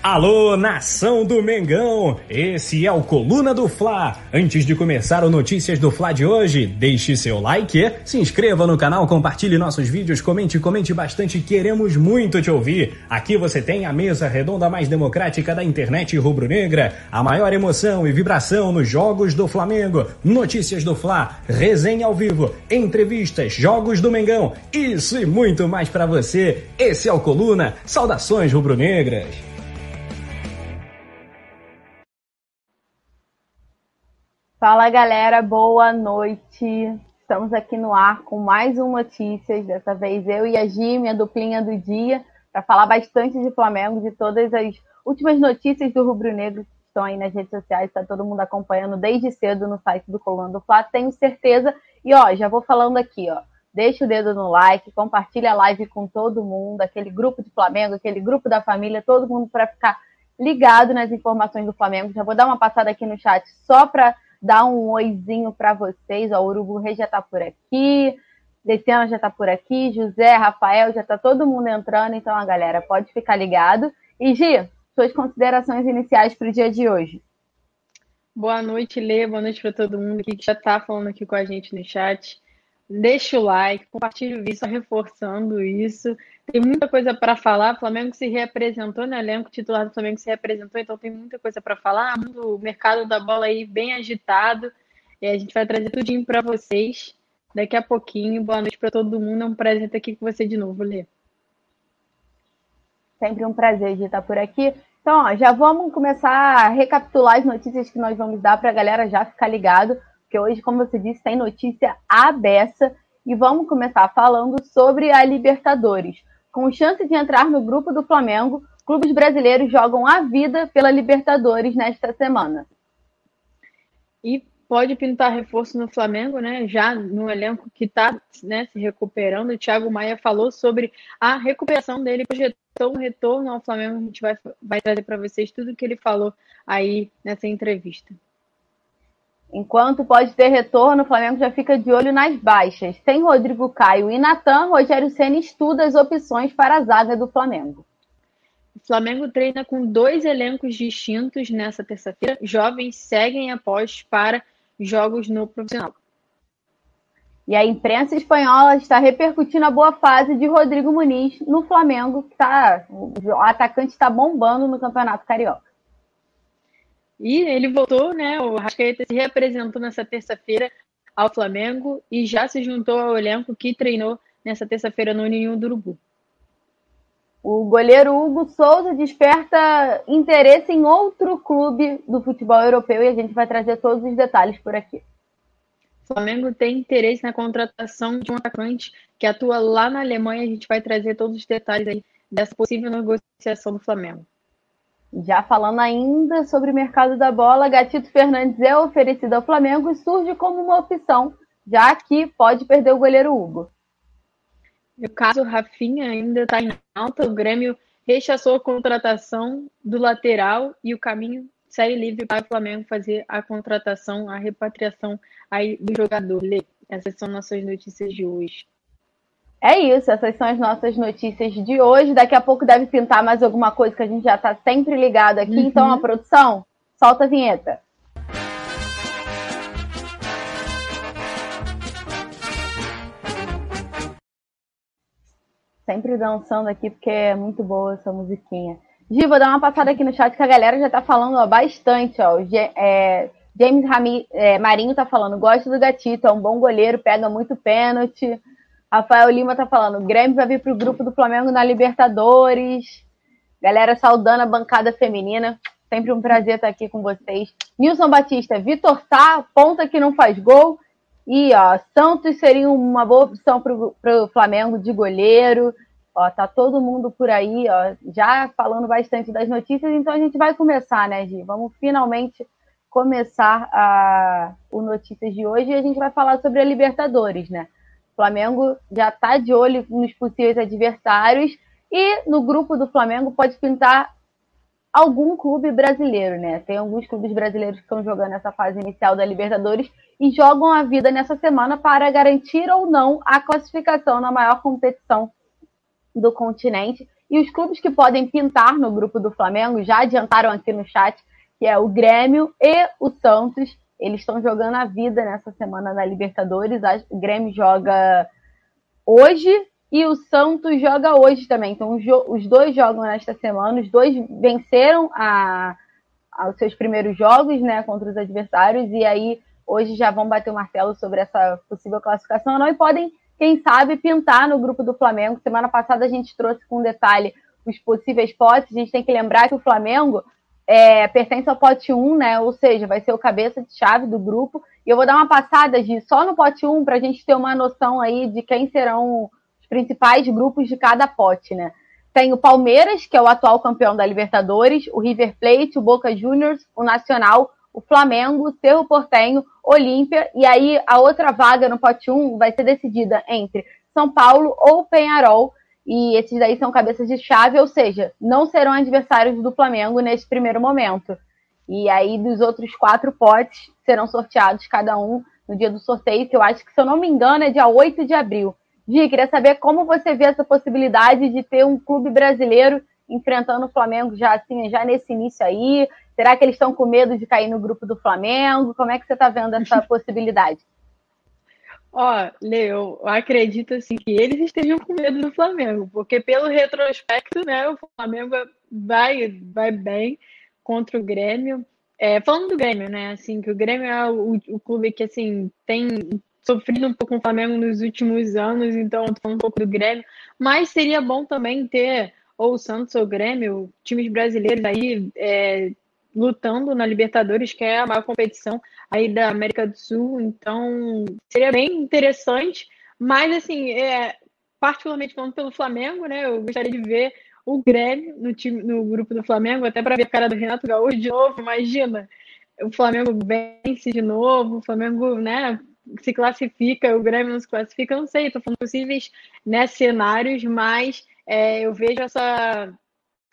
Alô, nação do Mengão! Esse é o Coluna do Fla. Antes de começar o Notícias do Fla de hoje, deixe seu like, se inscreva no canal, compartilhe nossos vídeos, comente, comente bastante, queremos muito te ouvir. Aqui você tem a mesa redonda mais democrática da internet rubro-negra, a maior emoção e vibração nos jogos do Flamengo, notícias do Fla, resenha ao vivo, entrevistas, jogos do Mengão, isso e muito mais para você. Esse é o Coluna. Saudações rubro-negras. Fala galera, boa noite. Estamos aqui no ar com mais um Notícias. Dessa vez eu e a Gi, minha duplinha do dia, para falar bastante de Flamengo, de todas as últimas notícias do Rubro Negro que estão aí nas redes sociais. Está todo mundo acompanhando desde cedo no site do Coluna do tenho certeza. E ó, já vou falando aqui, ó. Deixa o dedo no like, compartilha a live com todo mundo, aquele grupo de Flamengo, aquele grupo da família, todo mundo para ficar ligado nas informações do Flamengo. Já vou dar uma passada aqui no chat só para dar um oizinho para vocês. Ó, o Urubu Rei já está por aqui, Luciano já está por aqui, José, Rafael, já está todo mundo entrando. Então, a galera pode ficar ligado. E Gi, suas considerações iniciais para o dia de hoje. Boa noite, Lê. Boa noite para todo mundo que já está falando aqui com a gente no chat. Deixa o like, compartilha o vídeo, só reforçando isso. Tem muita coisa para falar. O Flamengo se reapresentou, né? O elenco titular do Flamengo se reapresentou, então tem muita coisa para falar. O mercado da bola aí bem agitado. E a gente vai trazer tudinho para vocês daqui a pouquinho. Boa noite para todo mundo. É um prazer estar aqui com você de novo, Lê. Sempre um prazer de estar por aqui. Então, ó, já vamos começar a recapitular as notícias que nós vamos dar para a galera já ficar ligado porque hoje, como você disse, tem notícia abessa e vamos começar falando sobre a Libertadores. Com chance de entrar no grupo do Flamengo, clubes brasileiros jogam a vida pela Libertadores nesta semana. E pode pintar reforço no Flamengo, né? Já no elenco que está né, se recuperando. O Thiago Maia falou sobre a recuperação dele, projetou um retorno ao Flamengo. A gente vai, vai trazer para vocês tudo o que ele falou aí nessa entrevista. Enquanto pode ter retorno, o Flamengo já fica de olho nas baixas. Sem Rodrigo Caio e Natan, Rogério Senna estuda as opções para a zaga do Flamengo. O Flamengo treina com dois elencos distintos nessa terça-feira. Jovens seguem após para jogos no profissional. E a imprensa espanhola está repercutindo a boa fase de Rodrigo Muniz no Flamengo, que tá, o atacante está bombando no Campeonato Carioca. E ele voltou, né? O Rascaeta se representou nessa terça-feira ao Flamengo e já se juntou ao elenco que treinou nessa terça-feira no Ninho do Urubu. O goleiro Hugo Souza desperta interesse em outro clube do futebol europeu e a gente vai trazer todos os detalhes por aqui. O Flamengo tem interesse na contratação de um atacante que atua lá na Alemanha. A gente vai trazer todos os detalhes aí dessa possível negociação do Flamengo. Já falando ainda sobre o mercado da bola, Gatito Fernandes é oferecido ao Flamengo e surge como uma opção, já que pode perder o goleiro Hugo. No caso, Rafinha ainda está em alta, o Grêmio rechaçou a contratação do lateral e o caminho segue livre para o Flamengo fazer a contratação, a repatriação aí do jogador. Essas são nossas notícias de hoje. É isso, essas são as nossas notícias de hoje. Daqui a pouco deve pintar mais alguma coisa que a gente já está sempre ligado aqui. Uhum. Então, a produção, solta a vinheta. Sempre dançando aqui, porque é muito boa essa musiquinha. Gi, vou dar uma passada aqui no chat que a galera já está falando ó, bastante. Ó. É, James Rami, é, Marinho está falando, gosto do Gatito, é um bom goleiro, pega muito pênalti. Rafael Lima tá falando, o Grêmio vai vir pro grupo do Flamengo na Libertadores. Galera saudando a bancada feminina. Sempre um prazer estar aqui com vocês. Nilson Batista, Vitor Sá, ponta que não faz gol. E, ó, Santos seria uma boa opção pro, pro Flamengo de goleiro. Ó, tá todo mundo por aí, ó, já falando bastante das notícias. Então a gente vai começar, né, Gi? Vamos finalmente começar a, o Notícias de hoje e a gente vai falar sobre a Libertadores, né? Flamengo já está de olho nos possíveis adversários e no grupo do Flamengo pode pintar algum clube brasileiro, né? Tem alguns clubes brasileiros que estão jogando essa fase inicial da Libertadores e jogam a vida nessa semana para garantir ou não a classificação na maior competição do continente. E os clubes que podem pintar no grupo do Flamengo já adiantaram aqui no chat, que é o Grêmio e o Santos. Eles estão jogando a vida nessa semana na Libertadores. O Grêmio joga hoje e o Santos joga hoje também. Então, os dois jogam nesta semana. Os dois venceram a, seus primeiros jogos né, contra os adversários. E aí, hoje já vão bater o martelo sobre essa possível classificação. Não, e podem, quem sabe, pintar no grupo do Flamengo. Semana passada a gente trouxe com detalhe os possíveis potes. A gente tem que lembrar que o Flamengo é, pertence ao pote 1, né? Ou seja, vai ser o cabeça de chave do grupo. E eu vou dar uma passada de só no pote 1 para a gente ter uma noção aí de quem serão principais grupos de cada pote, né? Tem o Palmeiras, que é o atual campeão da Libertadores, o River Plate, o Boca Juniors, o Nacional, o Flamengo, o Cerro Portenho, Olímpia, e aí a outra vaga no pote 1 vai ser decidida entre São Paulo ou Penharol, e esses daí são cabeças de chave, ou seja, não serão adversários do Flamengo nesse primeiro momento. E aí dos outros quatro potes serão sorteados cada um no dia do sorteio, que eu acho que, se eu não me engano, é dia 8 de abril. Gi, queria saber como você vê essa possibilidade de ter um clube brasileiro enfrentando o Flamengo já assim, já nesse início aí. Será que eles estão com medo de cair no grupo do Flamengo? Como é que você está vendo essa possibilidade? Ó, Leo, eu acredito assim que eles estejam com medo do Flamengo, porque pelo retrospecto, né, o Flamengo vai, vai bem contra o Grêmio. É, falando do Grêmio, né, assim, que o Grêmio é o, o clube que, assim, tem sofrido um pouco com o Flamengo nos últimos anos, então tô falando um pouco do Grêmio, mas seria bom também ter ou o Santos ou o Grêmio, times brasileiros aí é, lutando na Libertadores, que é a maior competição aí da América do Sul, então seria bem interessante, mas assim, é, particularmente falando pelo Flamengo, né, eu gostaria de ver o Grêmio no time, no grupo do Flamengo, até para ver a cara do Renato Gaúcho de novo, imagina, o Flamengo vence de novo, o Flamengo, né, se classifica, o Grêmio não se classifica, não sei, estou falando possíveis né, cenários, mas é, eu vejo essa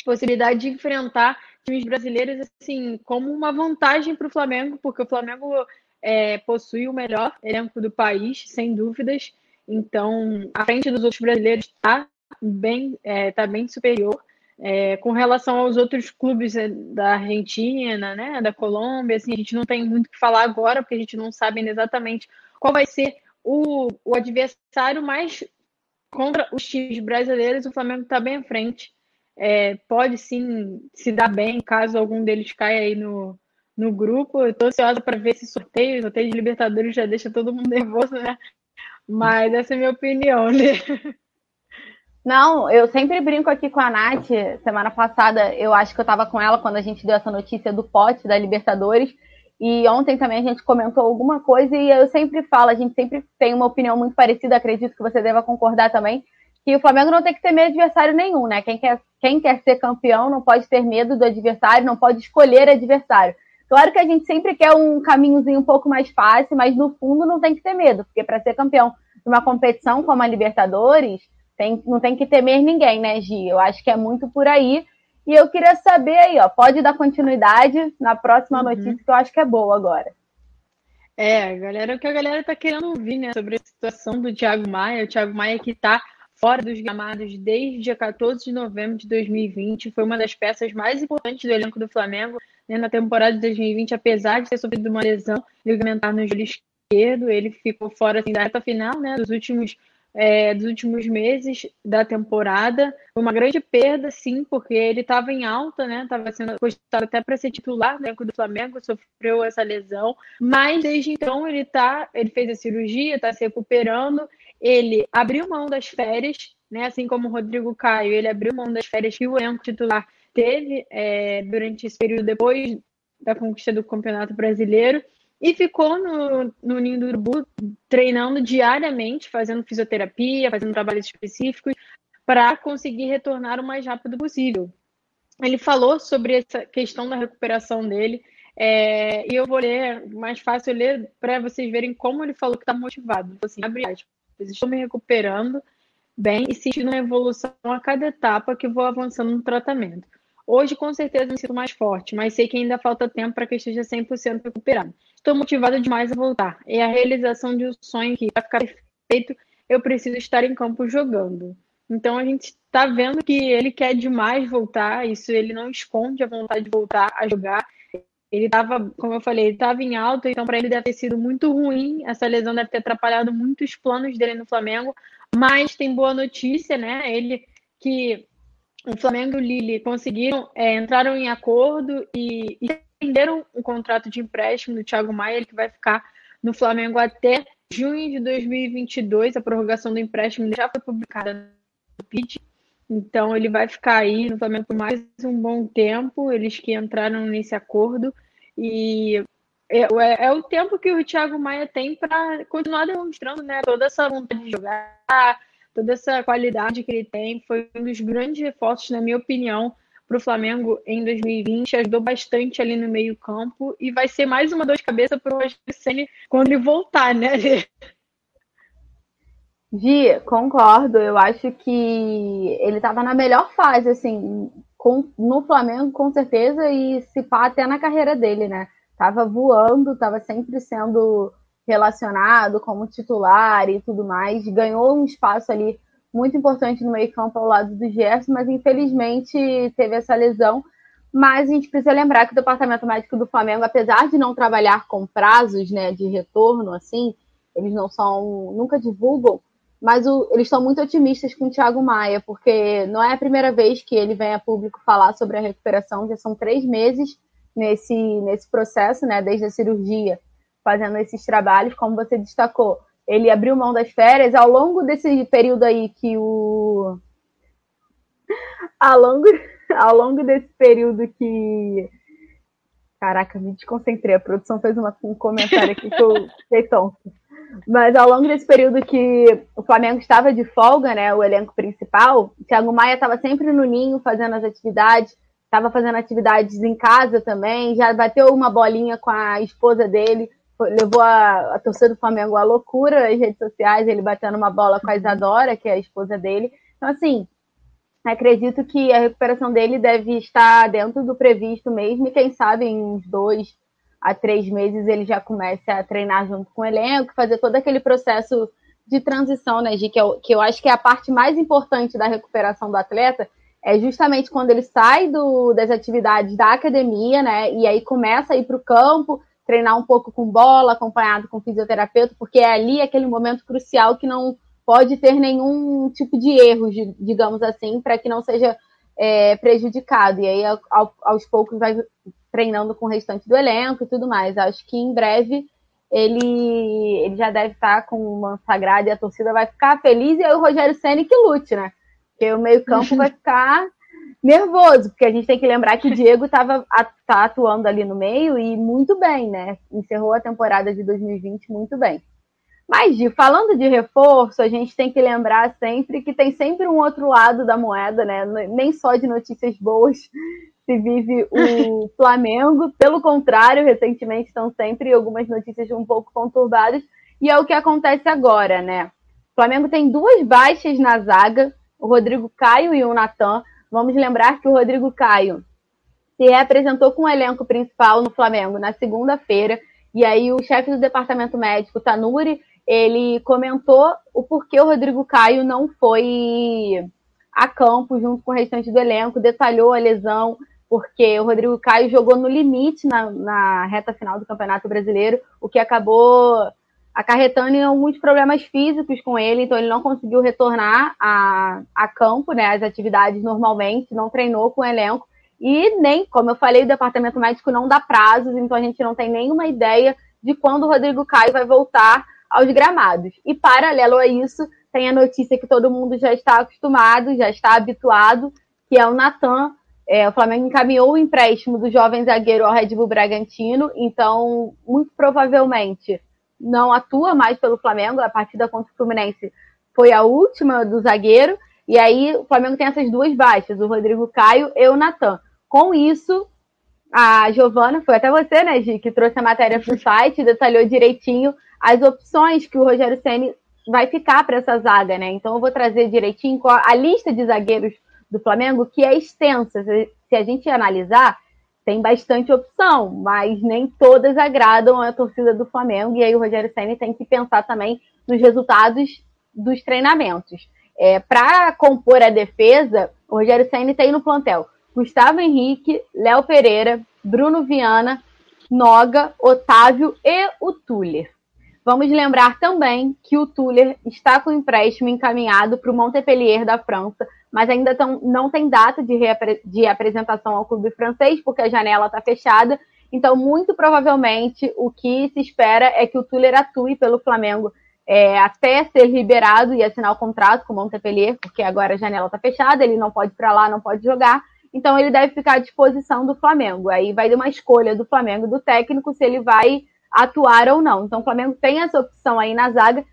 possibilidade de enfrentar times brasileiros assim como uma vantagem para o Flamengo, porque o Flamengo é, possui o melhor elenco do país, sem dúvidas. Então, à frente dos outros brasileiros está bem, é, tá bem superior. É, com relação aos outros clubes é, da Argentina, né, da Colômbia, assim, a gente não tem muito o que falar agora, porque a gente não sabe exatamente qual vai ser o, o adversário, mas contra os times brasileiros, o Flamengo está bem à frente. É, pode sim se dar bem caso algum deles caia aí no, no grupo. Eu estou ansiosa para ver esse sorteio. O sorteio de Libertadores já deixa todo mundo nervoso, né? Mas essa é a minha opinião, né? Não, eu sempre brinco aqui com a Nath. Semana passada, eu acho que eu estava com ela quando a gente deu essa notícia do pote da Libertadores. E ontem também a gente comentou alguma coisa e eu sempre falo, a gente sempre tem uma opinião muito parecida, acredito que você deva concordar também, que o Flamengo não tem que ter medo de adversário nenhum, né? Quem quer, quem quer ser campeão não pode ter medo do adversário, não pode escolher adversário. Claro que a gente sempre quer um caminhozinho um pouco mais fácil, mas no fundo não tem que ter medo, porque para ser campeão de uma competição como a Libertadores, tem, não tem que temer ninguém, né, Gi? Eu acho que é muito por aí. E eu queria saber aí, ó, pode dar continuidade na próxima uhum. notícia que eu acho que é boa agora. É, galera, o que a galera tá querendo ouvir, né, sobre a situação do Thiago Maia, o Thiago Maia que tá fora dos gramados desde dia 14 de novembro de 2020, foi uma das peças mais importantes do elenco do Flamengo né, na temporada de 2020, apesar de ter sofrido uma lesão ligamentar no joelho esquerdo, ele ficou fora assim, da reta final, né, dos últimos é, dos últimos meses da temporada. Foi uma grande perda, sim, porque ele estava em alta, né? Estava sendo cogitado até para ser titular né, do Flamengo, sofreu essa lesão. Mas desde então ele tá, ele fez a cirurgia, está se recuperando. Ele abriu mão das férias, né? Assim como o Rodrigo Caio, ele abriu mão das férias que o elenco titular teve é, durante esse período depois da conquista do Campeonato Brasileiro e ficou no, no Ninho do Urubu treinando diariamente, fazendo fisioterapia, fazendo trabalhos específicos, para conseguir retornar o mais rápido possível. Ele falou sobre essa questão da recuperação dele, é, e eu vou ler, mais fácil ler para vocês verem como ele falou que está motivado. Assim, abre aspas, estou me recuperando bem e sentindo uma evolução a cada etapa que vou avançando no tratamento. Hoje, com certeza, me sinto mais forte, mas sei que ainda falta tempo para que esteja 100% recuperado. Estou motivada demais a voltar. É a realização de um sonho que, para ficar perfeito, eu preciso estar em campo jogando. Então a gente está vendo que ele quer demais voltar, isso ele não esconde a vontade de voltar a jogar. Ele estava, como eu falei, ele estava em alta, então para ele deve ter sido muito ruim. Essa lesão deve ter atrapalhado muito os planos dele no Flamengo. Mas tem boa notícia, né? Ele que o Flamengo e o Lille conseguiram, é, entraram em acordo e, e estenderam o contrato de empréstimo do Thiago Maia, ele que vai ficar no Flamengo até junho de 2022. A prorrogação do empréstimo já foi publicada no PIT. Então ele vai ficar aí no Flamengo por mais um bom tempo. Eles que entraram nesse acordo e é, é, é o tempo que o Thiago Maia tem para continuar demonstrando, né, toda essa vontade de jogar, toda essa qualidade que ele tem. Foi um dos grandes reforços, na minha opinião, para o Flamengo em 2020. Ajudou bastante ali no meio campo e vai ser mais uma dor de cabeça para o Rogério quando ele voltar, né? Gi, concordo. Eu acho que ele estava na melhor fase, assim, com, no Flamengo, com certeza, e se pá até na carreira dele, né? Tava voando, tava sempre sendo relacionado como titular e tudo mais. Ganhou um espaço ali muito importante no meio-campo ao lado do Gerson, mas infelizmente teve essa lesão. Mas a gente precisa lembrar que o departamento médico do Flamengo, apesar de não trabalhar com prazos né, de retorno, assim, eles não são, nunca divulgam, mas o, eles estão muito otimistas com o Thiago Maia, porque não é a primeira vez que ele vem a público falar sobre a recuperação, já são três meses nesse, nesse processo, né, desde a cirurgia, fazendo esses trabalhos, como você destacou. Ele abriu mão das férias ao longo desse período aí que o. Ao longo, ao longo desse período que. Caraca, me desconcentrei. A produção fez uma, um comentário aqui que eu fiquei tonto. Mas ao longo desse período que o Flamengo estava de folga, né, o elenco principal, Thiago Maia estava sempre no ninho fazendo as atividades, estava fazendo atividades em casa também, já bateu uma bolinha com a esposa dele, levou a, a torcida do Flamengo à loucura nas redes sociais, ele batendo uma bola com a Isadora, que é a esposa dele. Então, assim, acredito que a recuperação dele deve estar dentro do previsto mesmo, e quem sabe em uns dois a três meses ele já comece a treinar junto com o elenco, fazer todo aquele processo de transição, né, Gi, que eu, que eu acho que é a parte mais importante da recuperação do atleta, é justamente quando ele sai do, das atividades da academia, né, e aí começa a ir para o campo, treinar um pouco com bola, acompanhado com fisioterapeuta, porque é ali aquele momento crucial que não pode ter nenhum tipo de erro, digamos assim, para que não seja é, prejudicado. E aí, ao, aos poucos, vai treinando com o restante do elenco e tudo mais. Acho que em breve ele, ele já deve estar com uma sagrada e a torcida vai ficar feliz, e aí o Rogério Senna que lute, né? Porque o meio-campo vai ficar nervoso, porque a gente tem que lembrar que o Diego estava tá atuando ali no meio e muito bem, né? Encerrou a temporada de 2020 muito bem. Mas, falando de reforço, a gente tem que lembrar sempre que tem sempre um outro lado da moeda, né? Nem só de notícias boas se vive o Flamengo. Pelo contrário, recentemente estão sempre algumas notícias um pouco conturbadas. E é o que acontece agora, né? O Flamengo tem duas baixas na zaga, o Rodrigo Caio e o Natan. Vamos lembrar que o Rodrigo Caio se reapresentou com o elenco principal no Flamengo na segunda-feira. E aí o chefe do departamento médico, Tanuri, ele comentou o porquê o Rodrigo Caio não foi a campo junto com o restante do elenco, detalhou a lesão, porque o Rodrigo Caio jogou no limite na, na reta final do Campeonato Brasileiro, o que acabou acarretando em alguns problemas físicos com ele, então ele não conseguiu retornar a, a campo, né, as atividades normalmente, não treinou com o elenco, e nem, como eu falei, o departamento médico não dá prazos, então a gente não tem nenhuma ideia de quando o Rodrigo Caio vai voltar aos gramados. E paralelo a isso, tem a notícia que todo mundo já está acostumado, já está habituado, que é o Natan. É, o Flamengo encaminhou o empréstimo do jovem zagueiro ao Red Bull Bragantino, então, muito provavelmente, não atua mais pelo Flamengo. A partida contra o Fluminense foi a última do zagueiro. E aí o Flamengo tem essas duas baixas, o Rodrigo Caio e o Natan. Com isso, a Giovana, foi até você, né, Gi, que trouxe a matéria para o site, detalhou direitinho as opções que o Rogério Ceni vai ficar para essa zaga, né? Então eu vou trazer direitinho a lista de zagueiros do Flamengo, que é extensa. Se a gente analisar, tem bastante opção, mas nem todas agradam a torcida do Flamengo, e aí o Rogério Senna tem que pensar também nos resultados dos treinamentos. É, Para compor a defesa, o Rogério Senna tem no plantel Gustavo Henrique, Léo Pereira, Bruno Viana, Noga, Otávio e o Tuller. Vamos lembrar também que o Tuller está com empréstimo encaminhado para o Montpellier da França, mas ainda tão, não tem data de, de apresentação ao clube francês, porque a janela está fechada. Então, muito provavelmente, o que se espera é que o Tuller atue pelo Flamengo é, até ser liberado e assinar o contrato com o Montpellier, porque agora a janela está fechada, ele não pode ir para lá, não pode jogar. Então, ele deve ficar à disposição do Flamengo. Aí vai de uma escolha do Flamengo, do técnico, se ele vai atuar ou não. Então o Flamengo tem essa opção aí na zaga.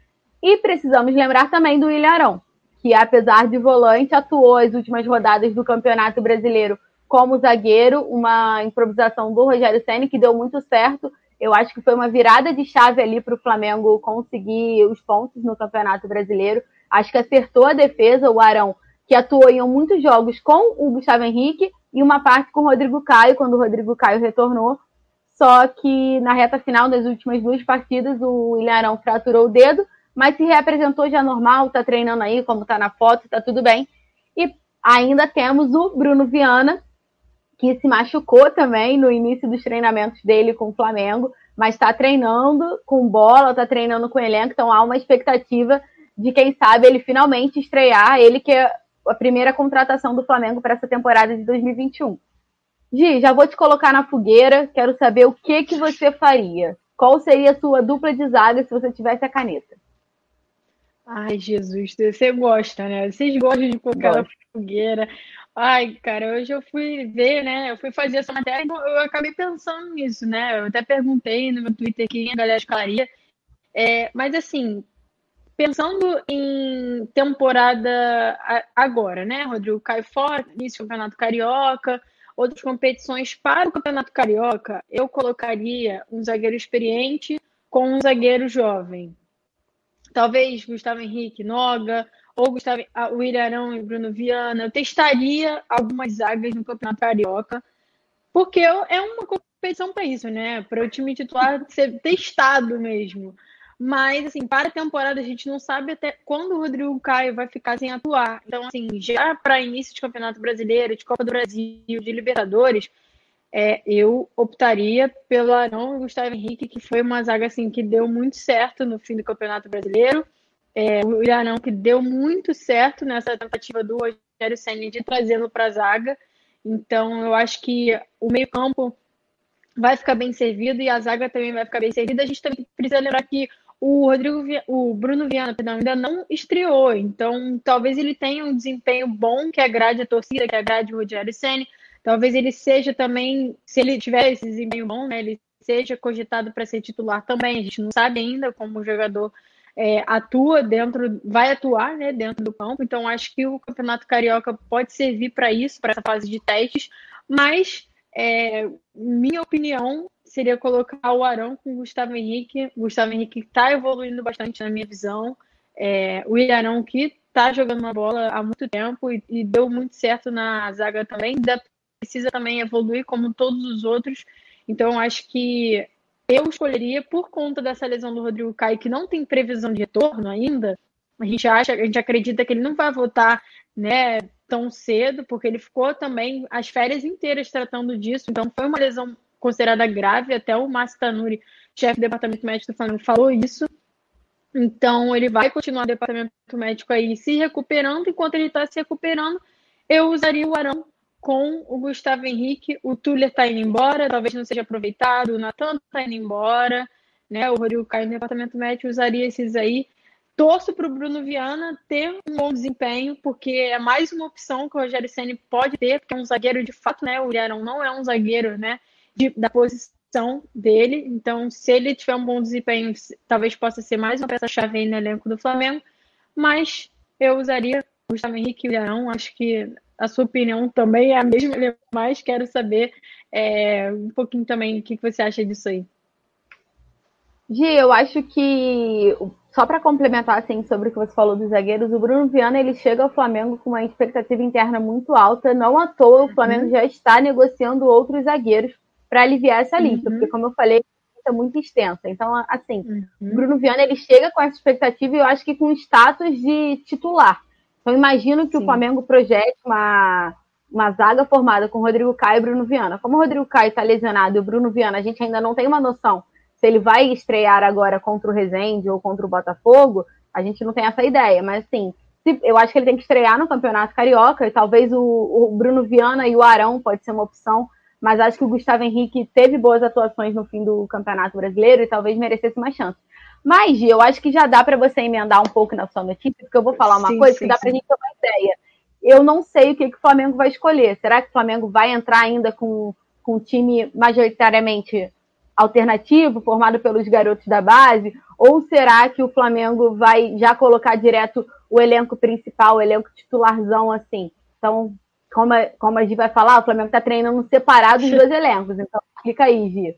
E precisamos lembrar também do Ilharão, que apesar de volante, atuou as últimas rodadas do Campeonato Brasileiro como zagueiro, uma improvisação do Rogério Senna que deu muito certo. Eu acho que foi uma virada de chave ali para o Flamengo conseguir os pontos no Campeonato Brasileiro. Acho que acertou a defesa, o Arão, que atuou em muitos jogos com o Gustavo Henrique e uma parte com o Rodrigo Caio, quando o Rodrigo Caio retornou. Só que na reta final das últimas duas partidas, o Ilharão fraturou o dedo, mas se reapresentou já normal, tá treinando aí, como tá na foto, tá tudo bem. E ainda temos o Bruno Viana, que se machucou também no início dos treinamentos dele com o Flamengo, mas está treinando com bola, está treinando com elenco, então há uma expectativa de quem sabe ele finalmente estrear, ele que é a primeira contratação do Flamengo para essa temporada de 2021. Gi, já vou te colocar na fogueira. Quero saber o que, que você faria. Qual seria a sua dupla de zaga se você tivesse a caneta? Ai, Jesus, você gosta, né? Vocês gostam de colocar fogueira. Ai, cara, hoje eu fui ver, né? Eu fui fazer essa matéria e eu acabei pensando nisso, né? Eu até perguntei no meu Twitter quem a galera escalaria. É, mas assim, pensando em temporada agora, né? Rodrigo cai fora, início do Campeonato Carioca, outras competições para o Campeonato Carioca, eu colocaria um zagueiro experiente com um zagueiro jovem. Talvez Gustavo Henrique, Noga, ou Gustavo, ah, o e Bruno Viana. Eu testaria algumas zagas no Campeonato Carioca, porque é uma competição para isso, né? Para o time titular ser testado mesmo. Mas, assim, para a temporada a gente não sabe até quando o Rodrigo Caio vai ficar sem atuar. Então, assim, já para início de Campeonato Brasileiro, de Copa do Brasil, de Libertadores, é, eu optaria pelo Arão e Gustavo Henrique, que foi uma zaga, assim, que deu muito certo no fim do Campeonato Brasileiro. É, o Arão que deu muito certo nessa tentativa do Rogério Senna de trazê-lo para a zaga. Então, eu acho que o meio-campo vai ficar bem servido e a zaga também vai ficar bem servida. A gente também precisa lembrar que o Rodrigo, o Bruno Viana, perdão, ainda não estreou, então talvez ele tenha um desempenho bom que agrade a torcida, que agrade o Rogério Senna. Talvez ele seja também, se ele tiver esse desempenho bom, né, ele seja cogitado para ser titular também. A gente não sabe ainda como o jogador é, atua dentro, vai atuar né, dentro do campo. Então acho que o Campeonato Carioca pode servir para isso, para essa fase de testes. Mas, é, minha opinião, seria colocar o Arão com o Gustavo Henrique. O Gustavo Henrique está evoluindo bastante na minha visão. É, o Ilharão que está jogando uma bola há muito tempo e, e, deu muito certo na zaga também. Ainda precisa também evoluir como todos os outros. Então acho que eu escolheria por conta dessa lesão do Rodrigo Caio, que não tem previsão de retorno ainda. A gente acha, a gente acredita que ele não vai voltar, né, tão cedo, porque ele ficou também as férias inteiras tratando disso. Então foi uma lesão considerada grave, até o Márcio Tanuri, chefe do departamento médico do Flamengo, falou isso. Então, ele vai continuar o departamento médico aí se recuperando. Enquanto ele está se recuperando, eu usaria o Arão com o Gustavo Henrique. O Tuller está indo embora, talvez não seja aproveitado. O Natan está indo embora. Né? O Rodrigo Caio no departamento médico usaria esses aí. Torço para o Bruno Viana ter um bom desempenho, porque é mais uma opção que o Rogério Senna pode ter, porque é um zagueiro de fato, né? O Arão não é um zagueiro, né? de, da posição dele. Então, se ele tiver um bom desempenho, talvez possa ser mais uma peça-chave no elenco do Flamengo. Mas eu usaria Gustavo Henrique o Leão. Acho que a sua opinião também é a mesma, mas quero saber é, um pouquinho também o que você acha disso aí. Gi, eu acho que só para complementar assim sobre o que você falou dos zagueiros, o Bruno Viana ele chega ao Flamengo com uma expectativa interna muito alta. Não à toa o Flamengo uhum. já está negociando outros zagueiros para aliviar essa lista, uhum. porque como eu falei, é muito extensa. Então, assim, uhum. Bruno Viana ele chega com essa expectativa e eu acho que com status de titular. Então imagino que Sim. o Flamengo projete uma, uma zaga formada com Rodrigo Caio e Bruno Viana. Como o Rodrigo Caio está lesionado e o Bruno Viana, a gente ainda não tem uma noção se ele vai estrear agora contra o Rezende ou contra o Botafogo, a gente não tem essa ideia. Mas assim, eu acho que ele tem que estrear no Campeonato Carioca, e talvez o, o Bruno Viana e o Arão pode ser uma opção, mas acho que o Gustavo Henrique teve boas atuações no fim do Campeonato Brasileiro e talvez merecesse mais chance. Mas, Gi, eu acho que já dá para você emendar um pouco na sua notícia, porque eu vou falar uma sim, coisa sim, que dá para a gente ter uma ideia. Eu não sei o que, que o Flamengo vai escolher. Será que o Flamengo vai entrar ainda com, com um time majoritariamente alternativo, formado pelos garotos da base? Ou será que o Flamengo vai já colocar direto o elenco principal, o elenco titularzão assim? Então, como a, como a Gi vai falar, o Flamengo está treinando separado os dois elencos. Então, fica aí, Gi.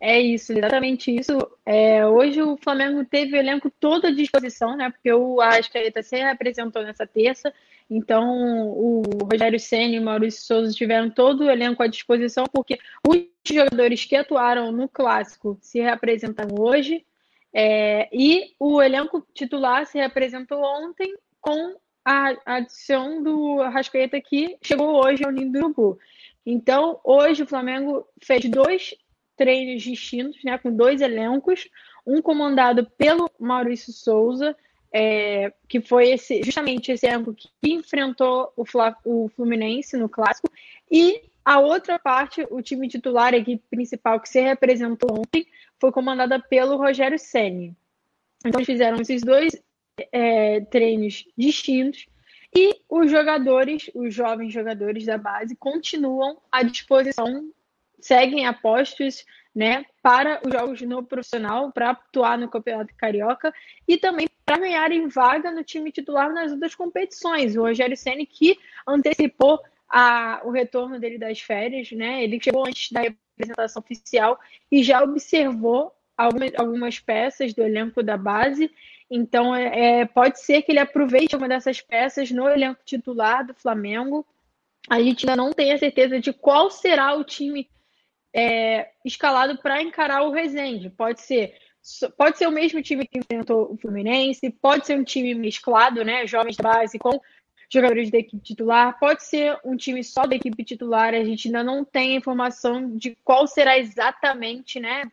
É isso, exatamente isso. É, hoje o Flamengo teve o elenco todo à disposição, né? Porque o Arrascaeta se representou nessa terça. Então, o Rogério Senna e o Maurício Souza tiveram todo o elenco à disposição, porque os jogadores que atuaram no clássico se representam hoje. É, e o elenco titular se representou ontem com a adição do Arrascaeta que chegou hoje ao Ninho do Urubu. Então, hoje o Flamengo fez dois treinos distintos, né, com dois elencos, um comandado pelo Maurício Souza, é, que foi esse, justamente esse elenco que enfrentou o, Fla, o Fluminense no clássico, e a outra parte, o time titular, a equipe principal que se representou ontem, foi comandada pelo Rogério Senni. Então, eles fizeram esses dois é, treinos distintos e os jogadores, os jovens jogadores da base, continuam à disposição seguem apostos né, para os jogos no profissional, para atuar no Campeonato Carioca e também para ganharem vaga no time titular nas outras competições. O Rogério Ceni que antecipou a, o retorno dele das férias, né? Ele chegou antes da representação oficial e já observou algumas, algumas peças do elenco da base. Então, é, é pode ser que ele aproveite uma dessas peças no elenco titular do Flamengo. A gente ainda não tem a certeza de qual será o time é, escalado para encarar o Rezende. Pode ser pode ser o mesmo time que enfrentou o Fluminense, pode ser um time mesclado, né, jovens da base com jogadores da equipe titular, pode ser um time só da equipe titular, a gente ainda não tem informação de qual será exatamente, né,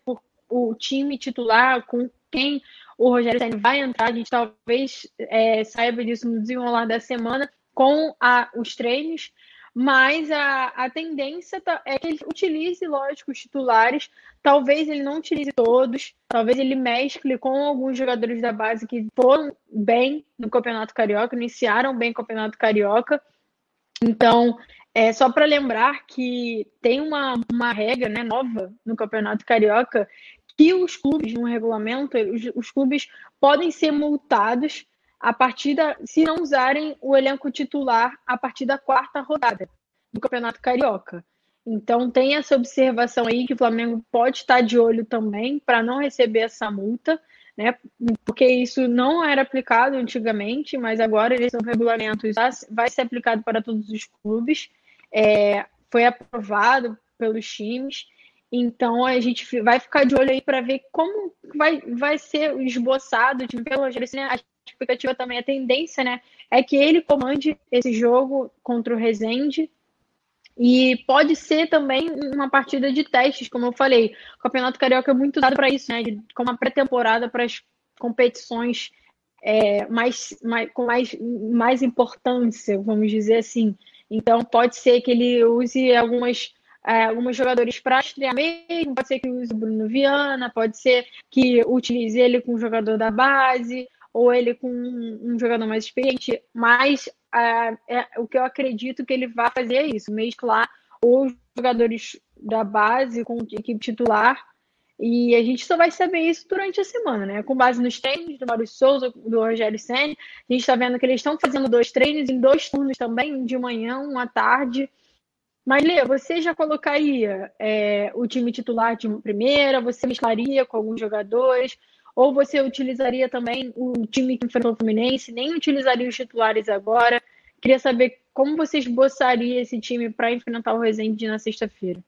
o time titular, com quem o Rogério Senna vai entrar, a gente talvez é, saiba disso no desenrolar da semana com a, os treinos, mas a, a tendência tá, é que ele utilize, lógico, os titulares. Talvez ele não utilize todos, talvez ele mescle com alguns jogadores da base que foram bem no Campeonato Carioca, iniciaram bem o Campeonato Carioca. Então, é só para lembrar que tem uma, uma regra né, nova no Campeonato Carioca que os clubes, no regulamento, os, os clubes podem ser multados a partir da, se não usarem o elenco titular a partir da quarta rodada do Campeonato Carioca. Então tem essa observação aí que o Flamengo pode estar de olho também para não receber essa multa, né? Porque isso não era aplicado antigamente, mas agora eles são regulamentos, vai ser aplicado para todos os clubes. É, foi aprovado pelos times. Então a gente vai ficar de olho aí para ver como vai, vai ser esboçado de pelo Rogério A expectativa também, a tendência, né, é que ele comande esse jogo contra o Rezende. E pode ser também uma partida de testes, como eu falei. O Campeonato Carioca é muito dado para isso, né? Como uma pré-temporada para as competições é, mais, mais, com mais, mais importância, vamos dizer assim. Então, pode ser que ele use algumas é, alguns jogadores para estrear mesmo, pode ser que use o Bruno Viana, pode ser que utilize ele com o jogador da base, ou ele com um, jogador mais experiente, mas uh, é, o que eu acredito que ele vai fazer é isso, mesclar os jogadores da base com a equipe titular, e a gente só vai saber isso durante a semana, né? Com base nos treinos do Maurício Souza, do Rogério Senna, a gente está vendo que eles estão fazendo dois treinos em dois turnos também, de manhã, um à tarde. Mas, Lê, você já colocaria é, o time titular de primeira? Você mesclaria com alguns jogadores? Ou você utilizaria também o time que enfrentou o Fluminense, nem utilizaria os titulares agora? Queria saber como você esboçaria esse time para enfrentar o Resende na sexta-feira.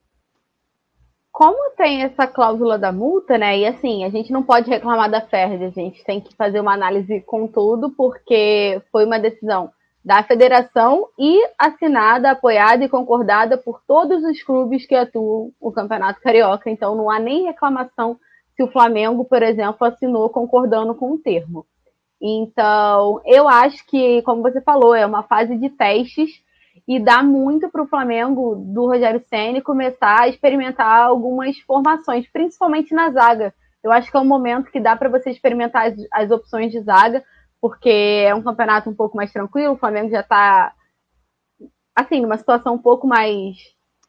como tem essa cláusula da multa, né? E assim, a gente não pode reclamar da FERJ, a gente tem que fazer uma análise com tudo, porque foi uma decisão da federação e assinada, apoiada e concordada por todos os clubes que atuam no Campeonato Carioca. Então não há nem reclamação se o Flamengo, por exemplo, assinou concordando com o termo. Então, eu acho que, como você falou, é uma fase de testes e dá muito para o Flamengo do Rogério Ceni começar a experimentar algumas formações, principalmente na zaga. Eu acho que é um momento que dá para você experimentar as, as, opções de zaga, porque é um campeonato um pouco mais tranquilo, o Flamengo já está assim, numa situação um pouco mais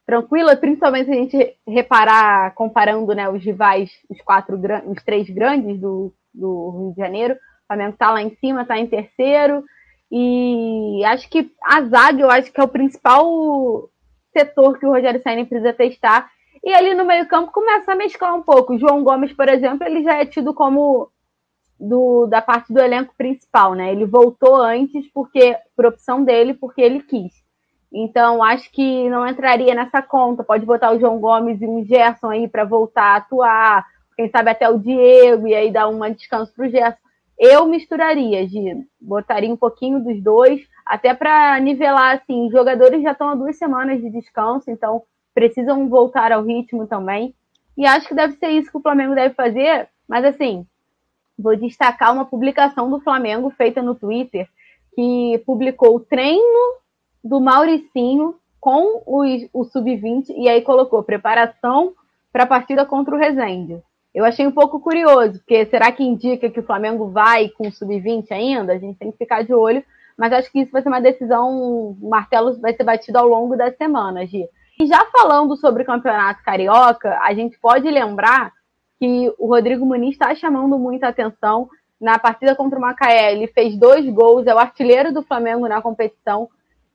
tranquila, principalmente se a gente reparar, comparando né, os rivais, os quatro, os três grandes do, do Rio de Janeiro. O Flamengo está lá em cima, está em terceiro. E acho que a zaga, eu acho que é o principal setor que o Rogério Senna precisa testar. E ali no meio-campo começa a mesclar um pouco. O João Gomes, por exemplo, ele já é tido como do, da parte do elenco principal, né? Ele voltou antes porque por opção dele, porque ele quis. Então, acho que não entraria nessa conta. Pode botar o João Gomes e um Gerson aí para voltar a atuar. Quem sabe até o Diego, e aí dar um descanso para o Gerson. Eu misturaria, de botaria um pouquinho dos dois, até para nivelar, assim, os jogadores já estão há duas semanas de descanso, então precisam voltar ao ritmo também. E acho que deve ser isso que o Flamengo deve fazer, mas assim, vou destacar uma publicação do Flamengo feita no Twitter, que publicou o treino do Mauricinho com o, o sub-20 e aí colocou preparação para a partida contra o Resende. Eu achei um pouco curioso, porque será que indica que o Flamengo vai com o sub-20 ainda? A gente tem que ficar de olho, mas acho que isso vai ser uma decisão, o martelo vai ser batido ao longo das semanas, Gi. E já falando sobre o Campeonato Carioca, a gente pode lembrar que o Rodrigo Muniz está chamando muita atenção na partida contra o Macaé. Ele fez dois gols, é o artilheiro do Flamengo na competição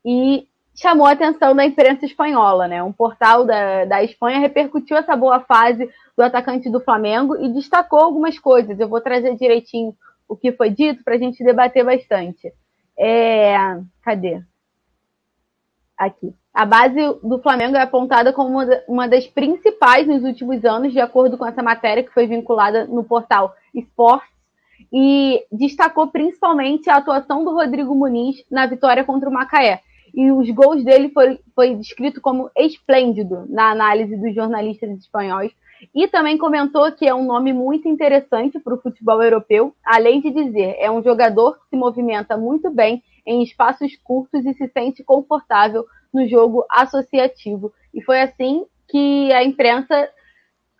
e chamou a atenção da imprensa espanhola, né? Um portal da, da Espanha repercutiu essa boa fase do atacante do Flamengo e destacou algumas coisas. Eu vou trazer direitinho o que foi dito para a gente debater bastante. É... Cadê? Aqui. A base do Flamengo é apontada como uma das principais nos últimos anos, de acordo com essa matéria que foi vinculada no portal Sports, e destacou principalmente a atuação do Rodrigo Muniz na vitória contra o Macaé e os gols dele foi, foi descrito como esplêndido na análise dos jornalistas espanhóis. E também comentou que é um nome muito interessante para o futebol europeu, além de dizer, é um jogador que se movimenta muito bem em espaços curtos e se sente confortável no jogo associativo. E foi assim que a imprensa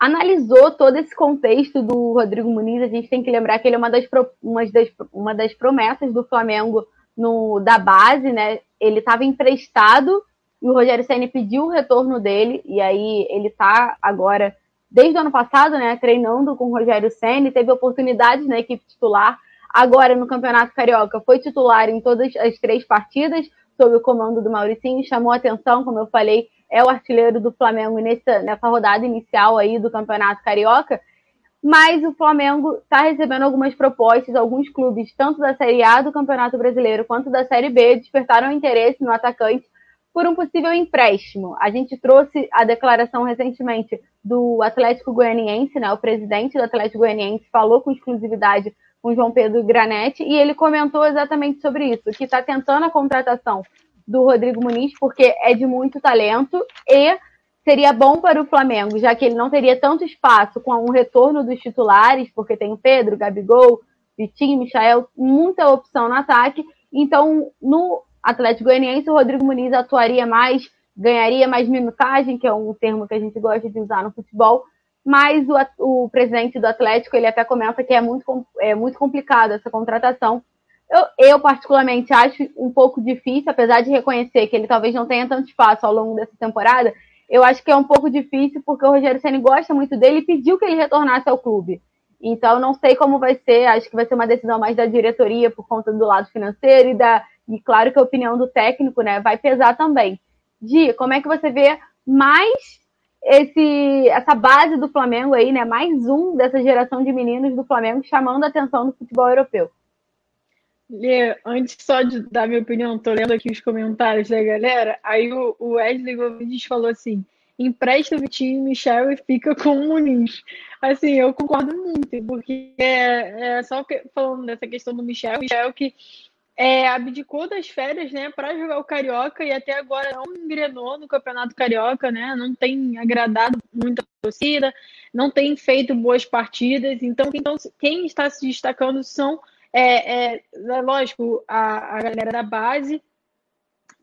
analisou todo esse contexto do Rodrigo Muniz. A gente tem que lembrar que ele é uma das, uma das, uma das promessas do Flamengo no, da base, né? Ele estava emprestado e o Rogério Senna pediu o retorno dele, e aí ele está agora, desde o ano passado, né, treinando com o Rogério Senna, teve oportunidades na equipe titular. Agora, no Campeonato Carioca, foi titular em todas as três partidas, sob o comando do Mauricinho, chamou atenção, como eu falei, é o artilheiro do Flamengo nessa, nessa rodada inicial aí do Campeonato Carioca mas o Flamengo está recebendo algumas propostas, alguns clubes, tanto da Série A do Campeonato Brasileiro quanto da Série B, despertaram interesse no atacante por um possível empréstimo. A gente trouxe a declaração recentemente do Atlético Goianiense, né? O presidente do Atlético Goianiense falou com exclusividade com João Pedro Granete e ele comentou exatamente sobre isso, que está tentando a contratação do Rodrigo Muniz porque é de muito talento e seria bom para o Flamengo, já que ele não teria tanto espaço com um retorno dos titulares, porque tem o Pedro, Gabigol, Vitinho, Michael, muita opção no ataque. Então, no Atlético Goianiense, o Rodrigo Muniz atuaria mais, ganharia mais minutagem, que é um termo que a gente gosta de usar no futebol, mas o, o presidente do Atlético, ele até comenta que é muito, é muito complicado essa contratação. Eu, eu, particularmente, acho um pouco difícil, apesar de reconhecer que ele talvez não tenha tanto espaço ao longo dessa temporada, eu acho que é um pouco difícil porque o Rogério Ceni gosta muito dele e pediu que ele retornasse ao clube. Então não sei como vai ser, acho que vai ser uma decisão mais da diretoria por conta do lado financeiro e da e claro que a opinião do técnico, né, vai pesar também. Di, como é que você vê mais esse essa base do Flamengo aí, né, mais um dessa geração de meninos do Flamengo chamando a atenção do futebol europeu? Lê, antes só de dar minha opinião, tô lendo aqui os comentários da galera. Aí o, Wesley Gomes falou assim: empresta o Vitinho e Michel e fica com o Muniz. Assim, eu concordo muito, porque é, é só que, falando dessa questão do Michel, Michel que é, abdicou das férias, né, para jogar o Carioca e até agora não engrenou no Campeonato Carioca, né, não tem agradado muito a torcida, não tem feito boas partidas, então, então quem está se destacando são, é, é, é lógico, a, a galera da base,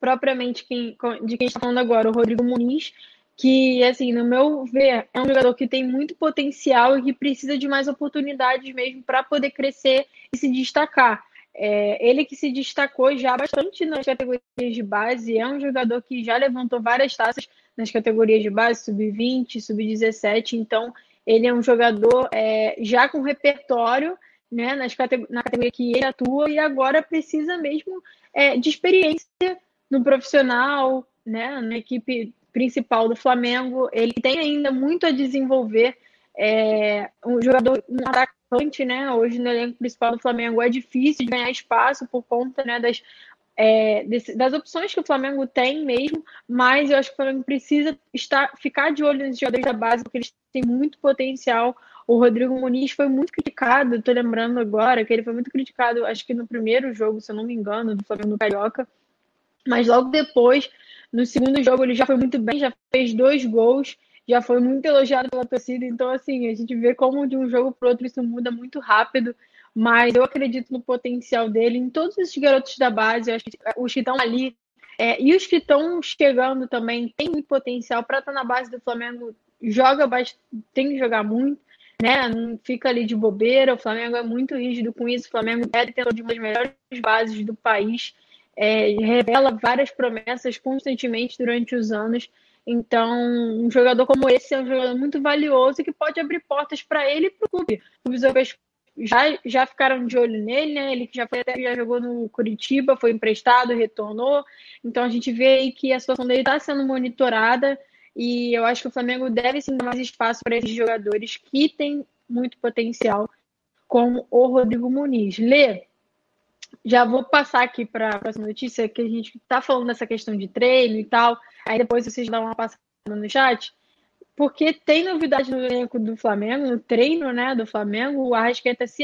propriamente quem, de quem está falando agora, o Rodrigo Muniz, que, assim, no meu ver, é um jogador que tem muito potencial e que precisa de mais oportunidades mesmo para poder crescer e se destacar. É, ele que se destacou já bastante nas categorias de base, é um jogador que já levantou várias taças nas categorias de base, sub-20, sub-17, então ele é um jogador é, já com repertório né, nas na categoria que ele atua e agora precisa mesmo é, de experiência no profissional, né, na equipe principal do Flamengo. Ele tem ainda muito a desenvolver. É, um jogador, um atacante, né? Hoje no elenco principal do Flamengo é difícil de ganhar espaço por conta né, das, é, desse, das opções que o Flamengo tem mesmo, mas eu acho que o Flamengo precisa estar, ficar de olho nos jogadores da base, porque eles têm muito potencial. O Rodrigo Muniz foi muito criticado, estou lembrando agora que ele foi muito criticado, acho que no primeiro jogo, se eu não me engano, do Flamengo Carioca, mas logo depois no segundo jogo ele já foi muito bem, já fez dois gols, já foi muito elogiado pela torcida. Então, assim, a gente vê como de um jogo para outro isso muda muito rápido. Mas eu acredito no potencial dele, em todos esses garotos da base, acho que os que estão ali é, e os que estão chegando também têm potencial para estar tá na base do Flamengo. Joga tem que jogar muito, né? Não fica ali de bobeira. O Flamengo é muito rígido com isso. O Flamengo é detentor de uma das melhores bases do país é, revela várias promessas constantemente durante os anos. Então, um jogador como esse é um jogador muito valioso que pode abrir portas para ele e para o clube. Os europeus já, já ficaram de olho nele, né? Ele já, foi, já jogou no Curitiba, foi emprestado, retornou. Então, a gente vê aí que a situação dele está sendo monitorada e eu acho que o Flamengo deve sim dar mais espaço para esses jogadores que têm muito potencial, como o Rodrigo Muniz. Lê, já vou passar aqui para a próxima notícia, que a gente está falando dessa questão de treino e tal. Aí depois vocês dão uma passada no chat. Porque tem novidade no elenco do Flamengo, no treino né, do Flamengo. O Arrascaeta se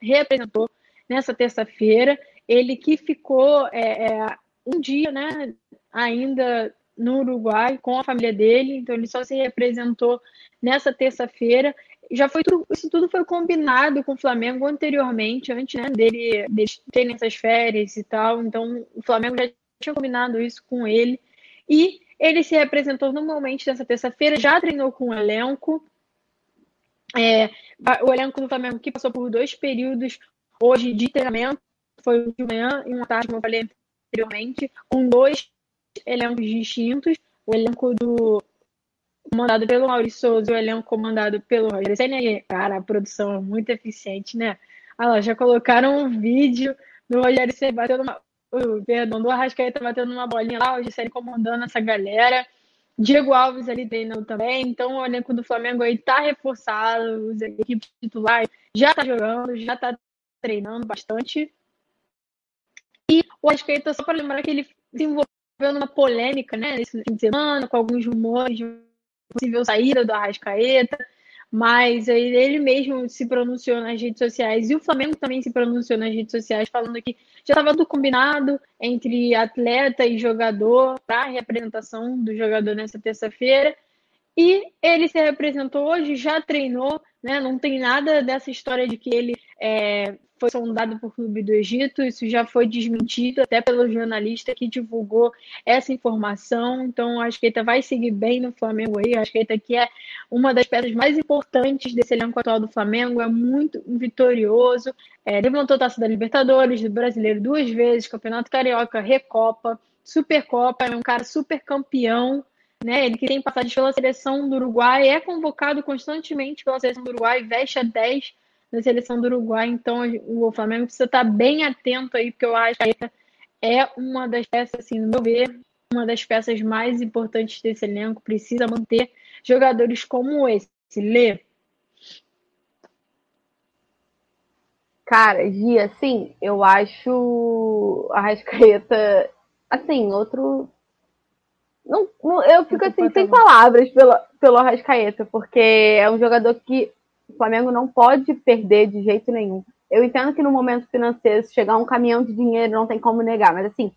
representou nessa terça-feira. Ele que ficou é, é, um dia né, ainda no Uruguai com a família dele, então ele só se representou nessa terça-feira já foi tudo, isso tudo foi combinado com o Flamengo anteriormente, antes né, dele, dele terem essas férias e tal. Então o Flamengo já tinha combinado isso com ele. E ele se representou normalmente nessa terça-feira, já treinou com o elenco. É, o elenco do Flamengo que passou por dois períodos hoje de treinamento, foi um de manhã e uma tarde, como eu falei anteriormente, com dois elencos distintos. O elenco do comandado pelo Maurício Souza o elenco comandado pelo Rogério Senna. Cara, a produção é muito eficiente, né? Ah lá, já colocaram um vídeo do Rogério Senna batendo uma... Uh, perdão, do Arrascaeta batendo uma bolinha lá, o Gisele comandando essa galera. Diego Alves ali treinando também. Então o elenco do Flamengo aí tá reforçado, os equipes titulares já tá jogando, já tá treinando bastante. E o Arrascaeta, só para lembrar que ele se envolveu numa polêmica, né, nesse fim de semana, com alguns rumores de possível saída do Arrascaeta, mas ele mesmo se pronunciou nas redes sociais e o Flamengo também se pronunciou nas redes sociais falando que já estava tudo combinado entre atleta e jogador para a representação do jogador nessa terça-feira. E ele se representou hoje, já treinou, né? Não tem nada dessa história de que ele é, foi sondado por clube do Egito, isso já foi desmentido até pelo jornalista que divulgou essa informação. Então, a Asqueta vai seguir bem no Flamengo aí. A Asqueta que é uma das peças mais importantes desse elenco atual do Flamengo, é muito vitorioso. É, levantou taça da Libertadores, do Brasileiro duas vezes, Campeonato Carioca, Recopa, Supercopa, é um cara super campeão. Né, ele que tem passagem pela seleção do Uruguai, é convocado constantemente pela seleção do Uruguai, veste a 10 na seleção do Uruguai. Então o Flamengo precisa estar bem atento aí, porque eu acho que é uma das peças, assim, no meu ver, uma das peças mais importantes desse elenco. Precisa manter jogadores como esse. Lê. Cara, Gia, assim, eu acho a Rascaeta, assim, outro Não, não, eu fico assim, sem palavras pelo, pelo Arrascaeta, porque é um jogador que o Flamengo não pode perder de jeito nenhum. Eu entendo que no momento financeiro, se chegar um caminhão de dinheiro, não tem como negar, mas assim,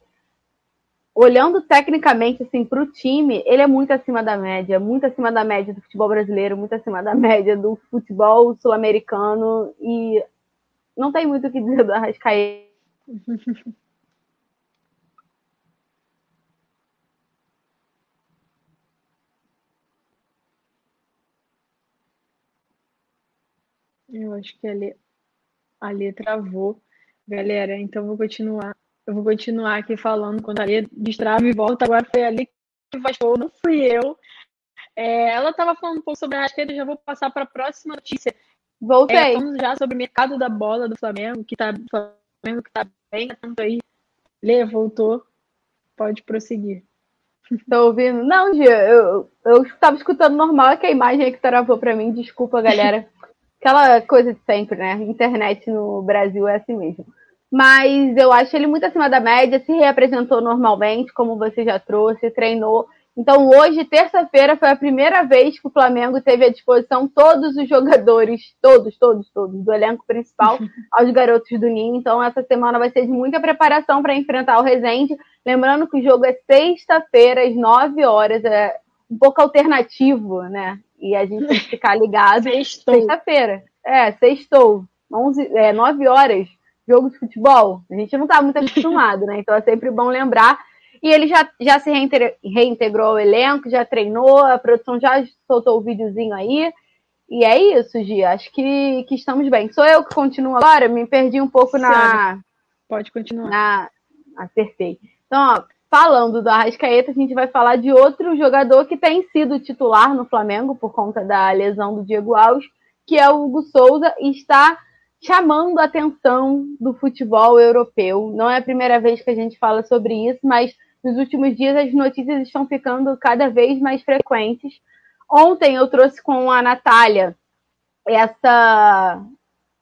olhando tecnicamente assim para o time, ele é muito acima da média, muito acima da média do futebol brasileiro, muito acima da média do futebol sul-americano e não tem muito o que dizer do Arrascaeta. Eu acho que ali, ali travou. Galera, então vou continuar. Eu vou continuar aqui falando quando a Lê destrava e volta. Agora foi ali que vastou, não fui eu. É, ela estava falando um pouco sobre a Arrascaeta, já vou passar para a próxima notícia. Voltei. É, vamos já sobre o mercado da bola do Flamengo, que está Flamengo que tá bem tanto aí. Lê, voltou. Pode prosseguir. Tô ouvindo? Não, Gia, eu, eu estava escutando normal, é que a imagem que travou para mim, desculpa, galera. Aquela coisa de sempre, né? Internet no Brasil é assim mesmo. Mas eu acho ele muito acima da média, se reapresentou normalmente, como você já trouxe, treinou. Então, hoje, terça-feira, foi a primeira vez que o Flamengo teve à disposição todos os jogadores, todos, todos, todos, do elenco principal, aos garotos do Ninho. Então, essa semana vai ser de muita preparação para enfrentar o Resende. Lembrando que o jogo é sexta-feira, às 9 horas, é um pouco alternativo, né? E a gente tem que ficar ligado. Sexta-feira. É, sextou. 11, é, 9 horas, jogo de futebol. A gente não tá muito acostumado, né? Então é sempre bom lembrar. E ele já, já se reintegrou ao elenco, já treinou, a produção já soltou o videozinho aí. E é isso, Gia. Acho que, que estamos bem. Sou eu que continuo agora? Me perdi um pouco na. Pode continuar. Na... Acertei. Então, ó, falando do Arrascaeta, a gente vai falar de outro jogador que tem sido titular no Flamengo por conta da lesão do Diego Alves, que é o Hugo Souza, e está chamando a atenção do futebol europeu. Não é a primeira vez que a gente fala sobre isso, mas nos últimos dias as notícias estão ficando cada vez mais frequentes. Ontem eu trouxe com a Natália essa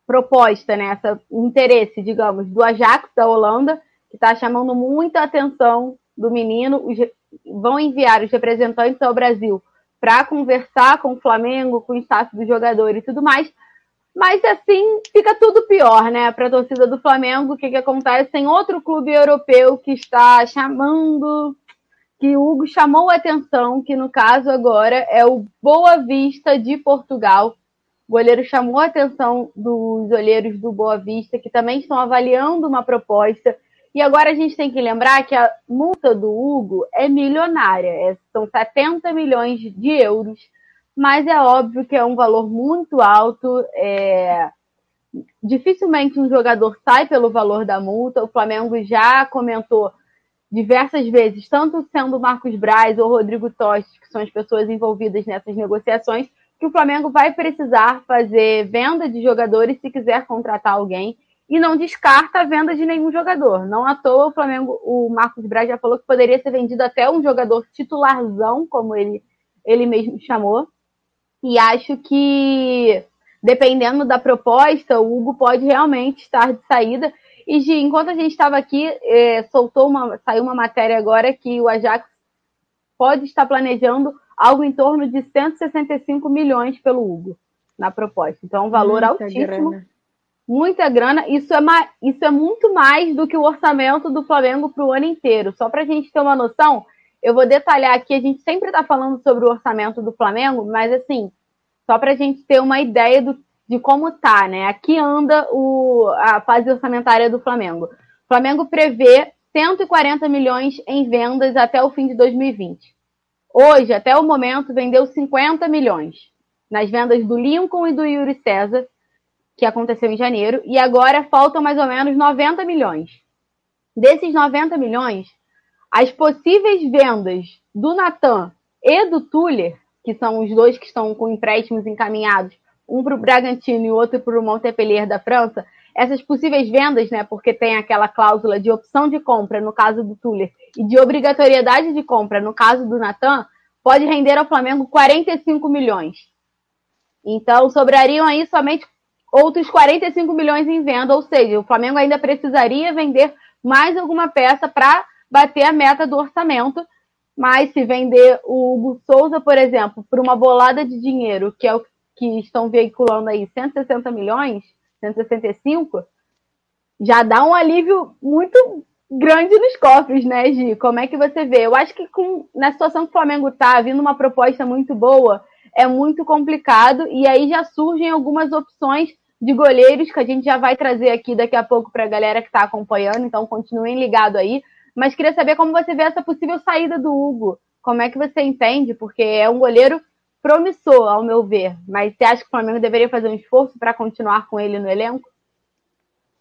proposta, né, essa interesse, digamos, do Ajax da Holanda, que está chamando muita atenção do menino, os, vão enviar os representantes ao Brasil para conversar com o Flamengo, com o staff do jogador e tudo mais. Mas assim fica tudo pior, né? Para a torcida do Flamengo, o que, que acontece? Tem outro clube europeu que está chamando, que o Hugo chamou a atenção, que no caso agora é o Boa Vista de Portugal. O goleiro chamou a atenção dos olheiros do Boa Vista, que também estão avaliando uma proposta e agora a gente tem que lembrar que a multa do Hugo é milionária, é, são 70 milhões de euros, mas é óbvio que é um valor muito alto. É... Dificilmente um jogador sai pelo valor da multa. O Flamengo já comentou diversas vezes, tanto sendo Marcos Braz ou Rodrigo Tosti, que são as pessoas envolvidas nessas negociações, que o Flamengo vai precisar fazer venda de jogadores se quiser contratar alguém e não descarta a venda de nenhum jogador. Não à toa o Flamengo, o Marcos Braz já falou que poderia ser vendido até um jogador titularzão, como ele, ele mesmo chamou. E acho que, dependendo da proposta, o Hugo pode realmente estar de saída. E Gi, enquanto a gente estava aqui, é, soltou uma, saiu uma matéria agora que o Ajax pode estar planejando algo em torno de 165 milhões pelo Hugo na proposta. Então, é um valor Muita altíssimo. Grana muita grana. Isso é, isso é muito mais do que o orçamento do Flamengo para o ano inteiro. Só para a gente ter uma noção, eu vou detalhar aqui. A gente sempre está falando sobre o orçamento do Flamengo, mas assim, só para a gente ter uma ideia do, de como tá, né? Aqui anda o, a fase orçamentária do Flamengo. O Flamengo prevê 140 milhões em vendas até o fim de 2020. Hoje, até o momento, vendeu 50 milhões nas vendas do Lincoln e do Yuri César que aconteceu em janeiro, e agora faltam mais ou menos 90 milhões. Desses 90 milhões, as possíveis vendas do Natan e do Tuller, que são os dois que estão com empréstimos encaminhados, um para o Bragantino e outro para o Montpellier da França, essas possíveis vendas, né, porque tem aquela cláusula de opção de compra no caso do Tuller e de obrigatoriedade de compra no caso do Natan, pode render ao Flamengo 45 milhões. Então, sobrariam aí somente outros 45 milhões em venda, ou seja, o Flamengo ainda precisaria vender mais alguma peça para bater a meta do orçamento. Mas se vender o Hugo Souza, por exemplo, por uma bolada de dinheiro, que é o que estão veiculando aí 160 milhões, 165, já dá um alívio muito grande nos cofres, né, Gi? Como é que você vê? Eu acho que com, na situação que o Flamengo tá, vindo uma proposta muito boa, é muito complicado, e aí já surgem algumas opções de goleiros que a gente já vai trazer aqui daqui a pouco para a galera que está acompanhando, então continuem ligado aí. Mas queria saber como você vê essa possível saída do Hugo. Como é que você entende? Porque é um goleiro promissor, ao meu ver. Mas você acha que o Flamengo deveria fazer um esforço para continuar com ele no elenco?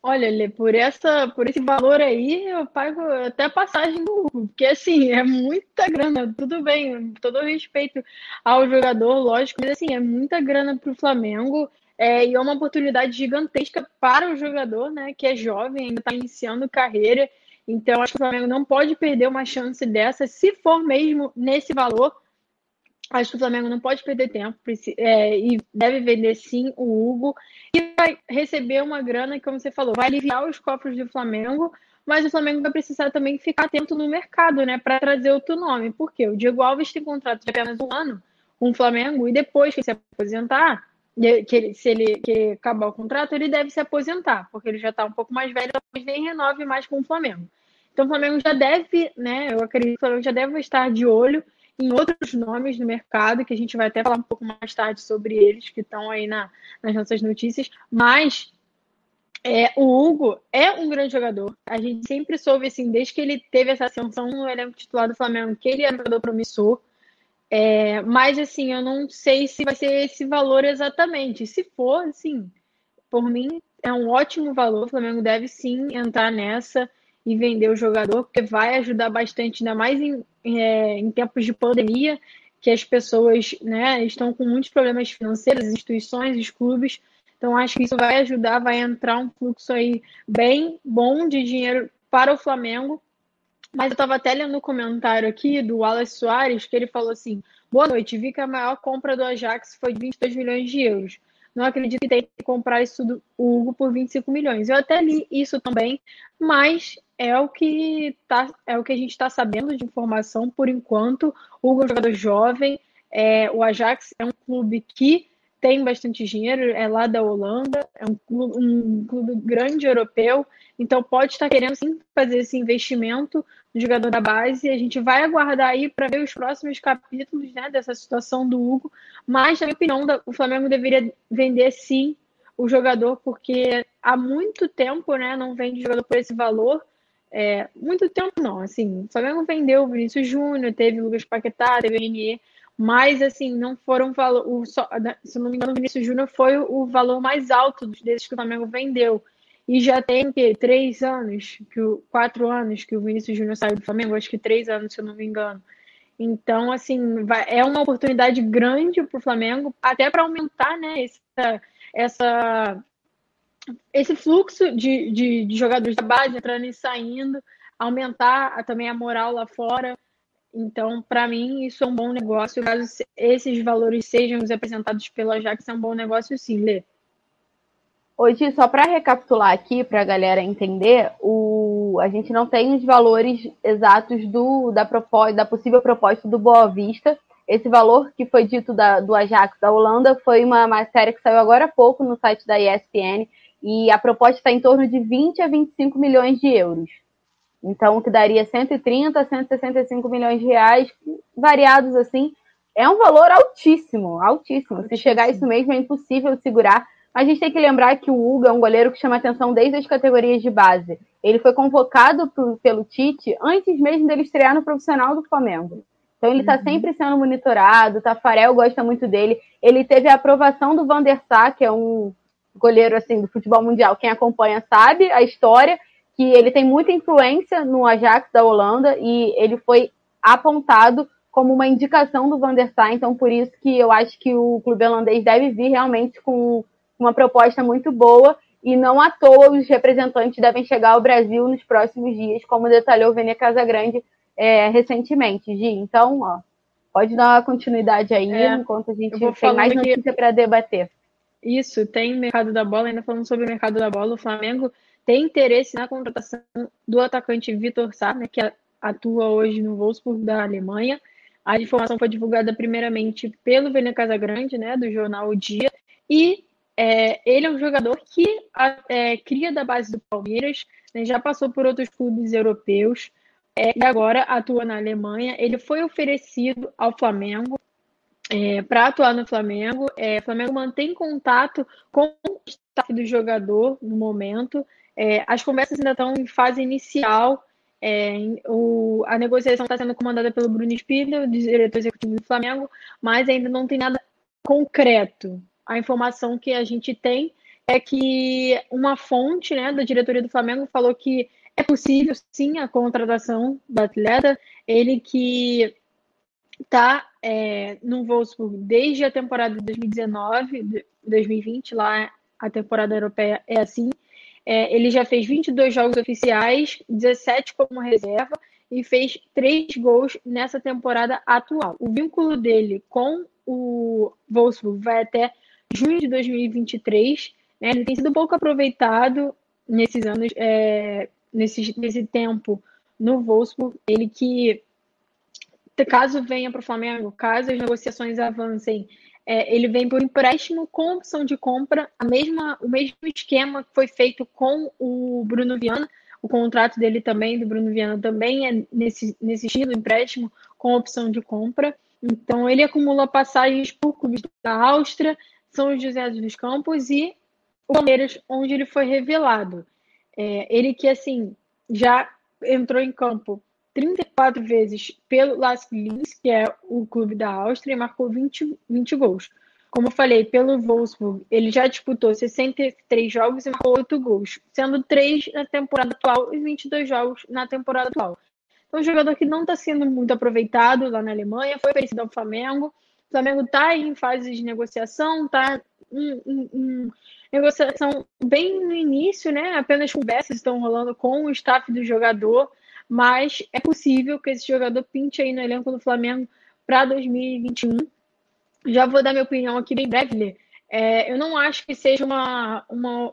Olha, Lê, por, essa, por esse valor aí, eu pago até a passagem do Hugo, porque assim, é muita grana, tudo bem, todo respeito ao jogador, lógico, mas assim, é muita grana para o Flamengo é, e é uma oportunidade gigantesca para o jogador, né, que é jovem, ainda está iniciando carreira, então acho que o Flamengo não pode perder uma chance dessa, se for mesmo nesse valor, Acho que o Flamengo não pode perder tempo é, e deve vender sim o Hugo. E vai receber uma grana como você falou, vai aliviar os cofres do Flamengo, mas o Flamengo vai precisar também ficar atento no mercado, né, para trazer outro nome. Porque o Diego Alves tem contrato de apenas um ano com o Flamengo e depois que se aposentar, que ele, se ele que acabar o contrato, ele deve se aposentar, porque ele já está um pouco mais velho, talvez nem renove mais com o Flamengo. Então o Flamengo já deve, né, eu acredito que o Flamengo já deve estar de olho em outros nomes no mercado, que a gente vai até falar um pouco mais tarde sobre eles, que estão aí na, nas nossas notícias, mas é, o Hugo é um grande jogador. A gente sempre soube, assim, desde que ele teve essa ascensão no elenco titular do Flamengo, que ele é um jogador promissor. É, mas, assim, eu não sei se vai ser esse valor exatamente. Se for, assim, por mim, é um ótimo valor. O Flamengo deve sim entrar nessa e vender o jogador, porque vai ajudar bastante, ainda mais em, é, em tempos de pandemia, que as pessoas né, estão com muitos problemas financeiros, as instituições, os clubes. Então, acho que isso vai ajudar, vai entrar um fluxo aí bem bom de dinheiro para o Flamengo. Mas eu estava até lendo um comentário aqui do Wallace Soares, que ele falou assim: Boa noite, vi que a maior compra do Ajax foi de 22 milhões de euros não acredito que tenha que comprar isso do Hugo por 25 milhões. Eu até li isso também, mas é o que tá, é o que a gente está sabendo de informação por enquanto. O Hugo é um jogador jovem, é, o Ajax é um clube que tem bastante dinheiro, é lá da Holanda, é um clube, um clube grande europeu, então pode estar querendo sim fazer esse investimento no jogador da base. A gente vai aguardar aí para ver os próximos capítulos né, dessa situação do Hugo, mas, na minha opinião, o Flamengo deveria vender sim o jogador, porque há muito tempo né, não vende jogador por esse valor. É, muito tempo não, assim, o Flamengo vendeu o Vinícius Júnior, teve o Lucas Paquetá, teve o Renier, mas assim, não foram valor. O, né, se não me engano, o Vinícius Júnior foi o valor mais alto desses que o Flamengo vendeu. E já tem que três anos, que o, quatro anos que o Vinícius Júnior saiu do Flamengo, acho que três anos, se eu não me engano. Então, assim, vai, é uma oportunidade grande para o Flamengo, até para aumentar né, essa, essa, esse fluxo de, de, de jogadores da base entrando e saindo, aumentar também a moral lá fora. Então, para mim, isso é um bom negócio. Caso esses valores sejam apresentados pela Ajax, é um bom negócio sim, Lê. Hoje, só para recapitular aqui, para a galera entender, o... a gente não tem os valores exatos do, da, da possível proposta do Boa Vista. Esse valor que foi dito da, do Ajax da Holanda foi uma matéria que saiu agora há pouco no site da ESPN e a proposta está em torno de 20 a 25 milhões de euros. Então, o que daria 130 a 165 milhões de reais, variados assim, é um valor altíssimo, altíssimo. Se chegar a isso mesmo, é impossível segurar. Mas a gente tem que lembrar que o Hugo é um goleiro que chama atenção desde as categorias de base. Ele foi convocado pro, pelo Tite antes mesmo dele estrear no profissional do Flamengo. Então ele está uhum. sempre sendo monitorado, o Tafarel gosta muito dele. Ele teve a aprovação do Van der Sar, que é um goleiro assim do futebol mundial. Quem acompanha sabe a história que ele tem muita influência no Ajax da Holanda e ele foi apontado como uma indicação do Van der Sar, então por isso que eu acho que o clube holandês deve vir realmente com uma proposta muito boa e não à toa os representantes devem chegar ao Brasil nos próximos dias, como detalhou o Vene Casagrande é, recentemente, Gi. Então, ó, pode dar uma continuidade aí, é, enquanto a gente tem mais notícia que... para debater. Isso, tem mercado da bola, ainda falando sobre o mercado da bola, o Flamengo tem interesse na contratação do atacante Vitor Sá, né, que atua hoje no Wolfsburg da Alemanha. A informação foi divulgada primeiramente pelo Vene Casagrande, né, do jornal O Dia, e é, ele é um jogador que é, cria da base do Palmeiras, né, já passou por outros clubes europeus é, e agora atua na Alemanha. Ele foi oferecido ao Flamengo é, para atuar no Flamengo. É, o Flamengo mantém contato com o staff do jogador no momento. É, as conversas ainda estão em fase inicial. É, o, a negociação está sendo comandada pelo Bruno Spindler, diretor executivo do Flamengo, mas ainda não tem nada concreto. A informação que a gente tem é que uma fonte né, da diretoria do Flamengo falou que é possível sim a contratação do atleta, ele que está é, no Wolfsburg desde a temporada de 2019, 2020, lá a temporada europeia é assim. É, ele já fez 22 jogos oficiais, 17 como reserva e fez 3 gols nessa temporada atual. O vínculo dele com o Wolfsburg vai até junho de 2023. Né? Ele tem sido pouco aproveitado nesses anos, é, nesse, nesse tempo no Wolfsburg. Ele que caso venha para o Flamengo, caso as negociações avancem, é, ele vem por empréstimo com opção de compra, a mesma, o mesmo esquema que foi feito com o Bruno Viana. O contrato dele também, do Bruno Viana, também é nesse, nesse estilo, empréstimo com opção de compra. Então, ele acumula passagens por clubes da Áustria, São José dos Campos e o Palmeiras, onde ele foi revelado. É, ele que, assim, já entrou em campo 34 vezes pelo Las Linz, que é o clube da Áustria, e marcou 20, 20 gols. Como eu falei, pelo Wolfsburg, ele já disputou 63 jogos e marcou 8 gols, sendo 3 na temporada atual e 22 jogos na temporada atual. Então, um jogador que não está sendo muito aproveitado lá na Alemanha, foi oferecido ao Flamengo. O Flamengo está em fase de negociação, está em, em, em, negociação bem no início, né? Apenas conversas estão rolando com o staff do jogador mas é possível que esse jogador pinte aí no elenco do Flamengo para 2021. Já vou dar minha opinião aqui bem breve. É, eu não acho que seja uma, uma,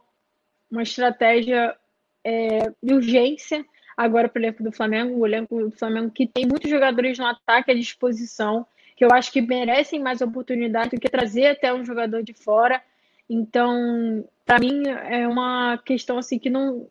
uma estratégia é, de urgência agora para o elenco do Flamengo, o elenco do Flamengo que tem muitos jogadores no ataque à disposição, que eu acho que merecem mais oportunidade do que trazer até um jogador de fora. Então, para mim, é uma questão assim que não,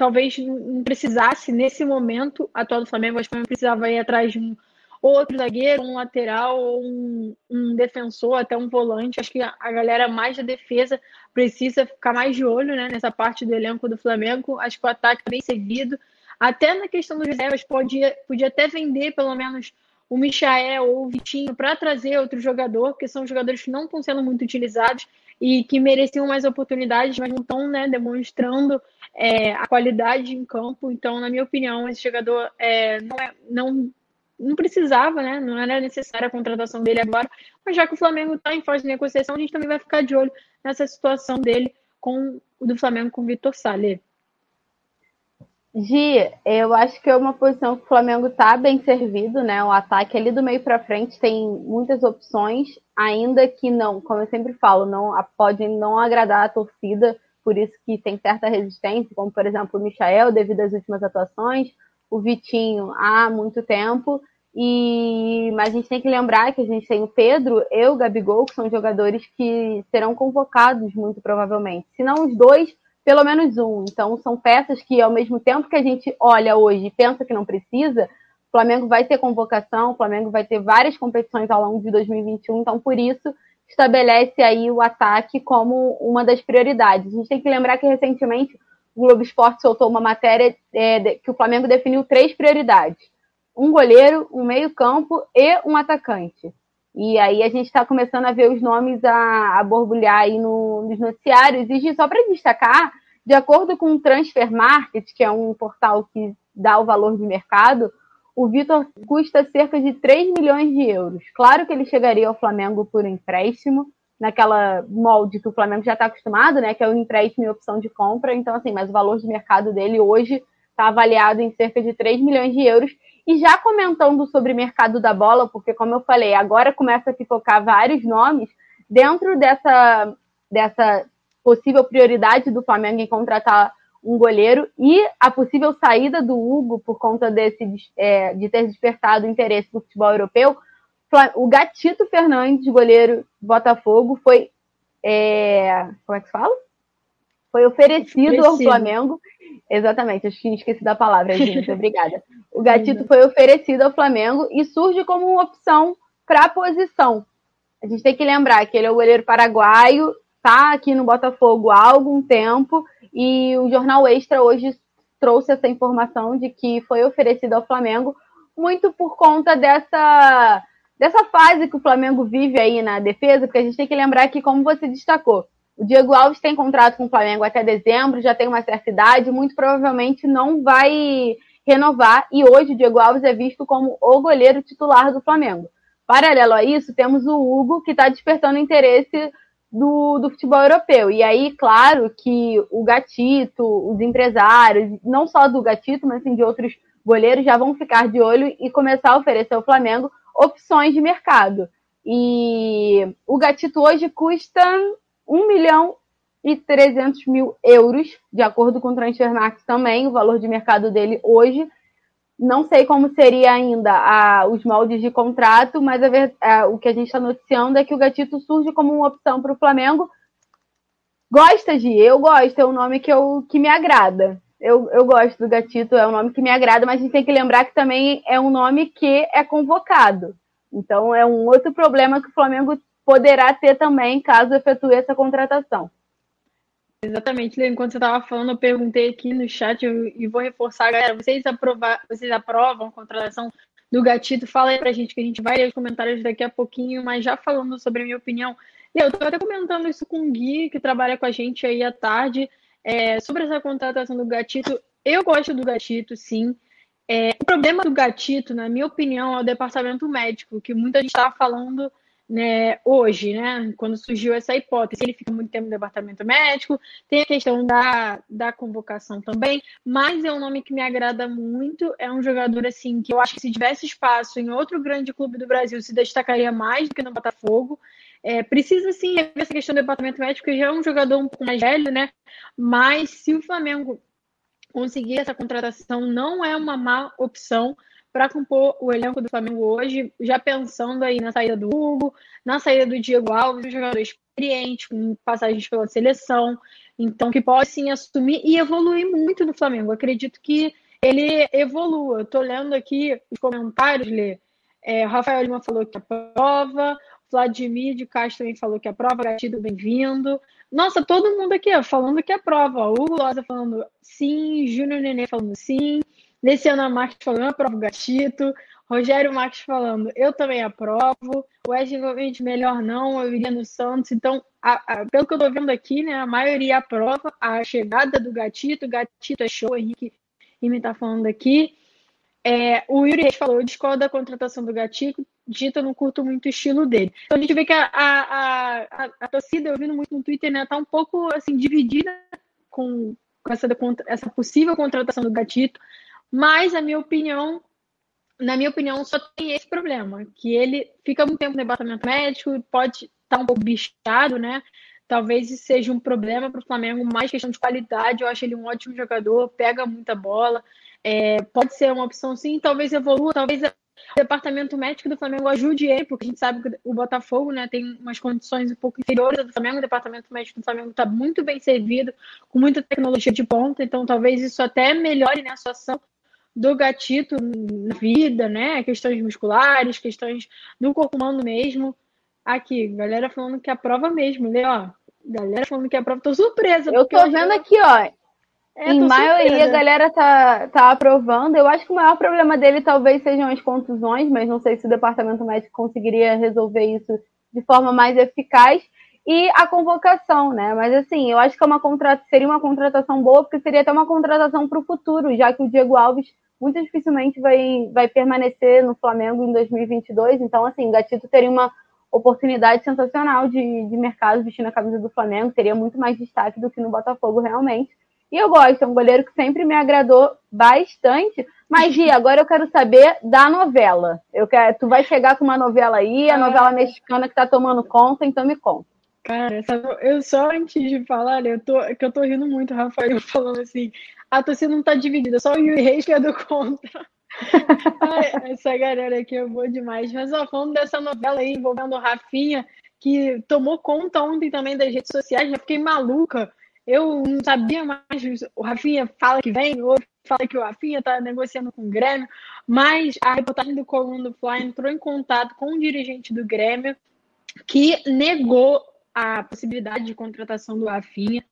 talvez não precisasse, nesse momento atual do Flamengo, acho que não precisava ir atrás de um outro zagueiro, um lateral, um, um defensor, até um volante. Acho que a, a, galera mais da defesa precisa ficar mais de olho né, nessa parte do elenco do Flamengo. Acho que o ataque é bem servido. Até na questão dos reservas, podia, podia até vender pelo menos o Michael ou o Vitinho para trazer outro jogador, porque são jogadores que não estão sendo muito utilizados e que mereciam mais oportunidades, mas não estão né, demonstrando é, a qualidade em campo. Então, na minha opinião, esse jogador é, não, é, não, não precisava, né? Não era necessária a contratação dele agora. Mas já que o Flamengo está em fase de negociação, a gente também vai ficar de olho nessa situação dele com o do Flamengo com o Vitor Sale. Gi, eu acho que é uma posição que o Flamengo está bem servido, né? O ataque ali do meio para frente tem muitas opções, ainda que não, como eu sempre falo, não pode não agradar a torcida, por isso que tem certa resistência, como por exemplo o Michael, devido às últimas atuações, o Vitinho há muito tempo. E mas a gente tem que lembrar que a gente tem o Pedro e o Gabigol, que são jogadores que serão convocados muito provavelmente. Se não os dois, pelo menos um. Então, são peças que, ao mesmo tempo que a gente olha hoje e pensa que não precisa, o Flamengo vai ter convocação, o Flamengo vai ter várias competições ao longo de 2021, então, por isso, estabelece aí o ataque como uma das prioridades. A gente tem que lembrar que, recentemente, o Globo Esporte soltou uma matéria é, que o Flamengo definiu três prioridades: um goleiro, um meio-campo e um atacante. E aí a gente está começando a ver os nomes a, a borbulhar aí no, nos noticiários. E só para destacar, de acordo com o Transfer Market, que é um portal que dá o valor de mercado, o Vitor custa cerca de 3 milhões de euros. Claro que ele chegaria ao Flamengo por empréstimo, naquela molde que o Flamengo já está acostumado, né? Que é o empréstimo e opção de compra. Então, assim, mas o valor de mercado dele hoje está avaliado em cerca de 3 milhões de euros. E já comentando sobre o mercado da bola, porque, como eu falei, agora começa a se focar vários nomes, dentro dessa, dessa possível prioridade do Flamengo em contratar um goleiro e a possível saída do Hugo por conta desse é, de ter despertado o interesse do futebol europeu, o Gatito Fernandes, goleiro Botafogo, foi é, como é que fala? Foi oferecido, oferecido, ao Flamengo. Exatamente, acho que esqueci da palavra, gente. Obrigada. O Gatito foi oferecido ao Flamengo e surge como uma opção para a posição. A gente tem que lembrar que ele é o goleiro paraguaio, está aqui no Botafogo há algum tempo e o Jornal Extra hoje trouxe essa informação de que foi oferecido ao Flamengo muito por conta dessa, dessa fase que o Flamengo vive aí na defesa, porque a gente tem que lembrar que, como você destacou, o Diego Alves tem contrato com o Flamengo até dezembro, já tem uma certa idade, muito provavelmente não vai renovar, e hoje o Diego Alves é visto como o goleiro titular do Flamengo. Paralelo a isso, temos o Hugo, que está despertando interesse do, do futebol europeu. E aí, claro que o Gatito, os empresários, não só do Gatito, mas assim, de outros goleiros, já vão ficar de olho e começar a oferecer ao Flamengo opções de mercado. E o Gatito hoje custa 1 milhão e 300 mil euros, de acordo com o Transfermarkt também, o valor de mercado dele hoje. Não sei como seria ainda a, os moldes de contrato, mas a, a, o que a gente está noticiando é que o Gatito surge como uma opção para o Flamengo. Gosta de? Eu gosto, é um nome que, eu, que me agrada. Eu, eu gosto do Gatito, é um nome que me agrada, mas a gente tem que lembrar que também é um nome que é convocado. Então é um outro problema que o Flamengo poderá ter também caso efetue essa contratação. Exatamente, enquanto você estava falando, eu perguntei aqui no chat e vou reforçar, galera, vocês, aprovar, vocês aprovam a contratação do Gatito? Fala aí pra gente, que a gente vai ler os comentários daqui a pouquinho, mas já falando sobre a minha opinião, eu estou até comentando isso com o Gui, que trabalha com a gente aí à tarde, é, sobre essa contratação do Gatito. Eu gosto do Gatito, sim. É, o problema do Gatito, na minha opinião, é o departamento médico, que muita gente estava falando né, hoje, né, quando surgiu essa hipótese, ele fica muito tempo no departamento médico, tem a questão da, da convocação também, mas é um nome que me agrada muito, é um jogador assim que eu acho que se tivesse espaço em outro grande clube do Brasil se destacaria mais do que no Botafogo. É, precisa sim ver essa questão do departamento médico, que já é um jogador um pouco mais velho, né? Mas se o Flamengo conseguir essa contratação, não é uma má opção para compor o elenco do Flamengo hoje, já pensando aí na saída do Hugo, na saída do Diego Alves, um jogador experiente, com passagens pela seleção, então que pode sim assumir e evoluir muito no Flamengo. Acredito que ele evolua. Estou lendo aqui os comentários, Lê. É, Rafael Lima falou que aprova, Vladimir de Castro também falou que aprova, Gatido, bem-vindo. Nossa, todo mundo aqui ó, falando que aprova. Hugo Loza falando sim, Júnior Nenê falando sim. Luciana Marques falando, eu aprovo Gatito. Rogério Marques falando, eu também aprovo. O Wesley melhor não, eu iria no Santos. Então, a, a, pelo que eu tô vendo aqui, né, a maioria aprova a chegada do Gatito. Gatito é show, Henrique me tá falando aqui. É, o Yuri Reis falou, eu discordo da contratação do Gatito, dito, eu não curto muito o estilo dele. Então a gente vê que a, a, a, a torcida, eu vindo muito no Twitter, né, tá um pouco assim, dividida com, com essa, essa possível contratação do Gatito. Mas a minha opinião, na minha opinião, só tem esse problema, que ele fica muito tempo no departamento médico, pode estar tá um pouco bichado, né? Talvez isso seja um problema para o Flamengo, mais questão de qualidade. Eu acho ele um ótimo jogador, pega muita bola. É, pode ser uma opção sim, talvez evolua, talvez o departamento médico do Flamengo ajude ele, porque a gente sabe que o Botafogo né, tem umas condições um pouco inferiores do Flamengo, o departamento médico do Flamengo está muito bem servido, com muita tecnologia de ponta, então talvez isso até melhore né, a situação do gatito na vida, né? Questões musculares, questões do corpo humano mesmo. Aqui, galera falando que aprova mesmo, né? Ó, galera falando que aprova. Tô surpresa. Eu tô vendo aqui, ó. É, em maioria surpresa. a galera tá, tá aprovando. Eu acho que o maior problema dele talvez sejam as contusões, mas não sei se o departamento médico conseguiria resolver isso de forma mais eficaz. E a convocação, né? Mas assim, eu acho que é uma contra... seria uma contratação boa, porque seria até uma contratação para o futuro, já que o Diego Alves muito dificilmente vai, vai permanecer no Flamengo em 2022. Então, assim, o Gatito teria uma oportunidade sensacional de, de mercado vestindo a camisa do Flamengo, teria muito mais destaque do que no Botafogo, realmente. E eu gosto, é um goleiro que sempre me agradou bastante. Mas, Gi, agora eu quero saber da novela. Eu quero, tu vai chegar com uma novela aí, a novela mexicana que tá tomando conta, então me conta. Cara, eu só antes de falar, eu tô, que eu tô rindo muito, Rafael, falando assim, a torcida não tá dividida, só o Yuri Reis que é do contra. Ai, essa galera aqui é boa demais. Mas, ó, falando dessa novela aí envolvendo o Rafinha, que tomou conta ontem também das redes sociais, já fiquei maluca. Eu não sabia mais. O Rafinha fala que vem, ou fala que o Rafinha tá negociando com o Grêmio, mas a reportagem do Coluna do Fly entrou em contato com o dirigente do Grêmio, que negou a possibilidade de contratação do Rafinha.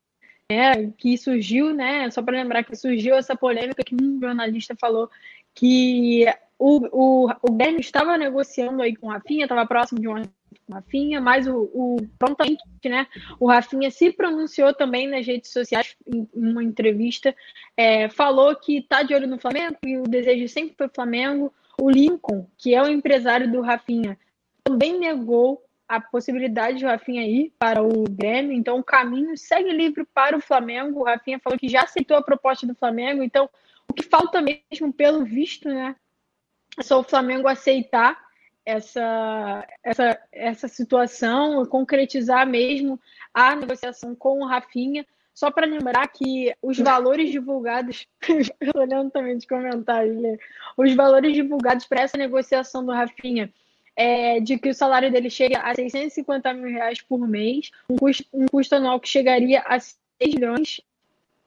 É, que surgiu, né? Só para lembrar que surgiu essa polêmica que um jornalista falou que o, o, o Grêmio estava negociando aí com o Rafinha, estava próximo de uma Rafinha, mas o, o prontamente, né? O Rafinha se pronunciou também nas redes sociais em uma entrevista, é, falou que está de olho no Flamengo e o desejo sempre foi Flamengo. O Lincoln, que é o empresário do Rafinha, também negou a possibilidade de Rafinha ir para o Grêmio, então o caminho segue livre para o Flamengo. O Rafinha falou que já aceitou a proposta do Flamengo, então o que falta mesmo, pelo visto, né, é só o Flamengo aceitar essa, essa, essa situação, concretizar mesmo a negociação com o Rafinha. Só para lembrar que os valores divulgados, olhando também os comentários, né? os valores divulgados para essa negociação do Rafinha é, de que o salário dele chega a 650 mil reais por mês, um custo, um custo anual que chegaria a 6 milhões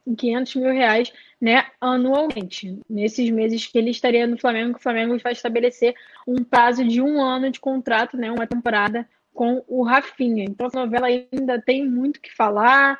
e 500 mil reais né, anualmente. Nesses meses que ele estaria no Flamengo, o Flamengo vai estabelecer um prazo de um ano de contrato, né, uma temporada com o Rafinha. Então a novela ainda tem muito que falar.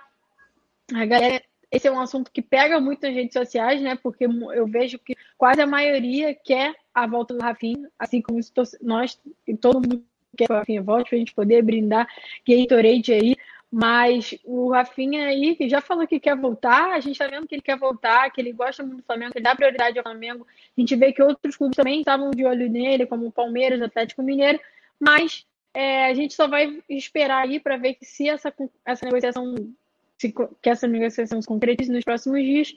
A galera, esse é um assunto que pega muito nas redes sociais, né? Porque eu vejo que quase a maioria quer a volta do Rafinha, assim como nós e todo mundo quer que o Rafinha volte para a gente poder brindar Gatorade aí. Mas o Rafinha aí, que já falou que quer voltar, a gente tá vendo que ele quer voltar, que ele gosta muito do Flamengo, que ele dá prioridade ao Flamengo. A gente vê que outros clubes também estavam de olho nele, como o Palmeiras, Atlético Mineiro, mas é, a gente só vai esperar aí para ver que se essa, essa negociação, se, que essa negociação se concretize nos próximos dias,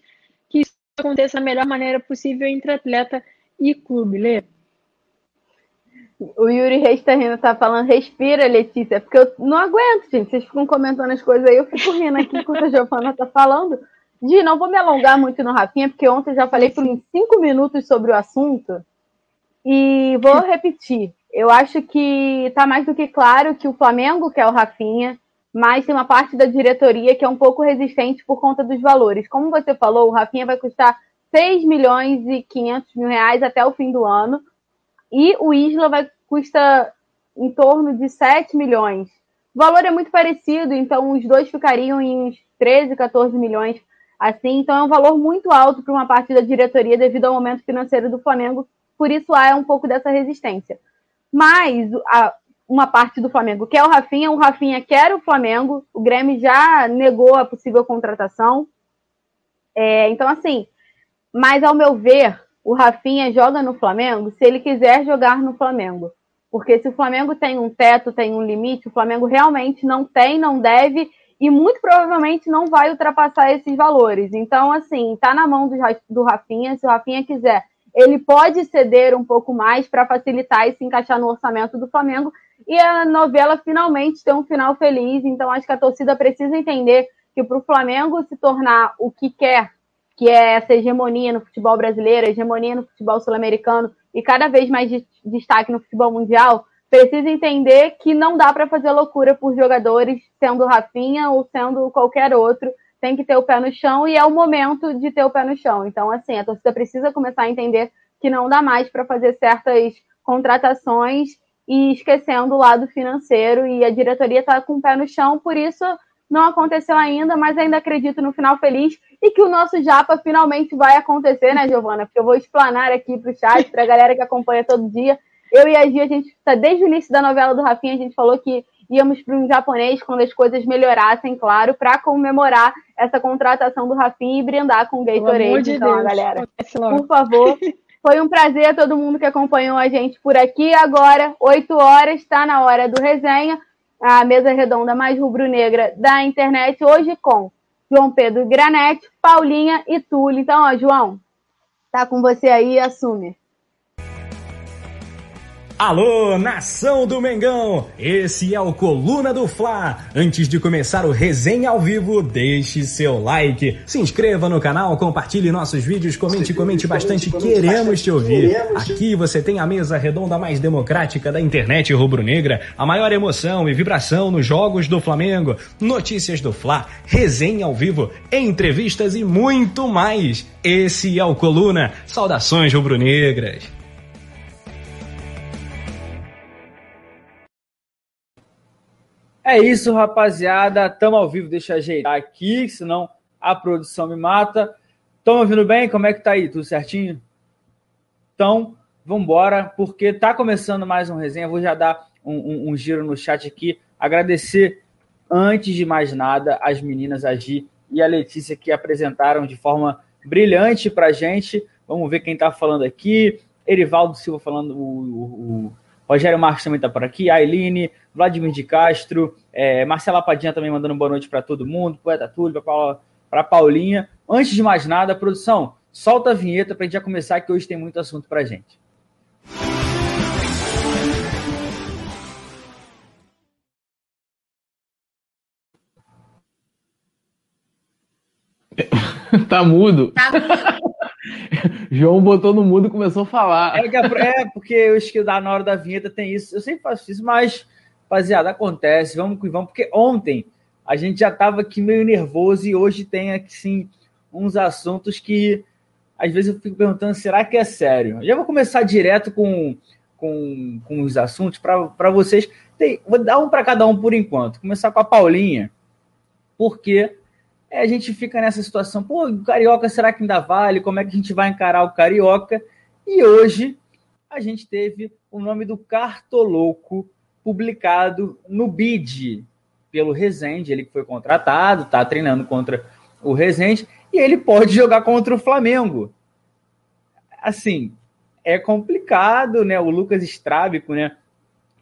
que isso aconteça da melhor maneira possível entre atleta e clube, Lê. O Yuri Reis rindo, tá falando, respira, Letícia, porque eu não aguento, gente. Vocês ficam comentando as coisas aí, eu fico rindo aqui enquanto a Giovana tá falando. Gi, não vou me alongar muito no Rafinha, porque ontem eu já falei por uns cinco minutos sobre o assunto. E vou repetir. Eu acho que tá mais do que claro que o Flamengo quer o Rafinha, mas tem uma parte da diretoria que é um pouco resistente por conta dos valores. Como você falou, o Rafinha vai custar 6 milhões e 500 mil reais até o fim do ano. E o Isla vai custa em torno de 7 milhões. O valor é muito parecido, então os dois ficariam em uns 13, 14 milhões assim. Então é um valor muito alto para uma parte da diretoria devido ao momento financeiro do Flamengo. Por isso há um pouco dessa resistência. Mas a, uma parte do Flamengo quer o Rafinha, o Rafinha quer o Flamengo, o Grêmio já negou a possível contratação. É, então, assim, mas ao meu ver, o Rafinha joga no Flamengo se ele quiser jogar no Flamengo. Porque se o Flamengo tem um teto, tem um limite, o Flamengo realmente não tem, não deve e muito provavelmente não vai ultrapassar esses valores. Então, assim, tá na mão do, do Rafinha. Se o Rafinha quiser, ele pode ceder um pouco mais para facilitar e se encaixar no orçamento do Flamengo. E a novela finalmente ter um final feliz. Então, acho que a torcida precisa entender que para o Flamengo se tornar o que quer que é essa hegemonia no futebol brasileiro, hegemonia no futebol sul-americano e cada vez mais de destaque no futebol mundial, precisa entender que não dá para fazer loucura por jogadores, sendo Rafinha ou sendo qualquer outro, tem que ter o pé no chão e é o momento de ter o pé no chão. Então, assim, a torcida precisa começar a entender que não dá mais para fazer certas contratações e esquecendo o lado financeiro e a diretoria está com o pé no chão, por isso não aconteceu ainda, mas ainda acredito no final feliz e que o nosso Japa finalmente vai acontecer, né, Giovana? Porque eu vou explanar aqui para o chat, para a galera que acompanha todo dia. Eu e a Gia, a gente está desde o início da novela do Rafinha, a gente falou que íamos para um japonês quando as coisas melhorassem, claro, para comemorar essa contratação do Rafinha e brindar com o Gatorade. De então, Deus. galera, por favor. Foi um prazer a todo mundo que acompanhou a gente por aqui. Agora, 8 horas, está na hora do resenha a mesa redonda mais rubro-negra da internet, hoje com João Pedro Granete, Paulinha e Túlio. Então, ó, João, tá com você aí, assume. Alô, nação do Mengão! Esse é o Coluna do Fla. Antes de começar o resenha ao vivo, deixe seu like, se inscreva no canal, compartilhe nossos vídeos, comente, comente bastante, queremos te ouvir. Aqui você tem a mesa redonda mais democrática da internet rubro-negra, a maior emoção e vibração nos jogos do Flamengo, notícias do Fla, resenha ao vivo, entrevistas e muito mais. Esse é o Coluna. Saudações rubro-negras. É isso, rapaziada. Tamo ao vivo, deixa eu ajeitar aqui, senão a produção me mata. Tão ouvindo bem? Como é que tá aí? Tudo certinho? Então, vambora, porque tá começando mais um resenha. Vou já dar um, um, um giro no chat aqui. Agradecer, antes de mais nada, as meninas, a Gi e a Letícia, que apresentaram de forma brilhante pra gente. Vamos ver quem tá falando aqui. Erivaldo Silva falando, o, o Rogério Marques também tá por aqui, Ailine, Vladimir de Castro, é, Marcela Padinha também mandando boa noite para todo mundo, Poeta Túlio, para Paulinha. Antes de mais nada, produção, solta a vinheta para a gente já começar, que hoje tem muito assunto para gente. tá mudo. Tá João botou no mudo e começou a falar. É, é porque eu esqueci na hora da vinheta tem isso. Eu sempre faço isso, mas rapaziada, acontece, vamos que vamos, porque ontem a gente já estava aqui meio nervoso e hoje tem aqui sim uns assuntos que às vezes eu fico perguntando, será que é sério? Já vou começar direto com, com, com os assuntos para vocês. Tem, vou dar um para cada um por enquanto. Começar com a Paulinha, porque a gente fica nessa situação, pô, o Carioca, será que ainda vale? Como é que a gente vai encarar o Carioca? E hoje a gente teve o nome do Cartoloco publicado no BID pelo Rezende, ele que foi contratado, está treinando contra o Rezende, e ele pode jogar contra o Flamengo. Assim, é complicado, né? O Lucas Estrábico, né?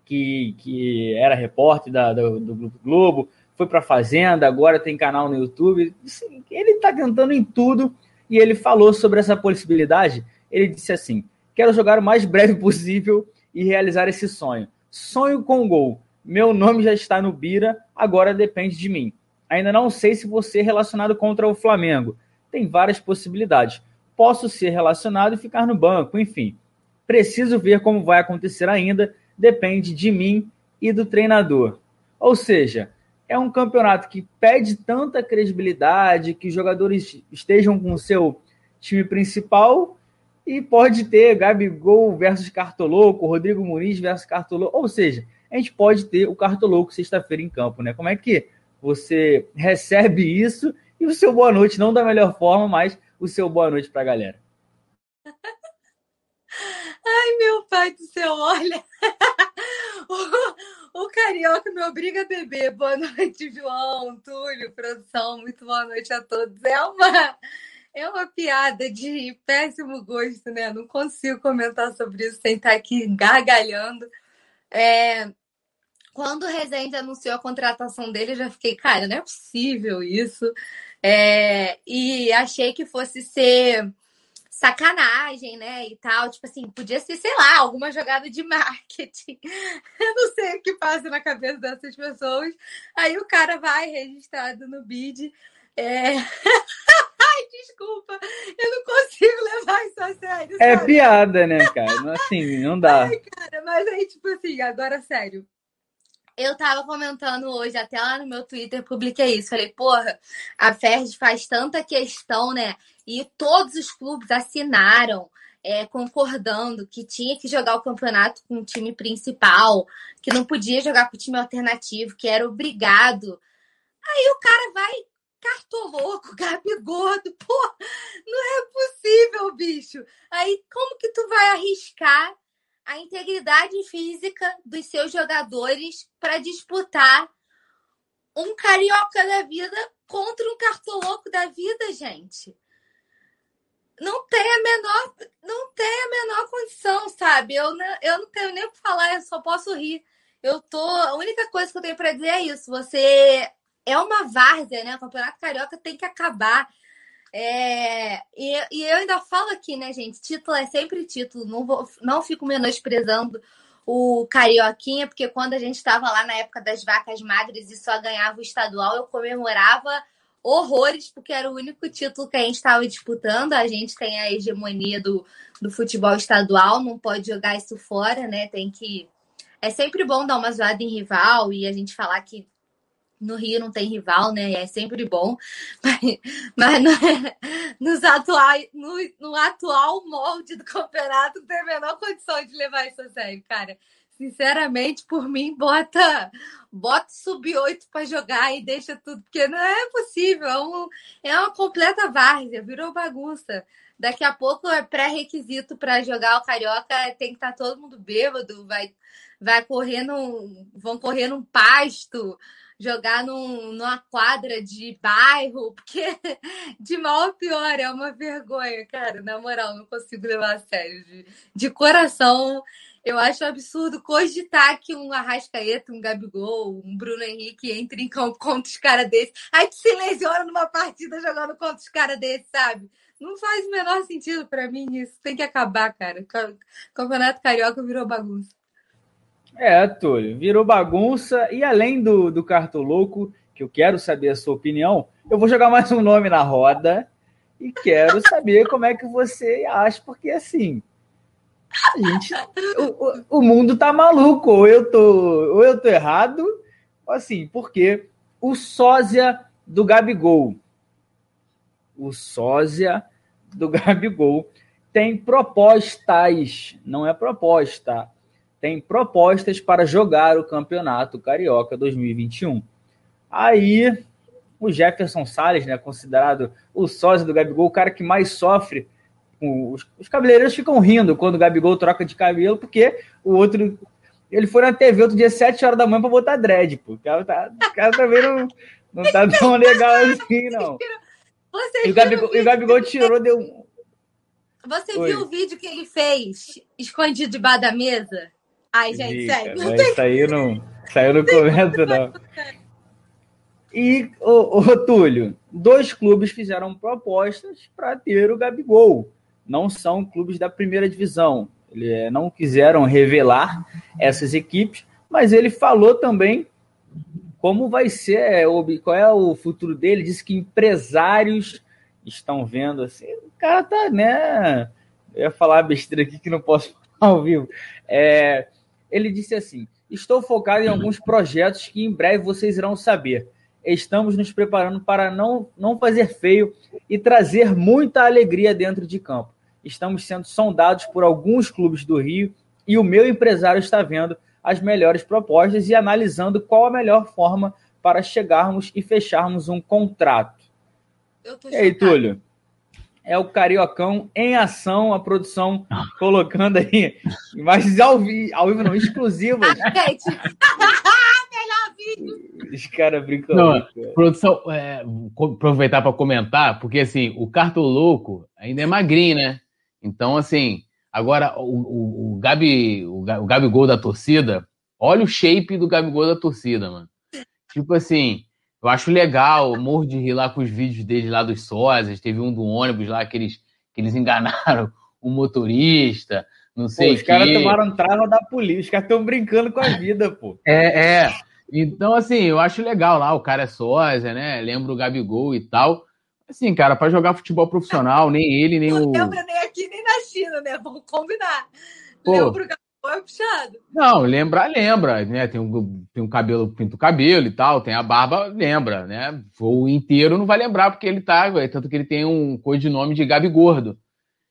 Que, que era repórter da, do, do Globo, foi para Fazenda, agora tem canal no YouTube. Assim, ele está tentando em tudo e ele falou sobre essa possibilidade. Ele disse assim: quero jogar o mais breve possível e realizar esse sonho. Sonho com gol. Meu nome já está no Bira, agora depende de mim. Ainda não sei se vou ser relacionado contra o Flamengo. Tem várias possibilidades. Posso ser relacionado e ficar no banco, enfim. Preciso ver como vai acontecer ainda, depende de mim e do treinador. Ou seja, é um campeonato que pede tanta credibilidade, que jogadores estejam com o seu time principal e pode ter Gabigol versus Cartoloco, Rodrigo Muniz versus Cartoloco. Ou seja, a gente pode ter o Cartoloco sexta-feira em campo, né? Como é que você recebe isso e o seu boa noite, não da melhor forma, mas o seu boa noite para a galera. Ai, meu pai do céu, olha. o, carioca me obriga a beber. Boa noite, João, Túlio, produção. Muito boa noite a todos. É uma é uma piada de péssimo gosto, né? Não consigo comentar sobre isso sem estar aqui gargalhando. É... Quando o Rezende anunciou a contratação dele, eu já fiquei, cara, não é possível isso. É... E achei que fosse ser sacanagem, né? E tal. Tipo assim, podia ser, sei lá, alguma jogada de marketing. Eu não sei o que passa na cabeça dessas pessoas. Aí o cara vai registrado no BID. É... Ai, desculpa, eu não consigo levar isso a sério. É sabe? piada, né, cara? Assim, não dá. Ai, cara, mas aí, tipo assim, agora sério. Eu tava comentando hoje, até lá no meu Twitter, publiquei isso. Falei, porra, a Ferd faz tanta questão, né? E todos os clubes assinaram, é, concordando que tinha que jogar o campeonato com o time principal, que não podia jogar com o time alternativo, que era obrigado. Aí o cara vai cartoloco, Gabigordo, pô, não é possível, bicho. Aí como que tu vai arriscar a integridade física dos seus jogadores para disputar um carioca da vida contra um cartoloco da vida, gente? Não tem a menor, não tem a menor condição, sabe? Eu não, eu não tenho nem o que falar, eu só posso rir. Eu tô, a única coisa que eu tenho para dizer é isso. Você é uma várzea, né? O Campeonato Carioca tem que acabar. É, e, e, eu ainda falo aqui, né, gente? Título é sempre título. Não, vou, não fico menosprezando o Carioquinha, porque quando a gente estava lá na época das vacas magras e só ganhava o estadual, eu comemorava horrores, porque era o único título que a gente estava disputando. A gente tem a hegemonia do, do futebol estadual, não pode jogar isso fora, né? Tem que. É sempre bom dar uma zoada em rival e a gente falar que no Rio não tem rival, né? É sempre bom. Mas, mas no, nos atuais, no, no atual molde do campeonato, não tem a menor condição de levar isso a sério, cara. Sinceramente, por mim, bota bota sub-8 para jogar e deixa tudo, porque não é possível. É, um, é uma completa várzea, virou bagunça. Daqui a pouco é pré-requisito para jogar o Carioca, tem que estar tá todo mundo bêbado, vai, vai correr num, vão correr num pasto, jogar num, numa quadra de bairro, porque de mal a pior é uma vergonha, cara. Na moral, não consigo levar a sério. De, de coração, eu acho absurdo cogitar que um Arrascaeta, um Gabigol, um Bruno Henrique entre em campo contra os caras desses. Aí tu se lesiona numa partida jogando contra os caras desses, sabe? Não faz o menor sentido para mim isso. Tem que acabar, cara. Campeonato Carioca virou bagunça. É, Túlio, virou bagunça. E além do, do Cartoloco, que eu quero saber a sua opinião, eu vou jogar mais um nome na roda e quero saber como é que você acha, porque assim. A gente, o, o, mundo tá maluco, ou eu tô, ou eu tô errado, assim, porque o sósia do Gabigol, o sósia do Gabigol tem propostas, não é proposta, tem propostas para jogar o Campeonato Carioca 2021. Aí o Jefferson Salles, né, considerado o sócio do Gabigol, o cara que mais sofre. Os, os cabeleireiros ficam rindo quando o Gabigol troca de cabelo, porque o outro. Ele foi na TV outro dia, 7 horas da manhã, para botar dread, pô. O cara, tá, o cara também não, não tá tão legal assim, não. E, o Gabigol, o Gabigol tirou, deu. Você Oi. viu o vídeo que ele fez escondido debaixo da mesa? Ai, gente, sério. Mas isso aí não, isso aí eu não comento, não. E, ô, ô, Túlio, dois clubes fizeram propostas para ter o Gabigol. Não são clubes da primeira divisão. Ele, é, não quiseram revelar essas equipes, mas ele falou também como vai ser, é, qual é o futuro dele. Disse que empresários estão vendo assim. O cara tá, né? Eu ia falar besteira aqui que não posso falar ao vivo. É, ele disse assim: Estou focado em alguns projetos que em breve vocês irão saber. Estamos nos preparando para não, não fazer feio e trazer muita alegria dentro de campo. Estamos sendo sondados por alguns clubes do Rio e o meu empresário está vendo as melhores propostas e analisando qual a melhor forma para chegarmos e fecharmos um contrato. e aí, Túlio? É o Cariocão em ação, a produção colocando aí imagens ao vivo, ao vivo não, exclusivas. Gente, melhor vídeo. Os caras brincam. Não, produção, é, aproveitar para comentar, porque assim, o Cartoloco ainda é magrinho, né? Então, assim, agora o, o, o, Gabi, o, o Gabigol da torcida, olha o shape do Gabigol da torcida, mano. Tipo assim, eu acho legal, morro de rir lá com os vídeos deles lá dos sósias. Teve um do ônibus lá que eles, que eles enganaram o motorista, não sei pô, Os caras tomaram trava da polícia, os caras estão brincando com a vida, pô. É, é. Então, assim, eu acho legal lá, o cara é sósia, né? Lembra o Gabigol e tal. Assim, cara, para jogar futebol profissional, nem ele, nem não o. Não lembra nem aqui, nem na China, né? Vamos combinar. Pô, lembra o é puxado. Não, lembrar, lembra, né? Tem um, tem um cabelo, pinta o cabelo e tal, tem a barba, lembra, né? O inteiro não vai lembrar, porque ele tá. Tanto que ele tem um codinome de Gabi Gordo.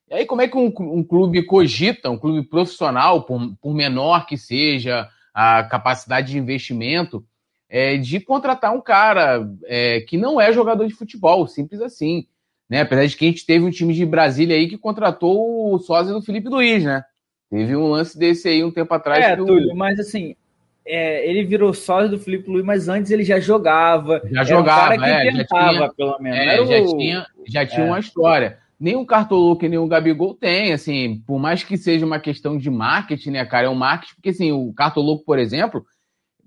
E aí, como é que um, um clube cogita, um clube profissional, por, por, menor que seja a capacidade de investimento, é, de contratar um cara é, que não é jogador de futebol, simples assim. Né? Apesar de que a gente teve um time de Brasília aí que contratou o sósia do Felipe Luiz, né? Teve um lance desse aí um tempo atrás. É, Túlio, mas assim, é, ele virou sócio do Felipe Luiz, mas antes ele já jogava. Já jogava, um é, tentava, já tinha, pelo menos. É, já, o... tinha, já tinha é. uma história. Nem o Cartoluque, nem o Gabigol tem, assim, por mais que seja uma questão de marketing, né, cara? É um marketing, porque assim, o Cartoluque, por exemplo,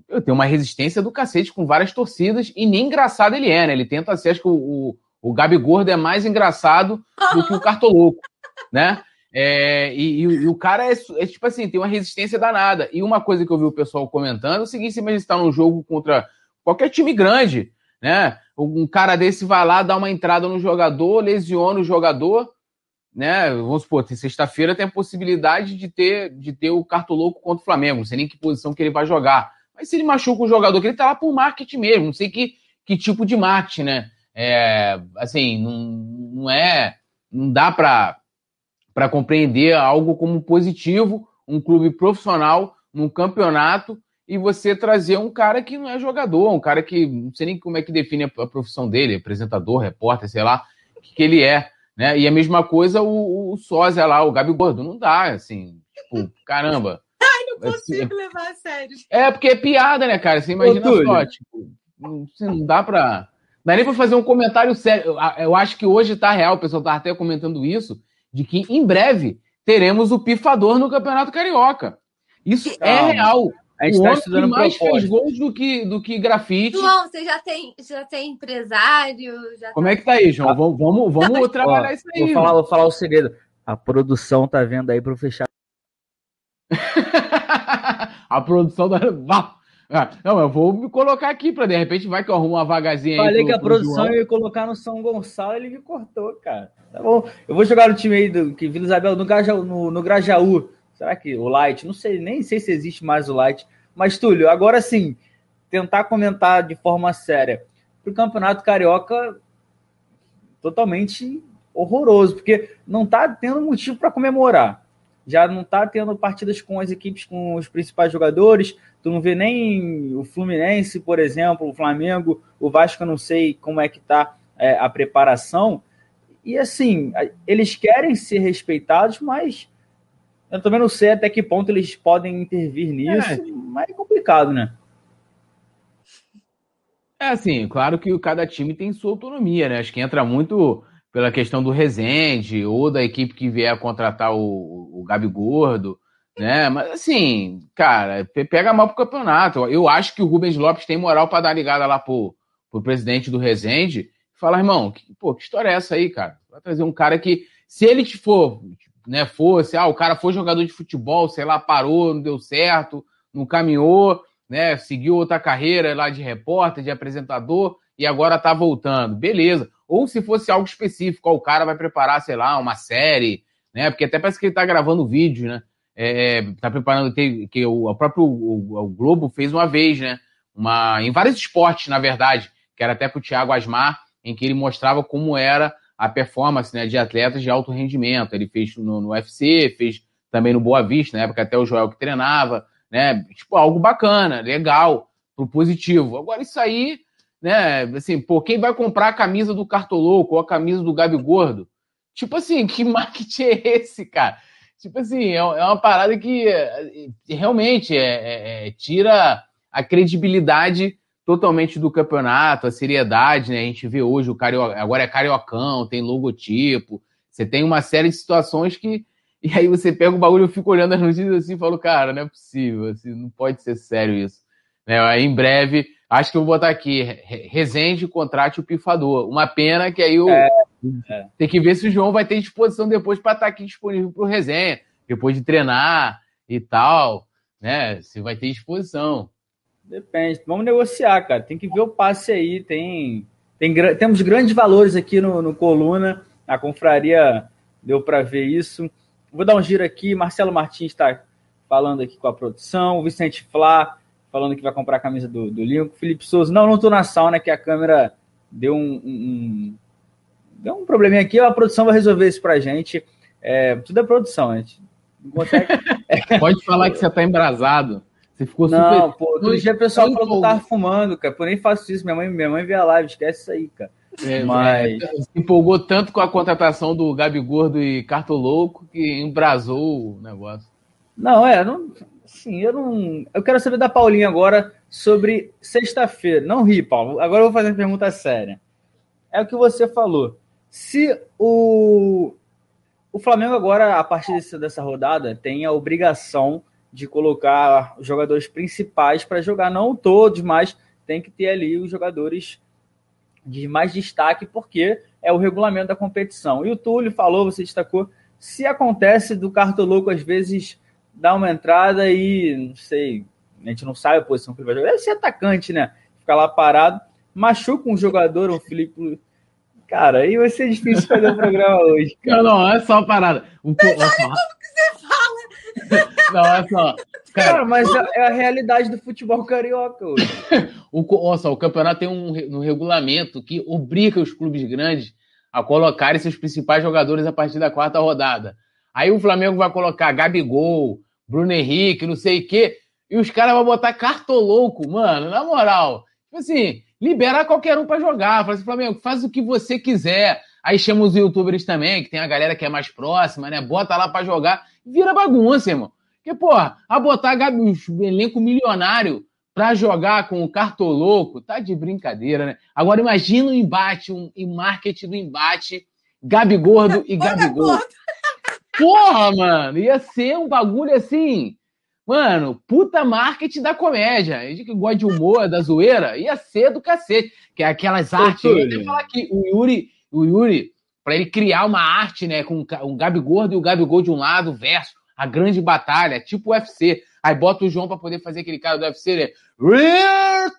eu tenho uma resistência do cacete com várias torcidas e nem engraçado ele é, né? Ele tenta ser, acho que o, o, o Gabigordo é mais engraçado do que o Cartoluco, né? É, e, e, e, o cara é, é, tipo assim, tem uma resistência danada. E uma coisa que eu vi o pessoal comentando é o seguinte: se você está num jogo contra qualquer time grande, né? Um cara desse vai lá, dá uma entrada no jogador, lesiona o jogador, né? Vamos supor, sexta-feira tem a possibilidade de ter, de ter o cartoloco contra o Flamengo, não sei nem que posição que ele vai jogar. Mas se ele machuca o jogador, que ele tá lá por marketing mesmo, não sei que, que tipo de marketing, né? É, assim, não, não é. Não dá para para compreender algo como positivo, um clube profissional num campeonato e você trazer um cara que não é jogador, um cara que não sei nem como é que define a profissão dele, apresentador, repórter, sei lá, o que, que ele é, né? E a mesma coisa o, o sósia lá, o Gabi Gordo, não dá, assim, tipo, caramba. Ai, não consigo é, levar a sério. É, porque é piada, né, cara? Você imagina Ô, só, tipo, não, não dá pra... Não dá nem pra fazer um comentário sério. Eu, eu acho que hoje tá real, o pessoal tá até comentando isso, de que em breve teremos o pifador no Campeonato Carioca. Isso é Calma. é real. A gente está estudando mais propósito. fez gols do que, do que grafite. João, você já tem, já tem empresário? Já Como tá... é que tá aí, João? Ah. Vamos, vamos, vamos trabalhar Ó, isso aí. Vou falar, vou falar o segredo. A produção tá vendo aí para fechar. a produção da. Ah, não, eu vou me colocar aqui para de repente vai que eu arrumo uma vagazinha Falei aí. Falei que a produção ia colocar no São Gonçalo ele me cortou, cara. Tá bom. Eu vou jogar no time aí do que Vila Isabel no, Grajaú, no, no Grajaú. Será que o Light? Não sei, nem sei se existe mais o Light. Mas, Túlio, agora sim, tentar comentar de forma séria. Para o Campeonato Carioca, totalmente horroroso, porque não está tendo motivo para comemorar. Já não está tendo partidas com as equipes com os principais jogadores. Tu não vê nem o Fluminense, por exemplo, o Flamengo, o Vasco, eu não sei como é que está é, a preparação. E assim, eles querem ser respeitados, mas eu também não sei até que ponto eles podem intervir nisso, é. mas é complicado, né? É assim, claro que cada time tem sua autonomia, né? Acho que entra muito pela questão do Rezende ou da equipe que vier contratar o, o Gabi Gordo, né? Mas assim, cara, pega mal pro campeonato. Eu acho que o Rubens Lopes tem moral para dar ligada lá pro, pro presidente do Rezende Fala, irmão, que, pô, que história é essa aí, cara? Vai trazer um cara que, se ele for, né, fosse, ah, o cara foi jogador de futebol, sei lá, parou, não deu certo, não caminhou, né, seguiu outra carreira lá de repórter, de apresentador, e agora tá voltando. Beleza. Ou se fosse algo específico, ó, o cara vai preparar, sei lá, uma série, né, porque até parece que ele tá gravando vídeo, né, é, tá preparando, que, que o, o próprio o, o Globo fez uma vez, né, uma, em vários esportes, na verdade, que era até pro Thiago Asmar, em que ele mostrava como era a performance né, de atletas de alto rendimento. Ele fez no, no UFC, fez também no Boa Vista, na época até o Joel que treinava, né? Tipo, algo bacana, legal, pro positivo. Agora, isso aí, né, assim, pô, quem vai comprar a camisa do Cartoloco ou a camisa do Gabi Gordo? Tipo assim, que marketing é esse, cara? Tipo assim, é, é uma parada que é, realmente é, é, é, tira a credibilidade totalmente do campeonato, a seriedade, né? A gente vê hoje o Carioca, agora é Cariocão, tem logotipo, você tem uma série de situações que. E aí você pega o bagulho, eu fico olhando as notícias assim e falo, cara, não é possível, assim, não pode ser sério isso. Né? Aí, em breve, acho que eu vou botar aqui, Resende contrate o pifador. Uma pena que aí o. É, é. Tem que ver se o João vai ter disposição depois para estar tá aqui disponível para o resenha, depois de treinar e tal, né? Se vai ter disposição. Depende. Vamos negociar, cara. Tem que ver o passe aí. Tem, tem temos grandes valores aqui no, no Coluna. A confraria deu para ver isso. Vou dar um giro aqui. Marcelo Martins está falando aqui com a produção. O Vicente Flá falando que vai comprar a camisa do, do Lincoln. Felipe Souza. Não, não estou na sauna, que a câmera deu um, um, deu um probleminha aqui. A produção vai resolver isso para a gente. É, tudo é produção, a gente não consegue. Pode falar que você está embrasado. Você ficou super. Não, pô, outro dia o pessoal falou que eu tava fumando, cara. Por nem faço isso. Minha mãe, minha mãe vê a live, esquece isso aí, cara. É, Mas. É, se empolgou tanto com a contratação do Gabi Gordo e Cartolouco que embrasou o negócio. Não, é, não. Sim, eu não. Eu quero saber da Paulinha agora sobre sexta-feira. Não ri, Paulo. Agora eu vou fazer uma pergunta séria. É o que você falou. Se o. O Flamengo agora, a partir desse, dessa rodada, tem a obrigação de colocar os jogadores principais para jogar, não todos, mas tem que ter ali os jogadores de mais destaque, porque é o regulamento da competição. E o Túlio falou, você destacou, se acontece do cartoloco às vezes dar uma entrada e, não sei, a gente não sabe a posição que ele vai jogar. Deve ser atacante, né? Ficar lá parado, machuca um jogador, um Felipe. Cara, aí vai ser difícil fazer o programa hoje. Cara. Não, não, é só uma parada. O, Mas olha como que você fala! Não, é só. Cara, cara mas é, é a realidade do futebol carioca hoje. o, olha só, o campeonato tem um, um regulamento que obriga os clubes grandes a colocarem seus principais jogadores a partir da quarta rodada. Aí o Flamengo vai colocar Gabigol, Bruno Henrique, não sei o quê, e os caras vão botar cartolouco, mano, na moral. Tipo assim, liberar qualquer um para jogar. Fala assim, Flamengo, faz o que você quiser. Aí chama os youtubers também, que tem a galera que é mais próxima, né? Bota lá para jogar. Vira bagunça, irmão. Porque, porra, a botar um elenco milionário pra jogar com o cartoloco, tá de brincadeira, né? Agora imagina o embate, um, um marketing do embate, Gabi Gordo e Gabigol. Porra, mano, ia ser um bagulho assim. Mano, puta marketing da comédia. A gente que gosta de humor, da zoeira, ia ser do cacete. Que é aquelas artes. Eu ia falar que o Yuri, o Yuri, pra ele criar uma arte, né, com um Gabi Gordo e o Gabigol de um lado, verso, a grande batalha, tipo UFC. Aí bota o João pra poder fazer aquele cara do UFC, né? Real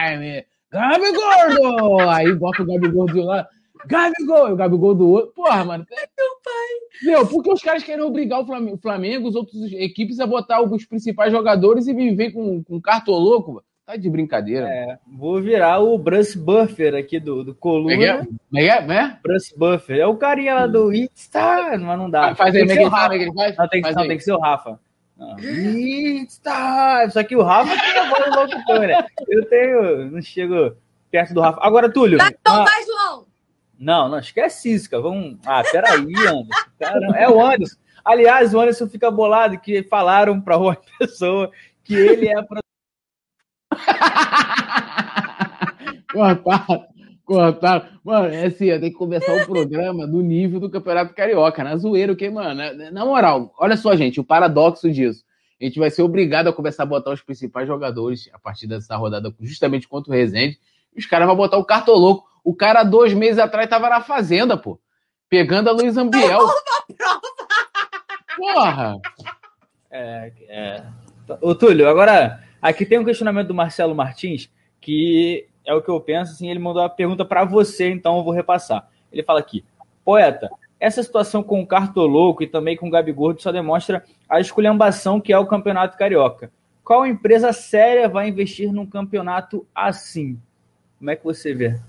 time! Gabi Gordo! Aí bota o Gabi Gordo de um lado. Gabigol, o Gabigol do outro. Porra, mano. Meu pai. Meu, porque os caras querem obrigar o Flamengo, o Flamengo as outras equipes a botar os principais jogadores e viver com, com cartoloco, mano. Tá de brincadeira. É, vou virar o Bruce Buffer aqui do, do Coluna. É, é? é, é? é? Bruce Buffer. É o carinha lá do It's Time, mas não dá. Ah, faz aí, como é que ele faz? Não, tem que, não, tem que ser o Rafa. It's time! Só que o Rafa tem a voz do locutor, né? Eu tenho. Não chego perto do Rafa. Agora, Túlio. Vai, então vai, João! Não, não, esquece isso, cara. Vamos. Ah, peraí, Anderson. Caramba. É o Anderson. Aliás, o Anderson fica bolado que falaram para uma pessoa que ele é. Pro... cortaram, cortaram. Mano, é assim, tem que começar o programa do nível do Campeonato Carioca, na zoeira, que, mano, na moral, olha só, gente, o paradoxo disso. A gente vai ser obrigado a começar a botar os principais jogadores a partir dessa rodada, justamente contra o Rezende. Os caras vão botar o cartoloco o cara, dois meses atrás, tava na fazenda, pô. Pegando a Luiz Ambiel. Porra! É, é. Ô, Túlio, agora, aqui tem um questionamento do Marcelo Martins, que é o que eu penso, assim, ele mandou uma pergunta para você, então eu vou repassar. Ele fala aqui, poeta, essa situação com o Cartoloco e também com o Gabigordo só demonstra a esculhambação que é o Campeonato Carioca. Qual empresa séria vai investir num campeonato assim? Como é que você vê?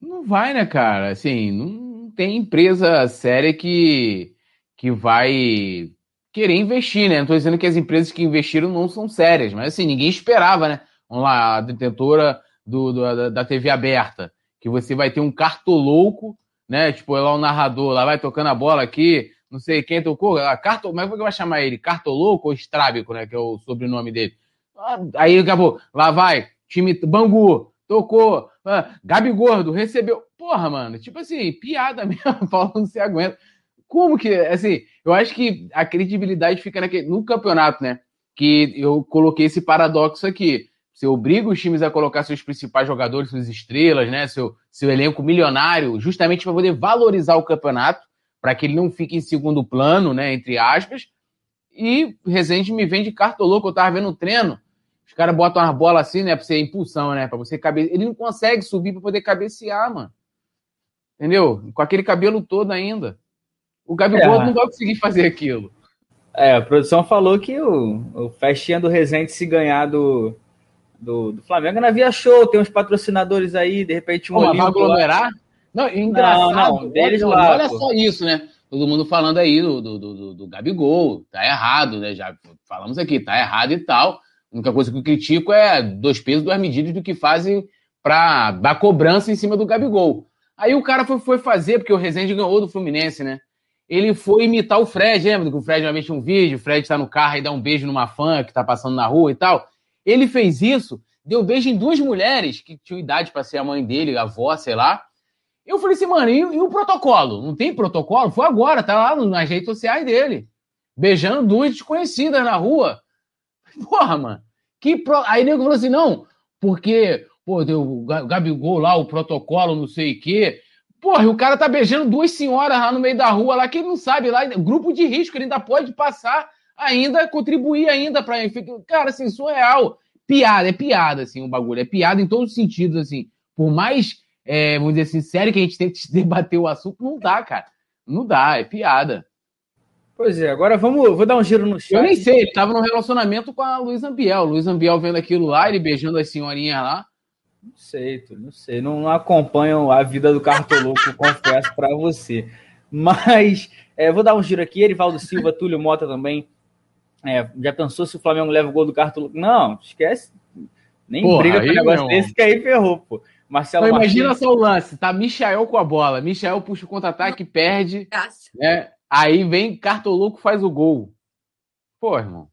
Não vai, né, cara? Assim, não tem empresa séria que, que vai querer investir, né? Não tô dizendo que as empresas que investiram não são sérias, mas assim, ninguém esperava, né? Vamos lá, a detentora do, do da, da, TV aberta, que você vai ter um cartolouco, né? Tipo, lá o narrador, lá vai tocando a bola aqui, não sei quem tocou, a carto, como é que vai chamar ele? Cartolouco ou Estrábico, né? Que é o sobrenome dele. Ah, aí acabou, lá vai, time Bangu, tocou, ah, Gabi Gordo recebeu. Porra, mano, tipo assim, piada mesmo, Paulo não se aguenta. Como que, assim, eu acho que a credibilidade fica naquele, no campeonato, né? Que eu coloquei esse paradoxo aqui. Você obriga os times a colocar seus principais jogadores, suas estrelas, né? Seu, seu elenco milionário, justamente para poder valorizar o campeonato, para que ele não fique em segundo plano, né? Entre aspas. E Rezende me vende cartoloco, eu tava vendo um treino os caras botam uma bola assim, né? Pra você impulsão, né? Pra você caber. Ele não consegue subir pra poder cabecear, mano. Entendeu? Com aquele cabelo todo ainda. O Gabigol é. não vai conseguir fazer aquilo. É, a produção falou que o, o festinha do Resende se ganhar do, do, do Flamengo na Via Show, tem uns patrocinadores aí, de repente um Pô, vai aglomerar? Não, engraçado. Não, não, deles olha, lá. Olha pô. só isso, né? Todo mundo falando aí do, do, do, do Gabigol, tá errado, né? Já falamos aqui, tá errado e tal. A única coisa que eu critico é dois pesos, duas medidas do que fazem para dar cobrança em cima do Gabigol. Aí o cara foi, foi fazer, porque o Rezende ganhou do Fluminense, né? Ele foi imitar o Fred, lembra que o Fred uma vez tinha um vídeo, o Fred tá no carro e dá um beijo numa fã que tá passando na rua e tal. Ele fez isso, deu beijo em duas mulheres que tinham idade para ser a mãe dele, a avó, sei lá. Eu falei assim, mano, e, e, o protocolo? Não tem protocolo? Foi agora, tá lá nas redes sociais dele. Beijando duas desconhecidas na rua. Porra, mano. Que pro... Aí nego falou assim: não, porque, pô, deu o Gabigol lá, o protocolo, não sei o quê. Porra, o cara tá beijando duas senhoras lá no meio da rua, lá que ele não sabe, lá, grupo de risco, ele ainda pode passar, ainda contribuir ainda para Cara, assim, surreal. Piada, é piada, assim, o bagulho. É piada em todos os sentidos, assim. Por mais, é, vamos dizer assim, sério que a gente tente debater o assunto, não dá, cara. Não dá, é piada. Pois é, agora vamos, vou dar um giro no chat. Eu nem sei, ele tava num relacionamento com a Luiz Ambiel. Luiz Ambiel vendo aquilo lá, ele beijando as senhorinhas lá. Não sei, tu, não sei. Não, não acompanham a vida do Cartoloco, confesso para você. Mas é, vou dar um giro aqui. Erivaldo Silva, Túlio Mota também. É, já pensou se o Flamengo leva o gol do Cartoloco? Não, esquece. Nem Porra, briga com o negócio desse que aí ferrou, pô. Marcelo Mas imagina Martins... só o lance, tá Michael com a bola. Michael puxa o contra-ataque, perde. Né? Aí vem Cartoloco faz o gol. Pô, irmão.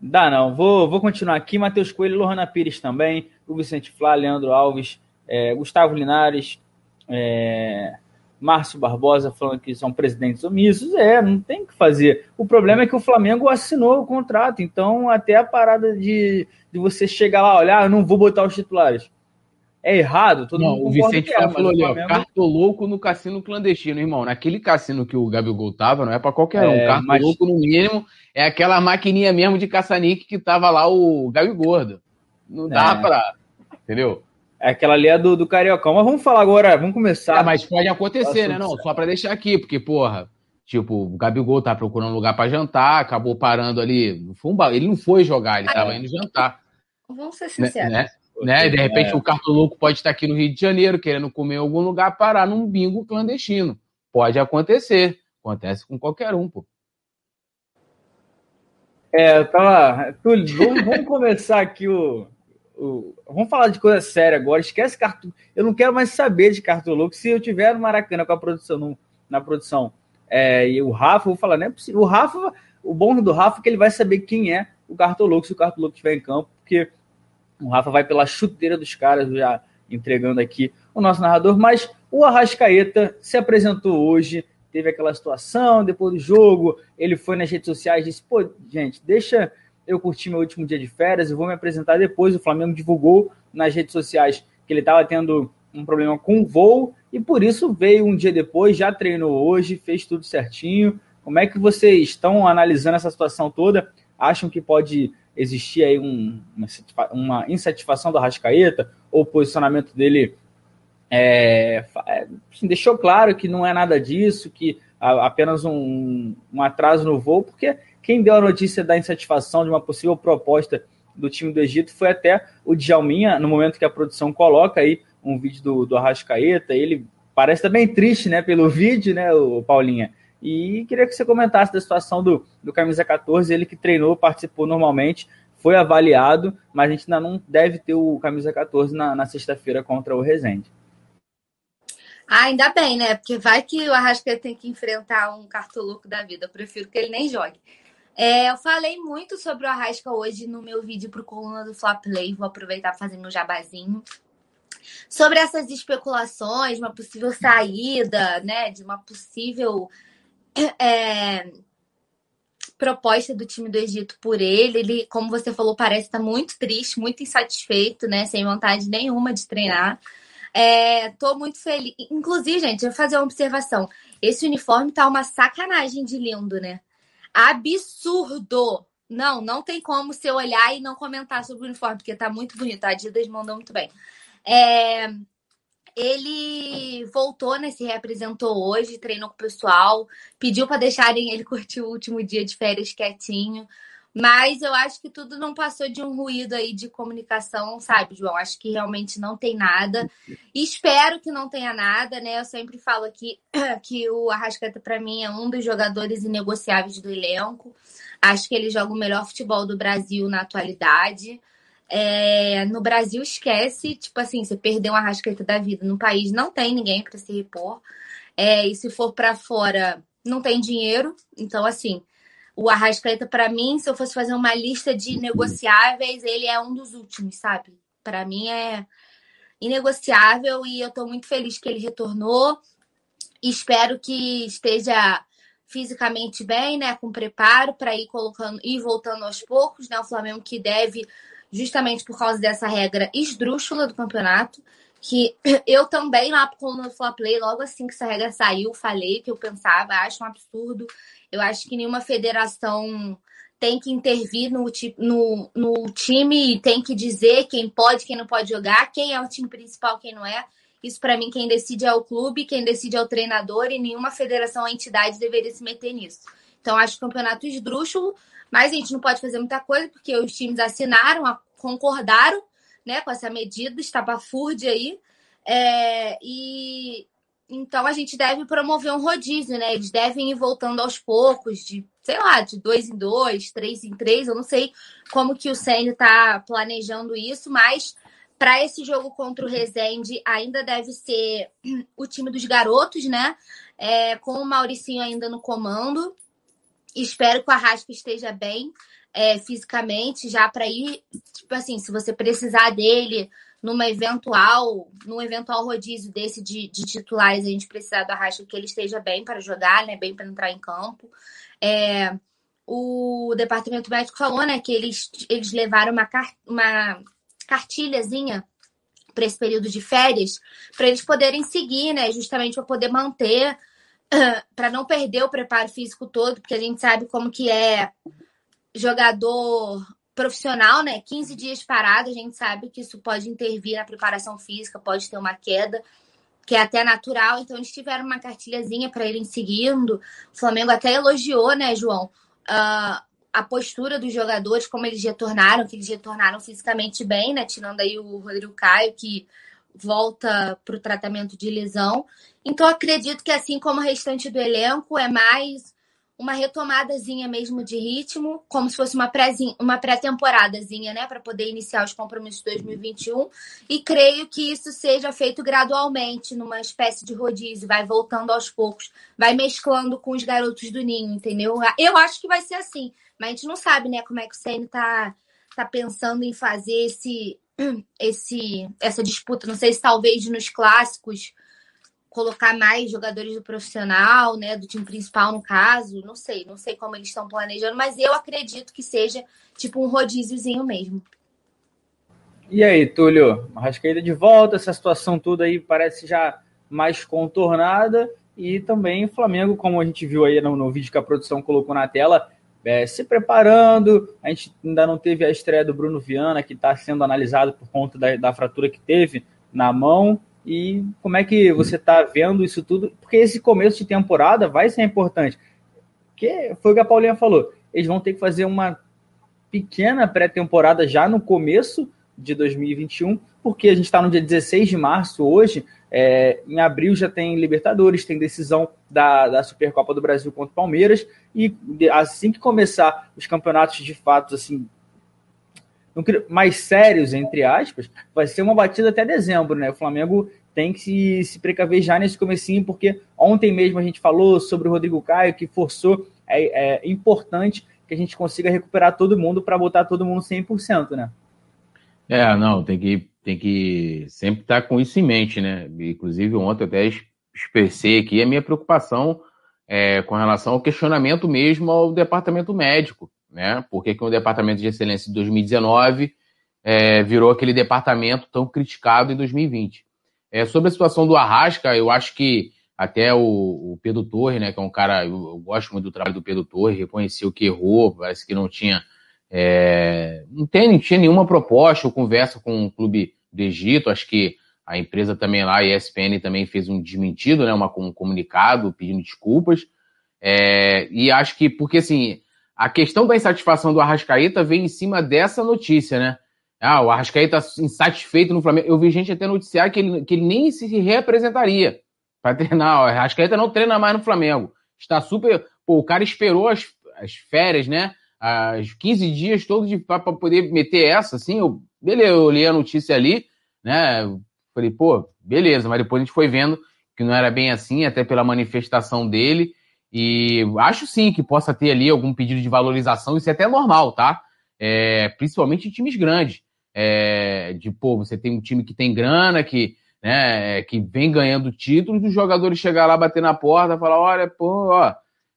Dá não. Vou, vou continuar aqui. Matheus Coelho, Lohana Pires também. O Vicente Flá, Leandro Alves, é, Gustavo Linares, é, Márcio Barbosa falando que são presidentes omissos. É, não tem o que fazer. O problema é que o Flamengo assinou o contrato. Então, até a parada de, de você chegar lá, olhar, ah, não vou botar os titulares é errado, todo não, mundo o Vicente é, falou ali, ó, Flamengo... cartoloco no cassino clandestino, irmão. Naquele cassino que o Gabigol tava, não é para qualquer é, um. Cartoloco, mas... no mínimo, é aquela maquininha mesmo de caça-nique que tava lá o Gabi Gordo. Não dá é. pra... Entendeu? É aquela ali é do, do Cariocão. Mas vamos falar agora, vamos começar. É, mas pode acontecer, né? Não, só para deixar aqui, porque, porra, tipo, o Gabigol tá procurando lugar para jantar, acabou parando ali. Ele não foi jogar, ele tava indo jantar. Vamos ser sinceros. Né? Né? De repente é. o cartoloco pode estar aqui no Rio de Janeiro querendo comer em algum lugar, parar num bingo clandestino. Pode acontecer. Acontece com qualquer um, pô. É, eu tava. Túlio, vamos, vamos começar aqui o, o, Vamos falar de coisa séria agora. Esquece cartão. Eu não quero mais saber de cartoloco. Se eu tiver no Maracanã com a produção, no, na produção, é, e o Rafa, eu vou falar, não é possível. O Rafa, o bom do Rafa é que ele vai saber quem é o cartoloco se o cartoloco estiver em campo, porque o Rafa vai pela chuteira dos caras, já entregando aqui o nosso narrador. Mas o Arrascaeta se apresentou hoje, teve aquela situação depois do jogo. Ele foi nas redes sociais e disse: pô, gente, deixa eu curtir meu último dia de férias e vou me apresentar depois. O Flamengo divulgou nas redes sociais que ele estava tendo um problema com o voo e por isso veio um dia depois, já treinou hoje, fez tudo certinho. Como é que vocês estão analisando essa situação toda? Acham que pode existia aí um, uma insatisfação do Arrascaeta, ou o posicionamento dele é, é, assim, deixou claro que não é nada disso, que apenas um, um, atraso no voo, porque quem deu a notícia da insatisfação de uma possível proposta do time do Egito foi até o Djalminha, no momento que a produção coloca aí um vídeo do, do Arrascaeta, ele parece também triste, né, pelo vídeo, né, o Paulinha, e queria que você comentasse da situação do, do Camisa 14, ele que treinou, participou normalmente, foi avaliado, mas a gente ainda não deve ter o Camisa 14 na, na sexta-feira contra o Rezende. Ah, ainda bem, né? Porque vai que o Arrascaeta tem que enfrentar um cartoloco da vida. Eu prefiro que ele nem jogue. É, eu falei muito sobre o Arrasca hoje no meu vídeo para o Coluna do Fla Play. Vou aproveitar para fazer meu jabazinho. Sobre essas especulações, uma possível saída, né? De uma possível é, proposta do time do Egito por ele. Ele, como você falou, parece estar muito triste, muito insatisfeito, né? Sem vontade nenhuma de treinar. É, tô muito feliz. Inclusive, gente, eu vou fazer uma observação. Esse uniforme tá uma sacanagem de lindo, né? Absurdo! Não, não tem como você olhar e não comentar sobre o uniforme, porque tá muito bonito. A Adidas mandou muito bem. É, ele voltou, né? Se representou hoje, treinou com o pessoal, pediu para deixarem ele curtir o último dia de férias quietinho. Mas eu acho que tudo não passou de um ruído aí de comunicação, sabe, João? Acho que realmente não tem nada. Espero que não tenha nada, né? Eu sempre falo aqui que o Arrascaeta, para mim, é um dos jogadores inegociáveis do elenco. Acho que ele joga o melhor futebol do Brasil na atualidade. É, no Brasil, esquece, tipo assim, você perdeu uma rasqueta da vida. No país não tem ninguém para se repor. É, e se for para fora, não tem dinheiro. Então, assim, o Arrascaeta, para mim, se eu fosse fazer uma lista de negociáveis, ele é um dos últimos, sabe? Para mim é inegociável e eu tô muito feliz que ele retornou. Espero que esteja fisicamente bem, né, com preparo para ir colocando e voltando aos poucos, né? O Flamengo que deve justamente por causa dessa regra esdrúxula do campeonato, que eu também lá no Fla Play, logo assim que essa regra saiu, falei que eu pensava, acho um absurdo. Eu acho que nenhuma federação tem que intervir no, no, no time e tem que dizer quem pode, quem não pode jogar, quem é o time principal, quem não é. Isso, para mim, quem decide é o clube, quem decide é o treinador e nenhuma federação ou entidade deveria se meter nisso. Então, acho o campeonato esdrúxulo, mas a gente não pode fazer muita coisa porque os times assinaram, concordaram né, com essa medida estapafúrdia aí. É, e então a gente deve promover um rodízio, né? Eles devem ir voltando aos poucos, de, sei lá, de dois em dois, três em três. Eu não sei como que o Senna está planejando isso, mas para esse jogo contra o Rezende ainda deve ser o time dos garotos, né? É, com o Mauricinho ainda no comando. Espero que o Arrasca esteja bem é, fisicamente, já para ir, tipo assim, se você precisar dele numa eventual, num eventual rodízio desse de, de titulares, a gente precisar do Arrasca que ele esteja bem para jogar, né? Bem para entrar em campo. É, o departamento médico falou, né, que eles, eles levaram uma, uma cartilhazinha para esse período de férias, para eles poderem seguir, né, justamente para poder manter, para não perder o preparo físico todo, porque a gente sabe como que é jogador profissional, né? 15 dias parado, a gente sabe que isso pode intervir na preparação física, pode ter uma queda, que é até natural. Então, eles tiveram uma cartilhazinha para irem seguindo. O Flamengo até elogiou, né, João? Uh, a postura dos jogadores, como eles retornaram, que eles retornaram fisicamente bem, né? Tirando aí o Rodrigo Caio, que volta para o tratamento de lesão. Então, acredito que, assim como o restante do elenco, é mais uma retomadazinha mesmo de ritmo, como se fosse uma pré-temporadazinha, né, para poder iniciar os compromissos de 2021. E creio que isso seja feito gradualmente, numa espécie de rodízio, vai voltando aos poucos, vai mesclando com os garotos do ninho, entendeu? Eu acho que vai ser assim, mas a gente não sabe, né, como é que o CN tá, tá pensando em fazer esse, esse, essa disputa. Não sei se talvez nos clássicos colocar mais jogadores do profissional, né, do time principal no caso, não sei, não sei como eles estão planejando, mas eu acredito que seja tipo um rodíziozinho mesmo. E aí, Túlio, Arrascaída de volta, essa situação toda aí parece já mais contornada e também o Flamengo, como a gente viu aí no, no vídeo que a produção colocou na tela, é, se preparando. A gente ainda não teve a estreia do Bruno Viana, que está sendo analisado por conta da, da fratura que teve na mão. E como é que você está vendo isso tudo? Porque esse começo de temporada vai ser importante. Que foi o que a Paulinha falou. Eles vão ter que fazer uma pequena pré-temporada já no começo de 2021, porque a gente está no dia 16 de março hoje. É, em abril já tem Libertadores, tem decisão da, da Supercopa do Brasil contra o Palmeiras. E assim que começar os campeonatos de fato assim mais sérios, entre aspas, vai ser uma batida até dezembro, né? O Flamengo tem que se, se precaver já nesse comecinho, porque ontem mesmo a gente falou sobre o Rodrigo Caio, que forçou, é, é importante que a gente consiga recuperar todo mundo para botar todo mundo 100%, né? É, não, tem que, tem que sempre estar com isso em mente, né? Inclusive, ontem eu até expressei aqui a minha preocupação é, com relação ao questionamento mesmo ao departamento médico né? Por que, que o Departamento de Excelência de 2019 é, virou aquele departamento tão criticado em 2020? É, sobre a situação do Arrasca, eu acho que até o, o Pedro Torre, né, que é um cara, eu, eu, gosto muito do trabalho do Pedro Torre, reconheceu que errou, parece que não tinha, é, não, tem, não tinha nenhuma proposta ou conversa com o clube do Egito, acho que a empresa também lá, a ESPN, também fez um desmentido, né, uma, um comunicado pedindo desculpas, é, e acho que, porque assim, a questão da insatisfação do Arrascaeta vem em cima dessa notícia, né? Ah, o Arrascaeta insatisfeito no Flamengo. Eu vi gente até noticiar que ele, que ele nem se representaria para treinar. O Arrascaeta não treina mais no Flamengo. Está super. Pô, o cara esperou as, as férias, né? As 15 dias todos para poder meter essa, assim. Eu, beleza, eu li a notícia ali, né? Falei, pô, beleza, mas depois a gente foi vendo que não era bem assim, até pela manifestação dele. E acho sim que possa ter ali algum pedido de valorização, isso é até normal, tá? É, principalmente em times grandes. É, de, pô, você tem um time que tem grana, que, né, que vem ganhando títulos, os jogadores chegar lá, bater na porta, falar, olha, pô, ó.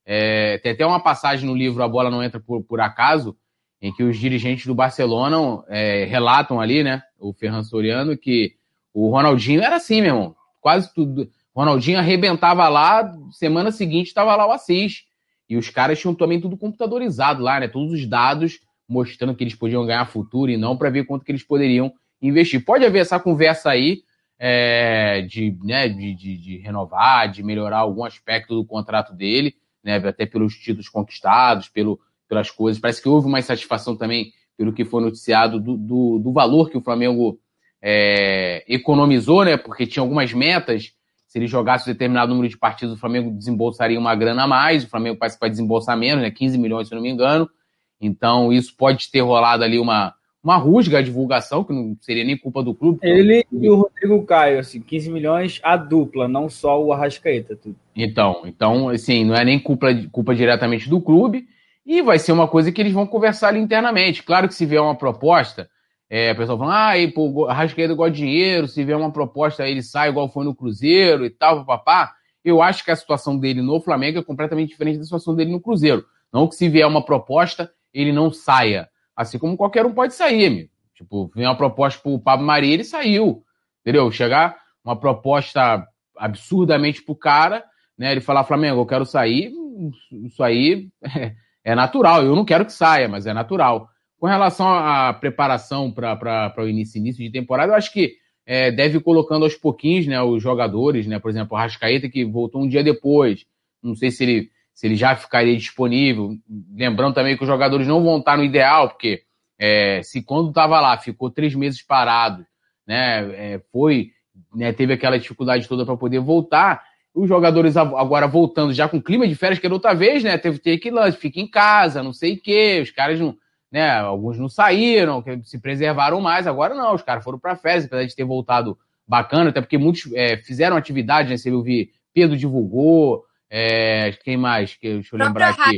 É, tem até uma passagem no livro A Bola Não Entra por, por Acaso, em que os dirigentes do Barcelona é, relatam ali, né, o Ferran Soriano, que O Ronaldinho era assim, meu irmão. Quase tudo. Ronaldinho arrebentava lá, semana seguinte estava lá o Assis. E os caras tinham também tudo computadorizado lá, né? Todos os dados mostrando que eles podiam ganhar futuro e não para ver quanto que eles poderiam investir. Pode haver essa conversa aí é, de, né, de, de, de, renovar, de melhorar algum aspecto do contrato dele, né, até pelos títulos conquistados, pelo, pelas coisas. Parece que houve uma insatisfação também pelo que foi noticiado do, do, do valor que o Flamengo é, economizou, né, porque tinha algumas metas. Se ele jogasse um determinado número de partidos, o Flamengo desembolsaria uma grana a mais. O Flamengo parece que vai desembolsar menos, né, 15 milhões, se não me engano. Então, isso pode ter rolado ali uma, uma rusga a divulgação, que não seria nem culpa do clube. Ele e o Rodrigo Caio, assim, 15 milhões a dupla, não só o Arrascaeta. Tudo. Então, então, assim, não é nem culpa, culpa diretamente do clube, e vai ser uma coisa que eles vão conversar ali internamente. Claro que se vier uma proposta, é, o pessoal falando, ah, e, pô, Arrascaeta gosta de dinheiro, se vier uma proposta, ele sai igual foi no Cruzeiro e tal, papá. Eu acho que a situação dele no Flamengo é completamente diferente da situação dele no Cruzeiro. Não que se vier uma proposta, ele não saia. Assim como qualquer um pode sair, amigo. Tipo, vem uma proposta pro Pablo Maria, ele saiu. Entendeu? Chegar uma proposta absurdamente pro cara, né? Ele falar, Flamengo, eu quero sair, isso aí é, natural. Eu não quero que saia, mas é natural. Com relação à preparação para o início, início de temporada, eu acho que é, deve ir colocando aos pouquinhos né, os jogadores, né? Por exemplo, o Rascaeta, que voltou um dia depois. Não sei se ele se ele já ficaria disponível. Lembrando também que os jogadores não vão estar no ideal, porque é, se quando estava lá ficou três meses parado, né, é, foi, né, teve aquela dificuldade toda para poder voltar, os jogadores agora voltando já com clima de férias, que era outra vez, né, teve ter que ir fica em casa, não sei o quê, os caras não, né, alguns não saíram, se preservaram mais, agora não, os caras foram para férias, apesar de ter voltado bacana, até porque muitos é, fizeram atividade, né, você viu, vi, Pedro divulgou, é, quem mais? Que, deixa eu lembrar aqui.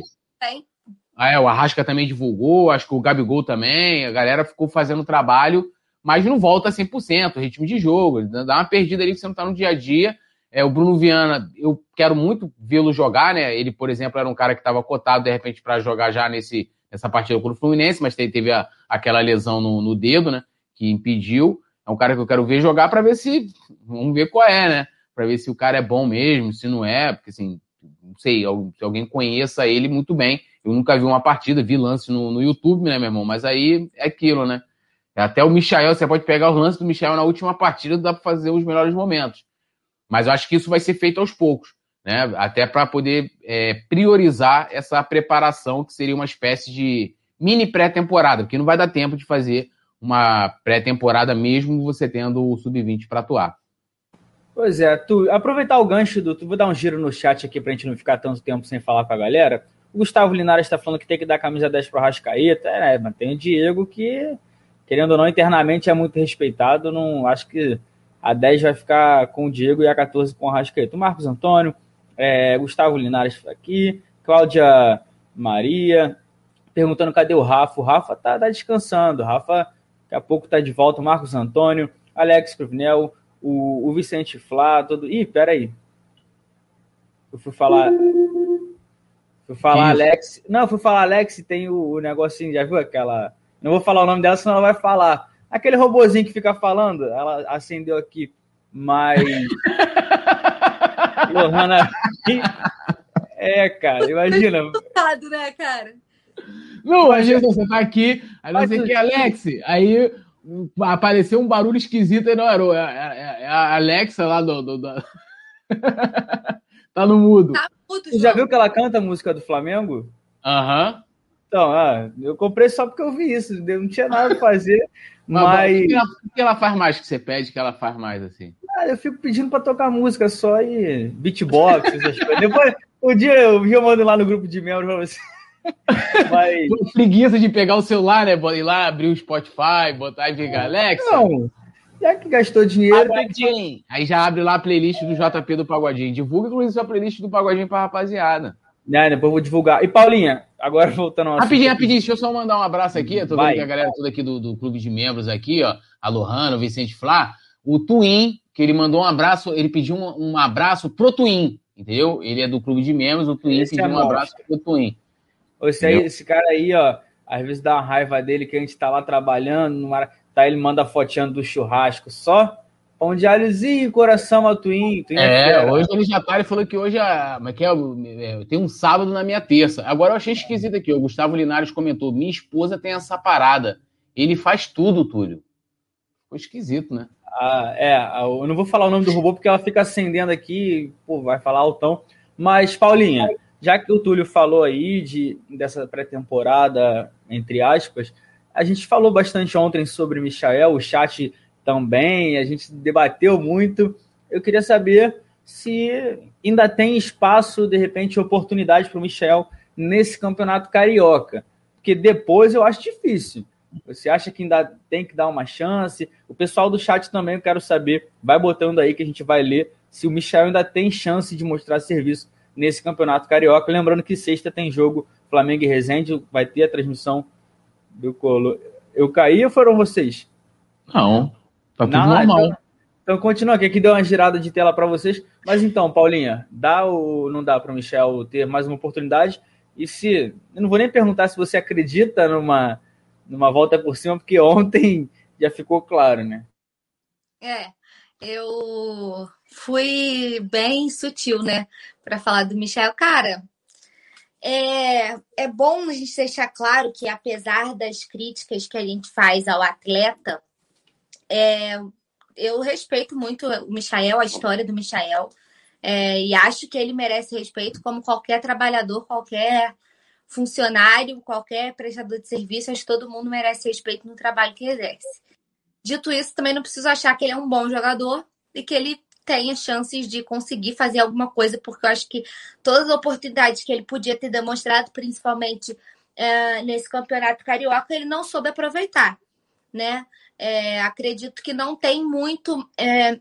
Ah, é, o Arrasca também divulgou, acho que o Gabigol também, a galera ficou fazendo trabalho, mas não volta 100%, ritmo de jogo, dá uma perdida ali que você não tá no dia a dia. É, o Bruno Viana, eu quero muito vê-lo jogar, né? Ele, por exemplo, era um cara que estava cotado, de repente, para jogar já nesse, nessa partida contra o Fluminense, mas teve a, aquela lesão no, no dedo, né? Que impediu. É um cara que eu quero ver jogar para ver se. Vamos ver qual é, né? Para ver se o cara é bom mesmo, se não é, porque assim, não sei, se alguém conheça ele muito bem. Eu nunca vi uma partida, vi lance no, no YouTube, né, meu irmão? Mas aí é aquilo, né? Até o Michael, você pode pegar o lance do Michael na última partida, dá para fazer os melhores momentos. Mas eu acho que isso vai ser feito aos poucos, né? Até para poder é, priorizar essa preparação, que seria uma espécie de mini pré-temporada, porque não vai dar tempo de fazer uma pré-temporada mesmo você tendo o sub-20 para atuar. Pois é, tu, aproveitar o gancho do. Tu vou dar um giro no chat aqui pra gente não ficar tanto tempo sem falar com a galera. O Gustavo Linares está falando que tem que dar camisa 10 pro Rascaeta. É, mas tem o Diego que, querendo ou não, internamente é muito respeitado. Não acho que a 10 vai ficar com o Diego e a 14 com o Rascaeta. O Marcos Antônio, é, Gustavo Linares aqui, Cláudia Maria, perguntando cadê o Rafa. O Rafa tá, tá descansando. O Rafa daqui a pouco tá de volta. O Marcos Antônio, Alex Cruvinel o, o Vicente Flá, todo. Ih, peraí. Eu fui falar. Fui falar Alex. Não, eu fui falar Alex tem o, o negocinho, já viu aquela. Não vou falar o nome dela, senão ela vai falar. Aquele robozinho que fica falando, ela acendeu aqui, mas. Lohana. É, cara, imagina. né, cara? Não, imagina você tá aqui, aí você quer Alex, aí apareceu um barulho esquisito e não era. É, é, é a Alexa lá do. do, do... tá no mudo. Tá mudo Você já viu que ela canta a música do Flamengo? Aham. Uhum. Então, ah, eu comprei só porque eu vi isso. Não tinha nada pra fazer. mas. mas... O, que ela, o que ela faz mais que você pede que ela faz mais assim? Ah, eu fico pedindo pra tocar música só e beatbox, essas coisas. Depois, um dia eu, eu mando lá no grupo de membros pra você. Mas... preguiça de pegar o celular, né? Ir lá, abrir o Spotify, botar e pegar Alexa. Não, já que gastou dinheiro. Pagodinho. Que... Aí já abre lá a playlist do JP do Pagodinho. Divulga, inclusive, a playlist do Pagodinho pra rapaziada. É, depois eu vou divulgar. E Paulinha, agora voltando ao Rapidinho, rapidinho, deixa eu só mandar um abraço aqui. Eu tô vendo que a galera toda aqui do, do clube de membros aqui, ó. A Lohana, o Vicente Flá. O Twin, que ele mandou um abraço, ele pediu um, um abraço pro Twin, entendeu? Ele é do clube de membros, o Twin Esse pediu é um abraço pro Twin. Esse, aí, esse cara aí, ó, às vezes dá uma raiva dele que a gente tá lá trabalhando, tá, ele manda fotinha do churrasco só Pão de alhozinho, coração a twin. twin é, é hoje ele já tá, ele falou que hoje é, mas que é, é, tem um sábado na minha terça. Agora eu achei esquisito aqui, o Gustavo Linares comentou, minha esposa tem essa parada. Ele faz tudo, Túlio. Ficou esquisito, né? Ah, é, eu não vou falar o nome do robô porque ela fica acendendo aqui, pô, vai falar altão. Mas, Paulinha, já que o Túlio falou aí de, dessa pré-temporada, entre aspas, a gente falou bastante ontem sobre Michael, o chat também, a gente debateu muito. Eu queria saber se ainda tem espaço, de repente, oportunidade para o Michel nesse campeonato carioca. Porque depois eu acho difícil. Você acha que ainda tem que dar uma chance? O pessoal do chat também, eu quero saber. Vai botando aí que a gente vai ler se o Michel ainda tem chance de mostrar serviço nesse campeonato carioca. Lembrando que sexta tem jogo Flamengo e Resende, vai ter a transmissão do Colo. Eu caí ou foram vocês? Não, tá tudo Na normal. Então, então continua aqui, que deu uma girada de tela para vocês. Mas então, Paulinha, dá ou não dá para o Michel ter mais uma oportunidade? E se. Eu não vou nem perguntar se você acredita numa, numa volta por cima, porque ontem já ficou claro, né? É, eu fui bem sutil, né, para falar do Michel. Cara, é, é bom a gente deixar claro que, apesar das críticas que a gente faz ao atleta, é, eu respeito muito o Michael, a história do Michael, é, e acho que ele merece respeito como qualquer trabalhador, qualquer funcionário, qualquer prestador de serviço, acho que todo mundo merece respeito no trabalho que exerce. Dito isso, também não preciso achar que ele é um bom jogador e que ele tenha chances de conseguir fazer alguma coisa, porque eu acho que todas as oportunidades que ele podia ter demonstrado, principalmente é, nesse campeonato carioca, ele não soube aproveitar, né? É, acredito que não tem muito. É,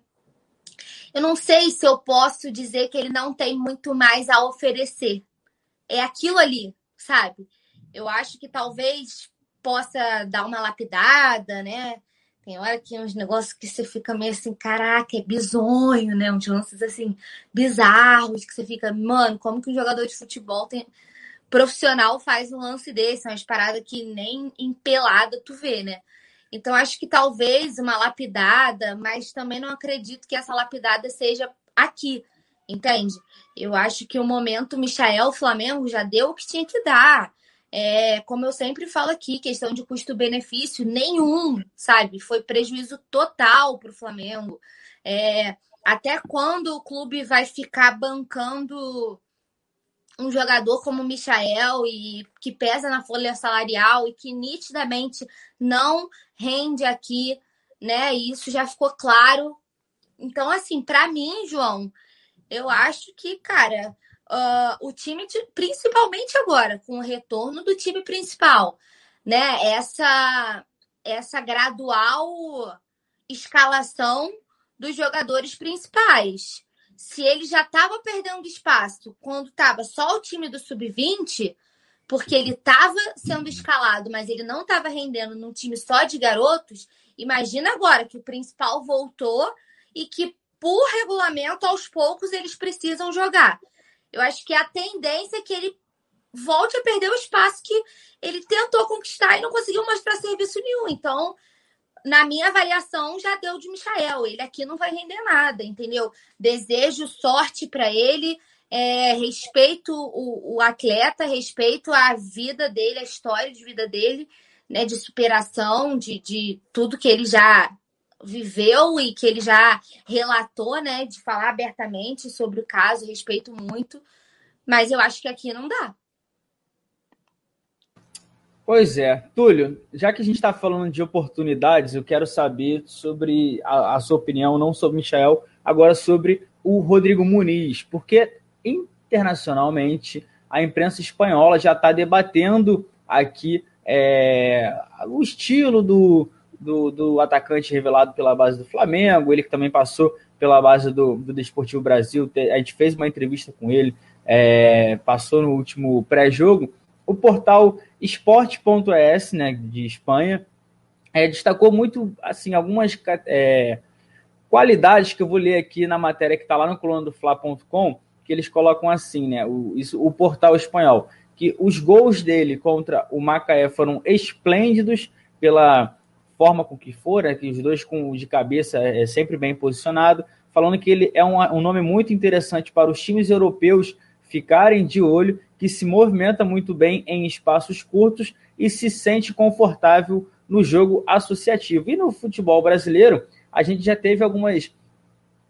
eu não sei se eu posso dizer que ele não tem muito mais a oferecer. É aquilo ali, sabe? Eu acho que talvez possa dar uma lapidada, né? Tem hora que uns negócios que você fica meio assim, caraca, é bizonho, né? Uns lances assim, bizarros, que você fica, mano, como que um jogador de futebol tem... profissional faz um lance desse? Umas paradas que nem empelada tu vê, né? Então, acho que talvez uma lapidada, mas também não acredito que essa lapidada seja aqui, entende? Eu acho que o momento Michael Flamengo já deu o que tinha que dar. É, como eu sempre falo aqui, questão de custo-benefício, nenhum, sabe? Foi prejuízo total para o Flamengo. É, até quando o clube vai ficar bancando um jogador como o Michael e que pesa na folha salarial e que nitidamente não rende aqui, né? Isso já ficou claro. Então, assim, para mim, João, eu acho que, cara, uh, o time, principalmente agora, com o retorno do time principal, né? Essa, essa gradual escalação dos jogadores principais. Se ele já estava perdendo espaço quando estava só o time do sub-20, porque ele estava sendo escalado, mas ele não estava rendendo num time só de garotos, imagina agora que o principal voltou e que, por regulamento, aos poucos eles precisam jogar. Eu acho que a tendência é que ele volte a perder o espaço que ele tentou conquistar e não conseguiu mostrar serviço nenhum. Então, na minha avaliação, já deu de Michael. Ele aqui não vai render nada, entendeu? Desejo sorte para ele, é, respeito o, o, atleta, respeito a vida dele, a história de vida dele, né, de superação, de, de tudo que ele já viveu e que ele já relatou, né, de falar abertamente sobre o caso, respeito muito, mas eu acho que aqui não dá. Pois é, Túlio, já que a gente está falando de oportunidades, eu quero saber sobre a, a, sua opinião, não sobre Michel, agora sobre o Rodrigo Muniz, porque internacionalmente a imprensa espanhola já está debatendo aqui é, o estilo do, do, do, atacante revelado pela base do Flamengo, ele que também passou pela base do, do Desportivo Brasil. A gente fez uma entrevista com ele, é, passou no último pré-jogo. O portal esporte.es, né, de Espanha, é, destacou muito assim algumas é, qualidades que eu vou ler aqui na matéria que está lá no coluna do Fla.com, que eles colocam assim, né? O, isso, o portal espanhol, que os gols dele contra o Macaé foram esplêndidos pela forma com que for, né, que os dois com de cabeça é, é sempre bem posicionado, falando que ele é um, um nome muito interessante para os times europeus ficarem de olho, que se movimenta muito bem em espaços curtos e se sente confortável no jogo associativo. E no futebol brasileiro, a gente já teve algumas,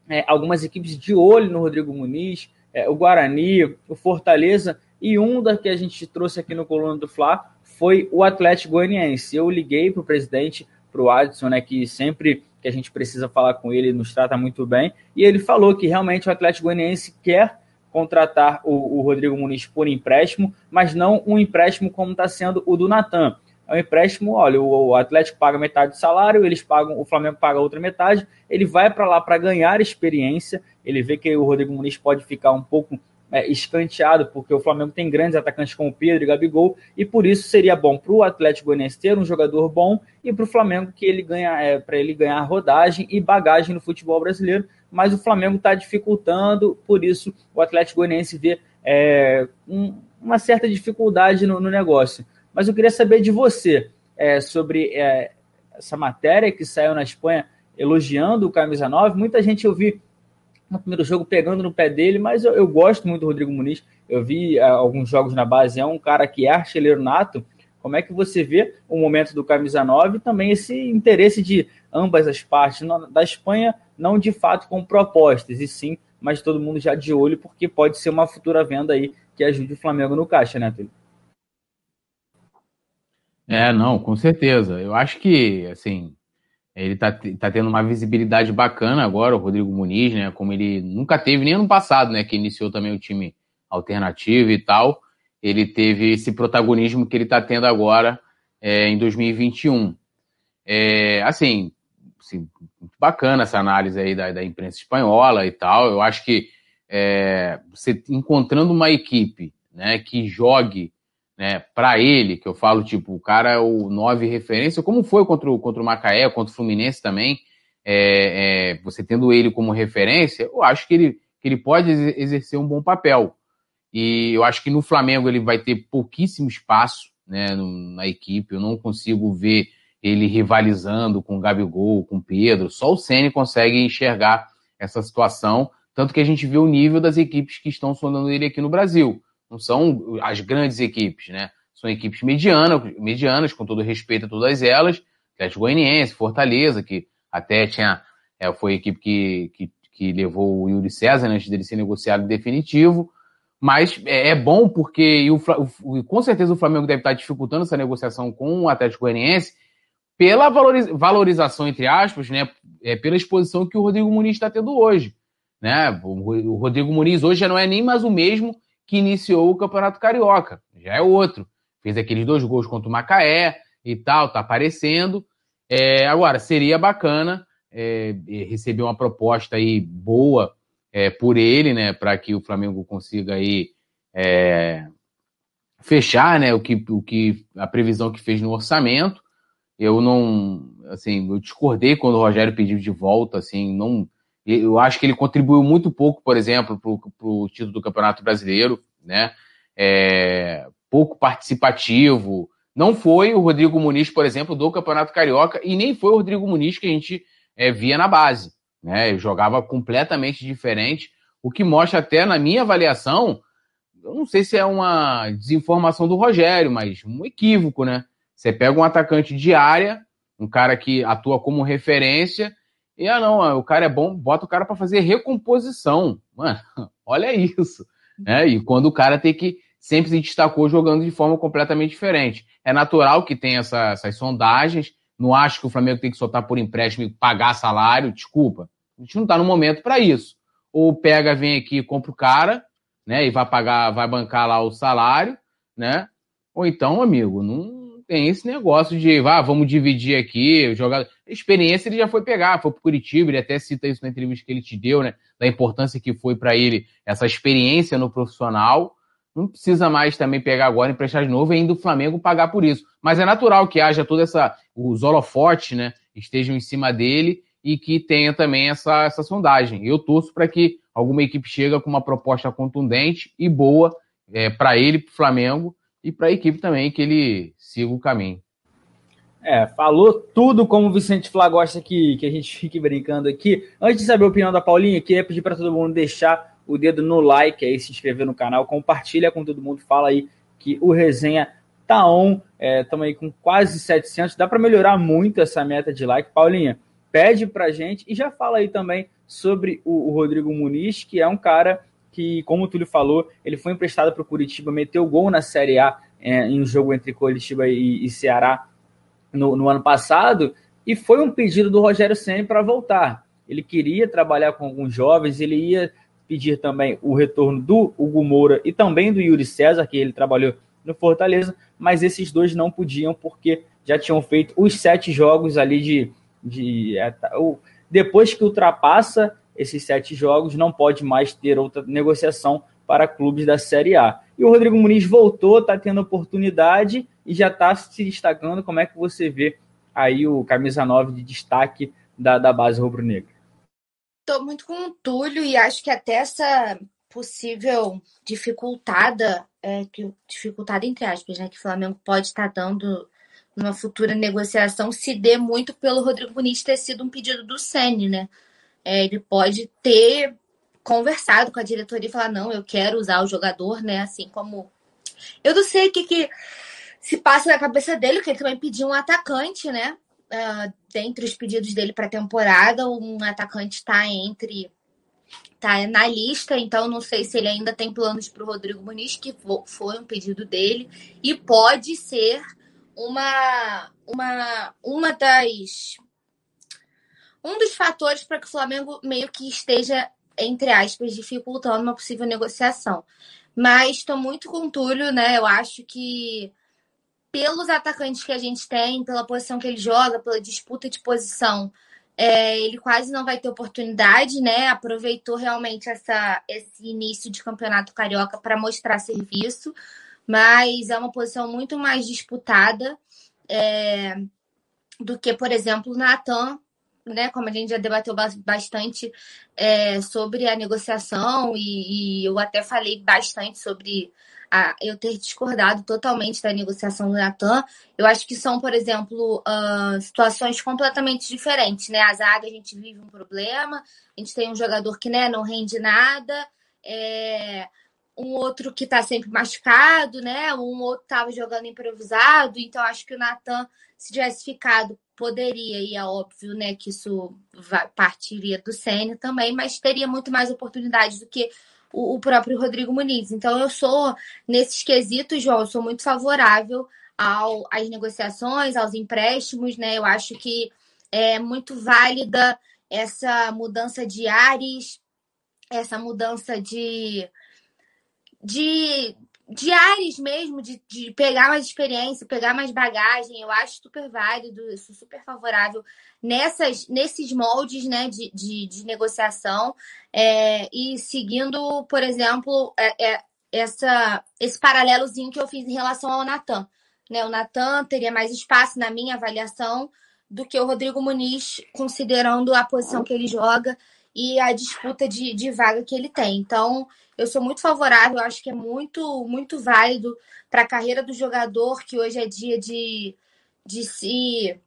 é, algumas equipes de olho no Rodrigo Muniz, é, o Guarani, o Fortaleza, e um da que a gente trouxe aqui no Coluna do Fla foi o Atlético Goianiense. Eu liguei para o presidente, para o Adson, né, que sempre que a gente precisa falar com ele, nos trata muito bem, e ele falou que realmente o Atlético Goianiense quer contratar o, o Rodrigo Muniz por empréstimo, mas não um empréstimo como está sendo o do Natan. É um empréstimo, olha, o, o Atlético paga metade do salário, eles pagam, o Flamengo paga outra metade, ele vai para lá para ganhar experiência, ele vê que o Rodrigo Muniz pode ficar um pouco é, escanteado, porque o Flamengo tem grandes atacantes como Pedro e Gabigol, e por isso seria bom para o Atlético Goianiense ter um jogador bom e para o Flamengo que ele ganha é, para ele ganhar rodagem e bagagem no futebol brasileiro, mas o Flamengo está dificultando, por isso o Atlético Goianiense vê é, um, uma certa dificuldade no, no, negócio. Mas eu queria saber de você é, sobre é, essa matéria que saiu na Espanha elogiando o Camisa 9. Muita gente eu vi no primeiro jogo pegando no pé dele, mas eu, eu gosto muito do Rodrigo Muniz. Eu vi uh, alguns jogos na base, é um cara que é artilheiro nato. Como é que você vê o momento do camisa 9 e também esse interesse de ambas as partes da Espanha, não de fato com propostas, e sim, mas todo mundo já de olho, porque pode ser uma futura venda aí que ajude o Flamengo no caixa, né, Túlio? É, não, com certeza. Eu acho que, assim, ele tá, tá tendo uma visibilidade bacana agora, o Rodrigo Muniz, né? Como ele nunca teve nem ano passado, né? Que iniciou também o time alternativo e tal. Ele teve esse protagonismo que ele tá tendo agora é, em 2021. É, assim, assim, bacana essa análise aí da, da imprensa espanhola e tal. Eu acho que é, você encontrando uma equipe né, que jogue né, para ele, que eu falo, tipo, o cara é o nove referência, como foi contra o, contra o Macaé, contra o Fluminense também, é, é, você tendo ele como referência, eu acho que ele, que ele pode exercer um bom papel. E eu acho que no Flamengo ele vai ter pouquíssimo espaço né, na equipe, eu não consigo ver ele rivalizando com o Gabigol, com o Pedro, só o Ceni consegue enxergar essa situação, tanto que a gente vê o nível das equipes que estão sondando ele aqui no Brasil não são as grandes equipes, né? São equipes medianas, medianas com todo respeito a todas elas. Atlético Goianiense, Fortaleza, que até tinha, é, foi a equipe que, que, que, levou o Yuri César antes dele ser negociado definitivo. Mas é, é bom porque, o, o, com certeza o Flamengo deve estar dificultando essa negociação com o Atlético Goianiense pela valorização, entre aspas, né, é, pela exposição que o Rodrigo Muniz está tendo hoje. Né? O, o Rodrigo Muniz hoje já não é nem mais o mesmo que iniciou o Campeonato Carioca. Já é outro. Fez aqueles dois gols contra o Macaé e tal, tá aparecendo. É, agora, seria bacana é, receber uma proposta aí boa é, por ele, né, para que o Flamengo consiga aí é, fechar, né, o que, o que a previsão que fez no orçamento. Eu não, assim, eu discordei quando o Rogério pediu de volta, assim, não eu acho que ele contribuiu muito pouco, por exemplo, para o título do Campeonato Brasileiro, né? É, pouco participativo. Não foi o Rodrigo Muniz, por exemplo, do Campeonato Carioca, e nem foi o Rodrigo Muniz que a gente é, via na base. Né? Ele jogava completamente diferente, o que mostra até na minha avaliação, eu não sei se é uma desinformação do Rogério, mas um equívoco, né? Você pega um atacante de área, um cara que atua como referência, e ah, não, o cara é bom, bota o cara para fazer recomposição. Mano, olha isso. Né? E quando o cara tem que sempre se destacou jogando de forma completamente diferente. É natural que tenha essa, essas sondagens. Não acho que o Flamengo tem que soltar por empréstimo e pagar salário. Desculpa. A gente não está no momento para isso. Ou pega, vem aqui compra o cara, né? E vai pagar, vai bancar lá o salário, né? Ou então, amigo, não, tem esse negócio de, ah, vamos dividir aqui, jogar. Experiência ele já foi pegar, foi pro Curitiba, ele até cita isso na entrevista que ele te deu, né? Da importância que foi para ele essa experiência no profissional. Não precisa mais também pegar agora, emprestar de novo e ainda o Flamengo pagar por isso. Mas é natural que haja toda essa. Os holofotes, né? Estejam em cima dele e que tenha também essa, essa sondagem. Eu torço para que alguma equipe chegue com uma proposta contundente e boa é, para ele, para o Flamengo, e para a equipe também que ele siga o caminho. É, falou tudo como o Vicente Flá gosta que, que a gente fique brincando aqui. Antes de saber a opinião da Paulinha, queria pedir para todo mundo deixar o dedo no like aí, se inscrever no canal, compartilha com todo mundo, fala aí que o resenha tá on. Estamos é, aí com quase 700, dá para melhorar muito essa meta de like. Paulinha, pede para gente e já fala aí também sobre o, o Rodrigo Muniz, que é um cara que, como o Túlio falou, ele foi emprestado para o Curitiba, meteu gol na Série A é, em um jogo entre Curitiba e, e Ceará no, no, ano passado, e foi um pedido do Rogério Senna para voltar. Ele queria trabalhar com alguns jovens, ele ia pedir também o retorno do Hugo Moura e também do Yuri César, que ele trabalhou no Fortaleza, mas esses dois não podiam porque já tinham feito os sete jogos ali de. de é, tá, depois que ultrapassa esses sete jogos, não pode mais ter outra negociação para clubes da Série A. E o Rodrigo Muniz voltou, está tendo oportunidade e já está se destacando. Como é que você vê aí o camisa 9 de destaque da, da base rubro-negra? Estou muito com o Túlio e acho que até essa possível dificultada, é, que, dificultada entre aspas, né, que o Flamengo pode estar tá dando numa futura negociação se dê muito pelo Rodrigo Muniz ter sido um pedido do Sene, né? É, ele pode ter conversado com a diretoria e falar, não, eu quero usar o jogador, né? Assim como. Eu não sei o que, que se passa na cabeça dele, porque ele também pediu um atacante, né? Uh, dentre os pedidos dele para a temporada, um atacante está entre. Tá na lista, então não sei se ele ainda tem planos para o Rodrigo Muniz, que foi um pedido dele, e pode ser uma, uma, uma das um dos fatores para que o Flamengo meio que esteja entre aspas, dificultando uma possível negociação. Mas estou muito com o Túlio, né? Eu acho que pelos atacantes que a gente tem, pela posição que ele joga, pela disputa de posição, é, ele quase não vai ter oportunidade, né? Aproveitou realmente essa, esse início de campeonato carioca para mostrar serviço, mas é uma posição muito mais disputada é, do que, por exemplo, o Natan, né, como a gente já debateu bastante é, sobre a negociação, e, e, eu até falei bastante sobre a, eu ter discordado totalmente da negociação do Natan. Eu acho que são, por exemplo, uh, situações completamente diferentes. Né? A zaga, a gente vive um problema, a gente tem um jogador que né, não rende nada. É, um outro que está sempre machucado, né? Um outro estava jogando improvisado, então acho que o Natan, se tivesse ficado, poderia, e é óbvio, né, que isso partiria do Sênio também, mas teria muito mais oportunidades do que o, próprio Rodrigo Muniz. Então eu sou, nesses quesitos, João, sou muito favorável ao, às negociações, aos empréstimos, né? Eu acho que é muito válida essa mudança de ares, essa mudança de de, ares mesmo, de, de pegar mais experiência, pegar mais bagagem, eu acho super válido, sou super favorável nessas, nesses moldes né, de, de, de negociação é, e seguindo, por exemplo, é, é, essa, esse paralelozinho que eu fiz em relação ao Natan. Né? O Natan teria mais espaço na minha avaliação do que o Rodrigo Muniz, considerando a posição que ele joga e a disputa de, de vaga que ele tem. Então, eu sou muito favorável, acho que é muito, muito válido para a carreira do jogador, que hoje é dia de, de se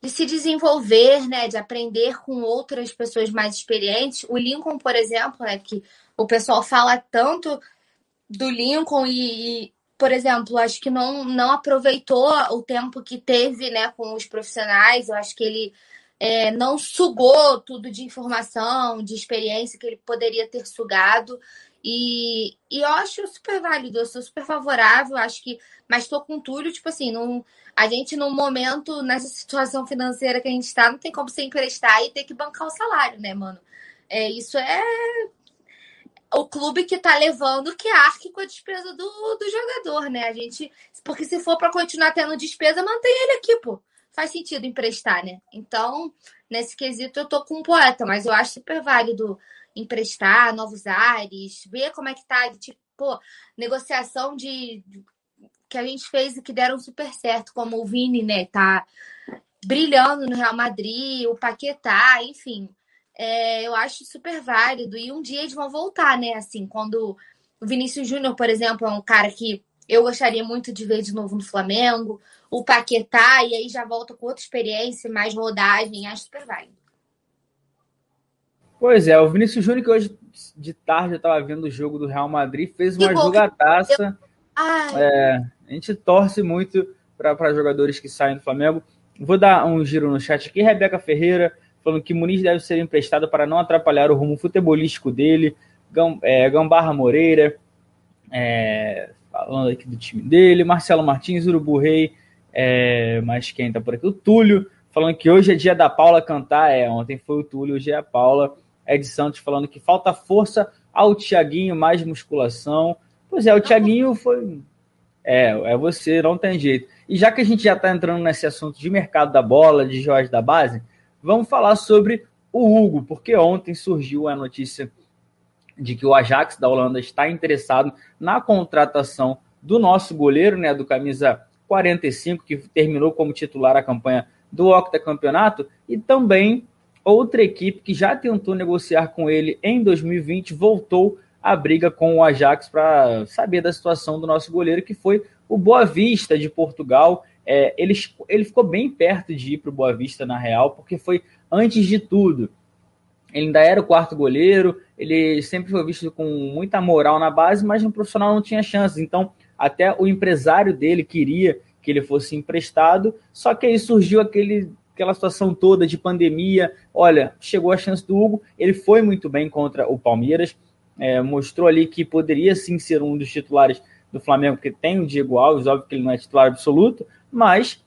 de se desenvolver, né, de aprender com outras pessoas mais experientes. O Lincoln, por exemplo, né, que o pessoal fala tanto do Lincoln e, e, por exemplo, acho que não, não aproveitou o tempo que teve, né, com os profissionais. Eu acho que ele é, não sugou tudo de informação, de experiência que ele poderia ter sugado. E, e eu acho super válido, eu sou super favorável, acho que. Mas estou com tudo, tipo assim, não, a gente, no momento, nessa situação financeira que a gente está, não tem como você emprestar e ter que bancar o salário, né, mano? É, isso é o clube que tá levando que arque com a despesa do, do jogador, né? A gente. Porque se for para continuar tendo despesa, mantém ele aqui, pô faz sentido emprestar, né? Então, nesse quesito, eu tô com um poeta, mas eu acho super válido emprestar novos ares, ver como é que tá, tipo, negociação de que a gente fez e que deram super certo, como o Vini, né, tá brilhando no Real Madrid, o Paquetá, enfim. É, eu acho super válido. E um dia eles vão voltar, né? Assim, quando o Vinícius Júnior, por exemplo, é um cara que eu gostaria muito de ver de novo no Flamengo. O Paquetá, e aí já volta com outra experiência, mais rodagem, acho super válido. Pois é, o Vinícius Júnior, que hoje de tarde eu estava vendo o jogo do Real Madrid, fez uma jogataça. É, a gente torce muito para jogadores que saem do Flamengo. Vou dar um giro no chat aqui. Rebeca Ferreira falando que Muniz deve ser emprestado para não atrapalhar o rumo futebolístico dele. é, Gambarra Moreira, é, falando aqui do time dele. Marcelo Martins, Urubu Rei, é, mas quem tá por aqui? O Túlio, falando que hoje é dia da Paula cantar. É, ontem foi o Túlio, hoje é a Paula. Ed Santos falando que falta força ao Tiaguinho, mais musculação. Pois é, o Tiaguinho foi. É, é você, não tem jeito. E já que a gente já está entrando nesse assunto de mercado da bola, de jogos da base, vamos falar sobre o Hugo, porque ontem surgiu a notícia de que o Ajax da Holanda está interessado na contratação do nosso goleiro, né, do camisa 45, que terminou como titular a campanha do octacampeonato, e também outra equipe que já tentou negociar com ele em 2020 voltou à briga com o Ajax para saber da situação do nosso goleiro, que foi o Boa Vista de Portugal. É, ele, ele ficou bem perto de ir para o Boa Vista, na real, porque foi antes de tudo. Ele ainda era o quarto goleiro, ele sempre foi visto com muita moral na base, mas no profissional não tinha chances. Então, até o empresário dele queria que ele fosse emprestado, só que aí surgiu aquele aquela situação toda de pandemia. Olha, chegou a chance do Hugo, ele foi muito bem contra o Palmeiras, é, mostrou ali que poderia sim ser um dos titulares do Flamengo, porque tem o Diego Alves, óbvio que ele não é titular absoluto, mas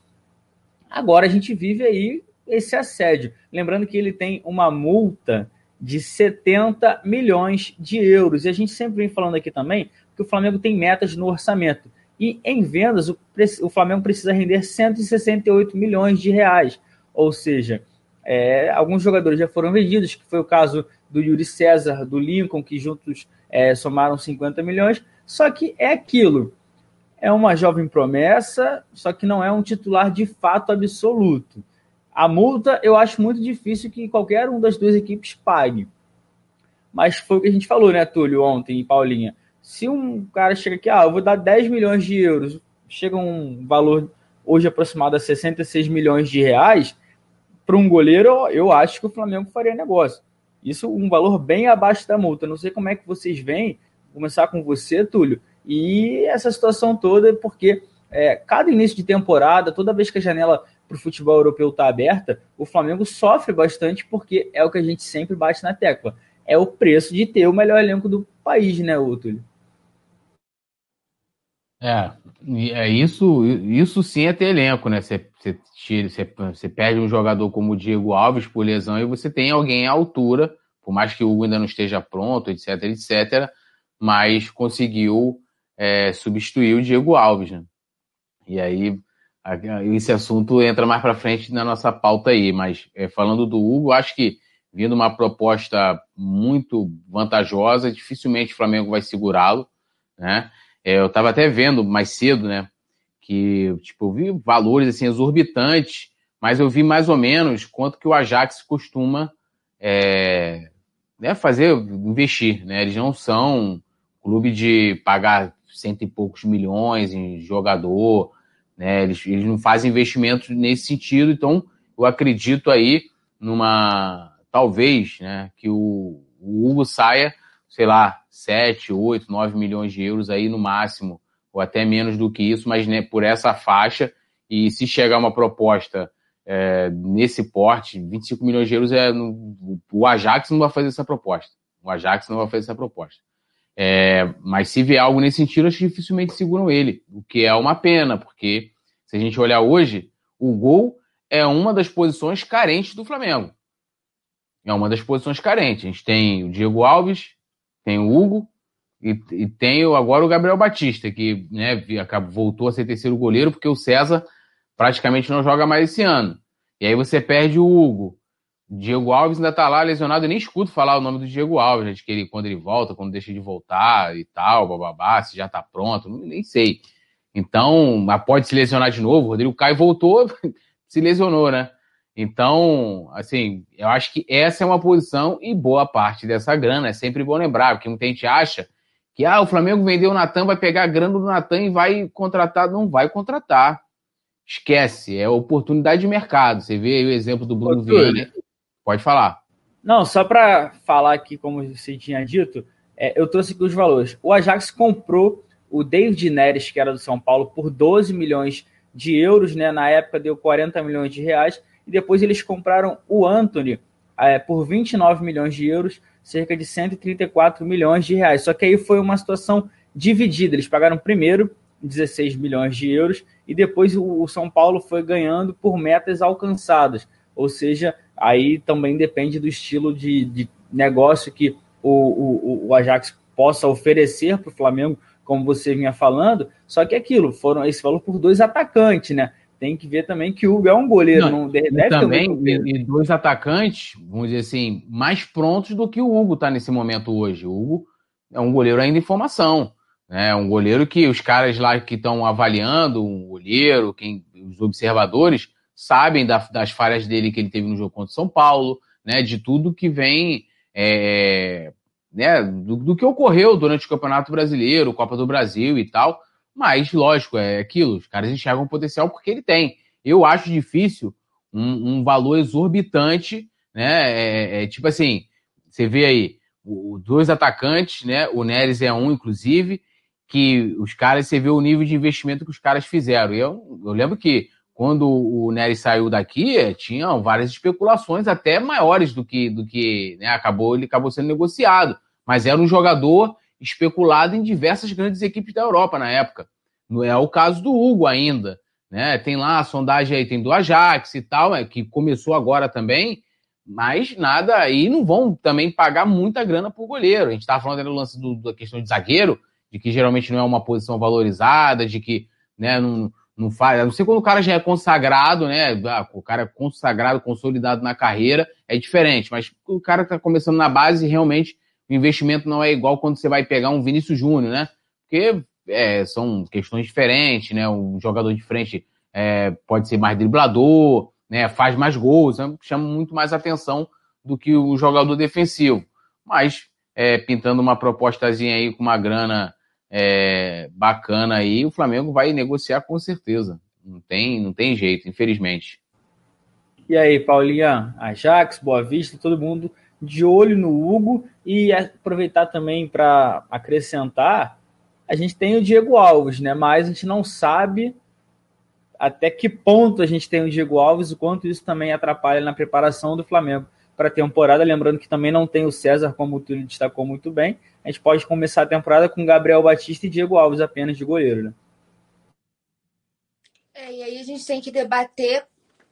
agora a gente vive aí esse assédio. Lembrando que ele tem uma multa de 70 milhões de euros. E a gente sempre vem falando aqui também que o Flamengo tem metas no orçamento. E em vendas, o, o Flamengo precisa render 168 milhões de reais. Ou seja, é, alguns jogadores já foram vendidos, que foi o caso do Yuri César, do Lincoln, que juntos é, somaram 50 milhões. Só que é aquilo. É uma jovem promessa, só que não é um titular de fato absoluto. A multa eu acho muito difícil que qualquer um das duas equipes pague. Mas foi o que a gente falou, né, Túlio, ontem, Paulinha. Se um cara chega aqui, ah, eu vou dar 10 milhões de euros, chega um valor hoje aproximado a 66 milhões de reais, para um goleiro, eu acho que o Flamengo faria negócio. Isso um valor bem abaixo da multa. Não sei como é que vocês veem, Vou começar com você, Túlio, e essa situação toda, porque é, cada início de temporada, toda vez que a janela para o futebol europeu está aberta, o Flamengo sofre bastante, porque é o que a gente sempre bate na tecla. É o preço de ter o melhor elenco do país, né, Túlio? É, é isso, isso sim é ter elenco, né? Você, você, tira, você, você perde um jogador como o Diego Alves por lesão e você tem alguém à altura, por mais que o Hugo ainda não esteja pronto, etc, etc, mas conseguiu é, substituir o Diego Alves, né? E aí esse assunto entra mais para frente na nossa pauta aí, mas é, falando do Hugo, acho que vindo uma proposta muito vantajosa, dificilmente o Flamengo vai segurá-lo, né? É, eu estava até vendo mais cedo, né? Que, tipo, eu vi valores, assim, exorbitantes, mas eu vi mais ou menos quanto que o Ajax costuma é, né, fazer, investir, né? Eles não são clube de pagar cento e poucos milhões em jogador, né? Eles, eles não fazem investimentos nesse sentido, então eu acredito aí numa, talvez, né, que o, o Hugo saia sei lá, 7, 8, 9 milhões de euros aí no máximo, ou até menos do que isso, mas né, por essa faixa. E se chegar uma proposta é, nesse porte, 25 milhões de euros, é, no, o Ajax não vai fazer essa proposta. O Ajax não vai fazer essa proposta. É, mas se vier algo nesse sentido, acho que dificilmente seguram ele, o que é uma pena, porque se a gente olhar hoje, o gol é uma das posições carentes do Flamengo. É uma das posições carentes. A gente tem o Diego Alves, tem o Hugo e, e tem agora o Gabriel Batista, que né, voltou a ser terceiro goleiro, porque o César praticamente não joga mais esse ano. E aí você perde o Hugo. Diego Alves ainda tá lá lesionado, eu nem escuto falar o nome do Diego Alves, gente, que ele, quando ele volta, quando deixa de voltar e tal, bababá, se já tá pronto, nem sei. Então, pode se lesionar de novo, o Rodrigo Caio voltou, se lesionou, né? Então, assim, eu acho que essa é uma posição e boa parte dessa grana. É sempre bom lembrar, porque muita gente acha Que ah, o Flamengo vendeu o Natan, vai pegar a grana do Natan e vai contratar. Não vai contratar. Esquece, é oportunidade de mercado. Você vê aí o exemplo do Bruno Vieira. Pode falar. Não, só para falar aqui, como você tinha dito, é, eu trouxe aqui os valores. O Ajax comprou o David Neres, que era do São Paulo, por 12 milhões de euros, né? Na época deu 40 milhões de reais. E depois eles compraram o Anthony é, por 29 milhões de euros, cerca de 134 milhões de reais. Só que aí foi uma situação dividida. Eles pagaram primeiro 16 milhões de euros e depois o São Paulo foi ganhando por metas alcançadas. Ou seja, aí também depende do estilo de, de negócio que o, o, o Ajax possa oferecer para o Flamengo, como você vinha falando. Só que aquilo, foram esse valor por dois atacantes, né? Tem que ver também que o Hugo é um goleiro, não, não deve também e dois atacantes, vamos dizer assim, mais prontos do que o Hugo está nesse momento hoje. O Hugo é um goleiro ainda em formação. É um goleiro que os caras lá que estão avaliando, um goleiro, quem, os observadores, sabem da, das falhas dele que ele teve no jogo contra o São Paulo, né? De tudo que vem, é, né? Do, do, que ocorreu durante o Campeonato Brasileiro, Copa do Brasil e tal. Mas, lógico, é aquilo, os caras enxergam o potencial porque ele tem. Eu acho difícil um, um valor exorbitante, né? É, é, tipo assim, você vê aí, os dois atacantes, né? O Neres é um, inclusive, que os caras, você vê o nível de investimento que os caras fizeram. Eu, eu lembro que quando o Nery saiu daqui, eh, tinham várias especulações até maiores do que, do que né, acabou, ele acabou sendo negociado. Mas era um jogador especulado em diversas grandes equipes da Europa na época. Não é o caso do Hugo ainda. Né? Tem lá a sondagem aí, tem do Ajax e tal, é, que começou agora também, mas nada, aí não vão também pagar muita grana por goleiro. A gente estava falando do lance do, da questão de zagueiro, de que geralmente não é uma posição valorizada, de que né, não, não faz. A não ser quando o cara já é consagrado, né? Ah, o cara é consagrado, consolidado na carreira, é diferente. Mas o cara está começando na base, realmente, o investimento não é igual quando você vai pegar um Vinícius Júnior, né? Porque é, são questões diferentes, né? Um jogador de frente é, pode ser mais driblador, né? Faz mais gols, né? chama muito mais atenção do que o jogador defensivo. Mas é, pintando uma propostazinha aí com uma grana é, bacana aí, o Flamengo vai negociar com certeza. Não tem, não tem jeito, infelizmente. E aí, Paulinha, Ajax, Boa Vista, todo mundo de olho no Hugo e aproveitar também para acrescentar, a gente tem o Diego Alves, né? Mas a gente não sabe até que ponto a gente tem o Diego Alves e quanto isso também atrapalha na preparação do Flamengo para a temporada. Lembrando que também não tem o César, como o Túlio destacou muito bem. A gente pode começar a temporada com Gabriel Batista e Diego Alves apenas de goleiro. Né? É, e aí a gente tem que debater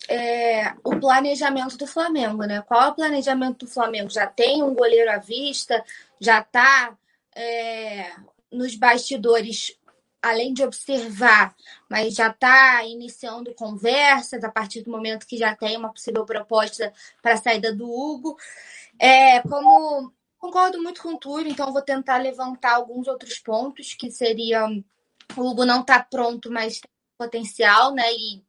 é, o planejamento do Flamengo, né? Qual é o planejamento do Flamengo? Já tem um goleiro à vista? Já está é, nos bastidores além de observar, mas já está iniciando conversas a partir do momento que já tem uma possível proposta para a saída do Hugo. É, como concordo muito com o Túlio, então vou tentar levantar alguns outros pontos que seriam o Hugo não está pronto, mas tem potencial, né? E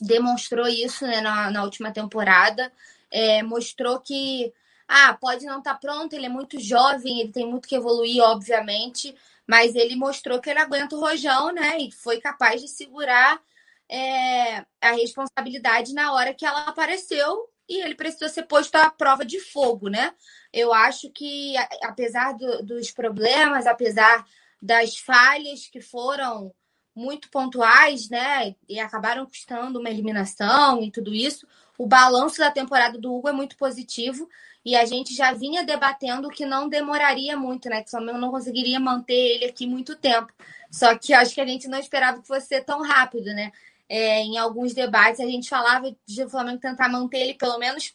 demonstrou isso né, na, na última temporada. É, mostrou que ah, pode não estar tá pronto, ele é muito jovem, ele tem muito que evoluir, obviamente, mas ele mostrou que ele aguenta o rojão, né? E foi capaz de segurar é, a responsabilidade na hora que ela apareceu e ele precisou ser posto à prova de fogo, né? Eu acho que, apesar do, dos problemas, apesar das falhas que foram muito pontuais, né? E acabaram custando uma eliminação e tudo isso, o balanço da temporada do Hugo é muito positivo e a gente já vinha debatendo que não demoraria muito, né? Que o Flamengo não conseguiria manter ele aqui muito tempo. Só que acho que a gente não esperava que fosse tão rápido, né? É, em alguns debates a gente falava de o Flamengo tentar manter ele pelo menos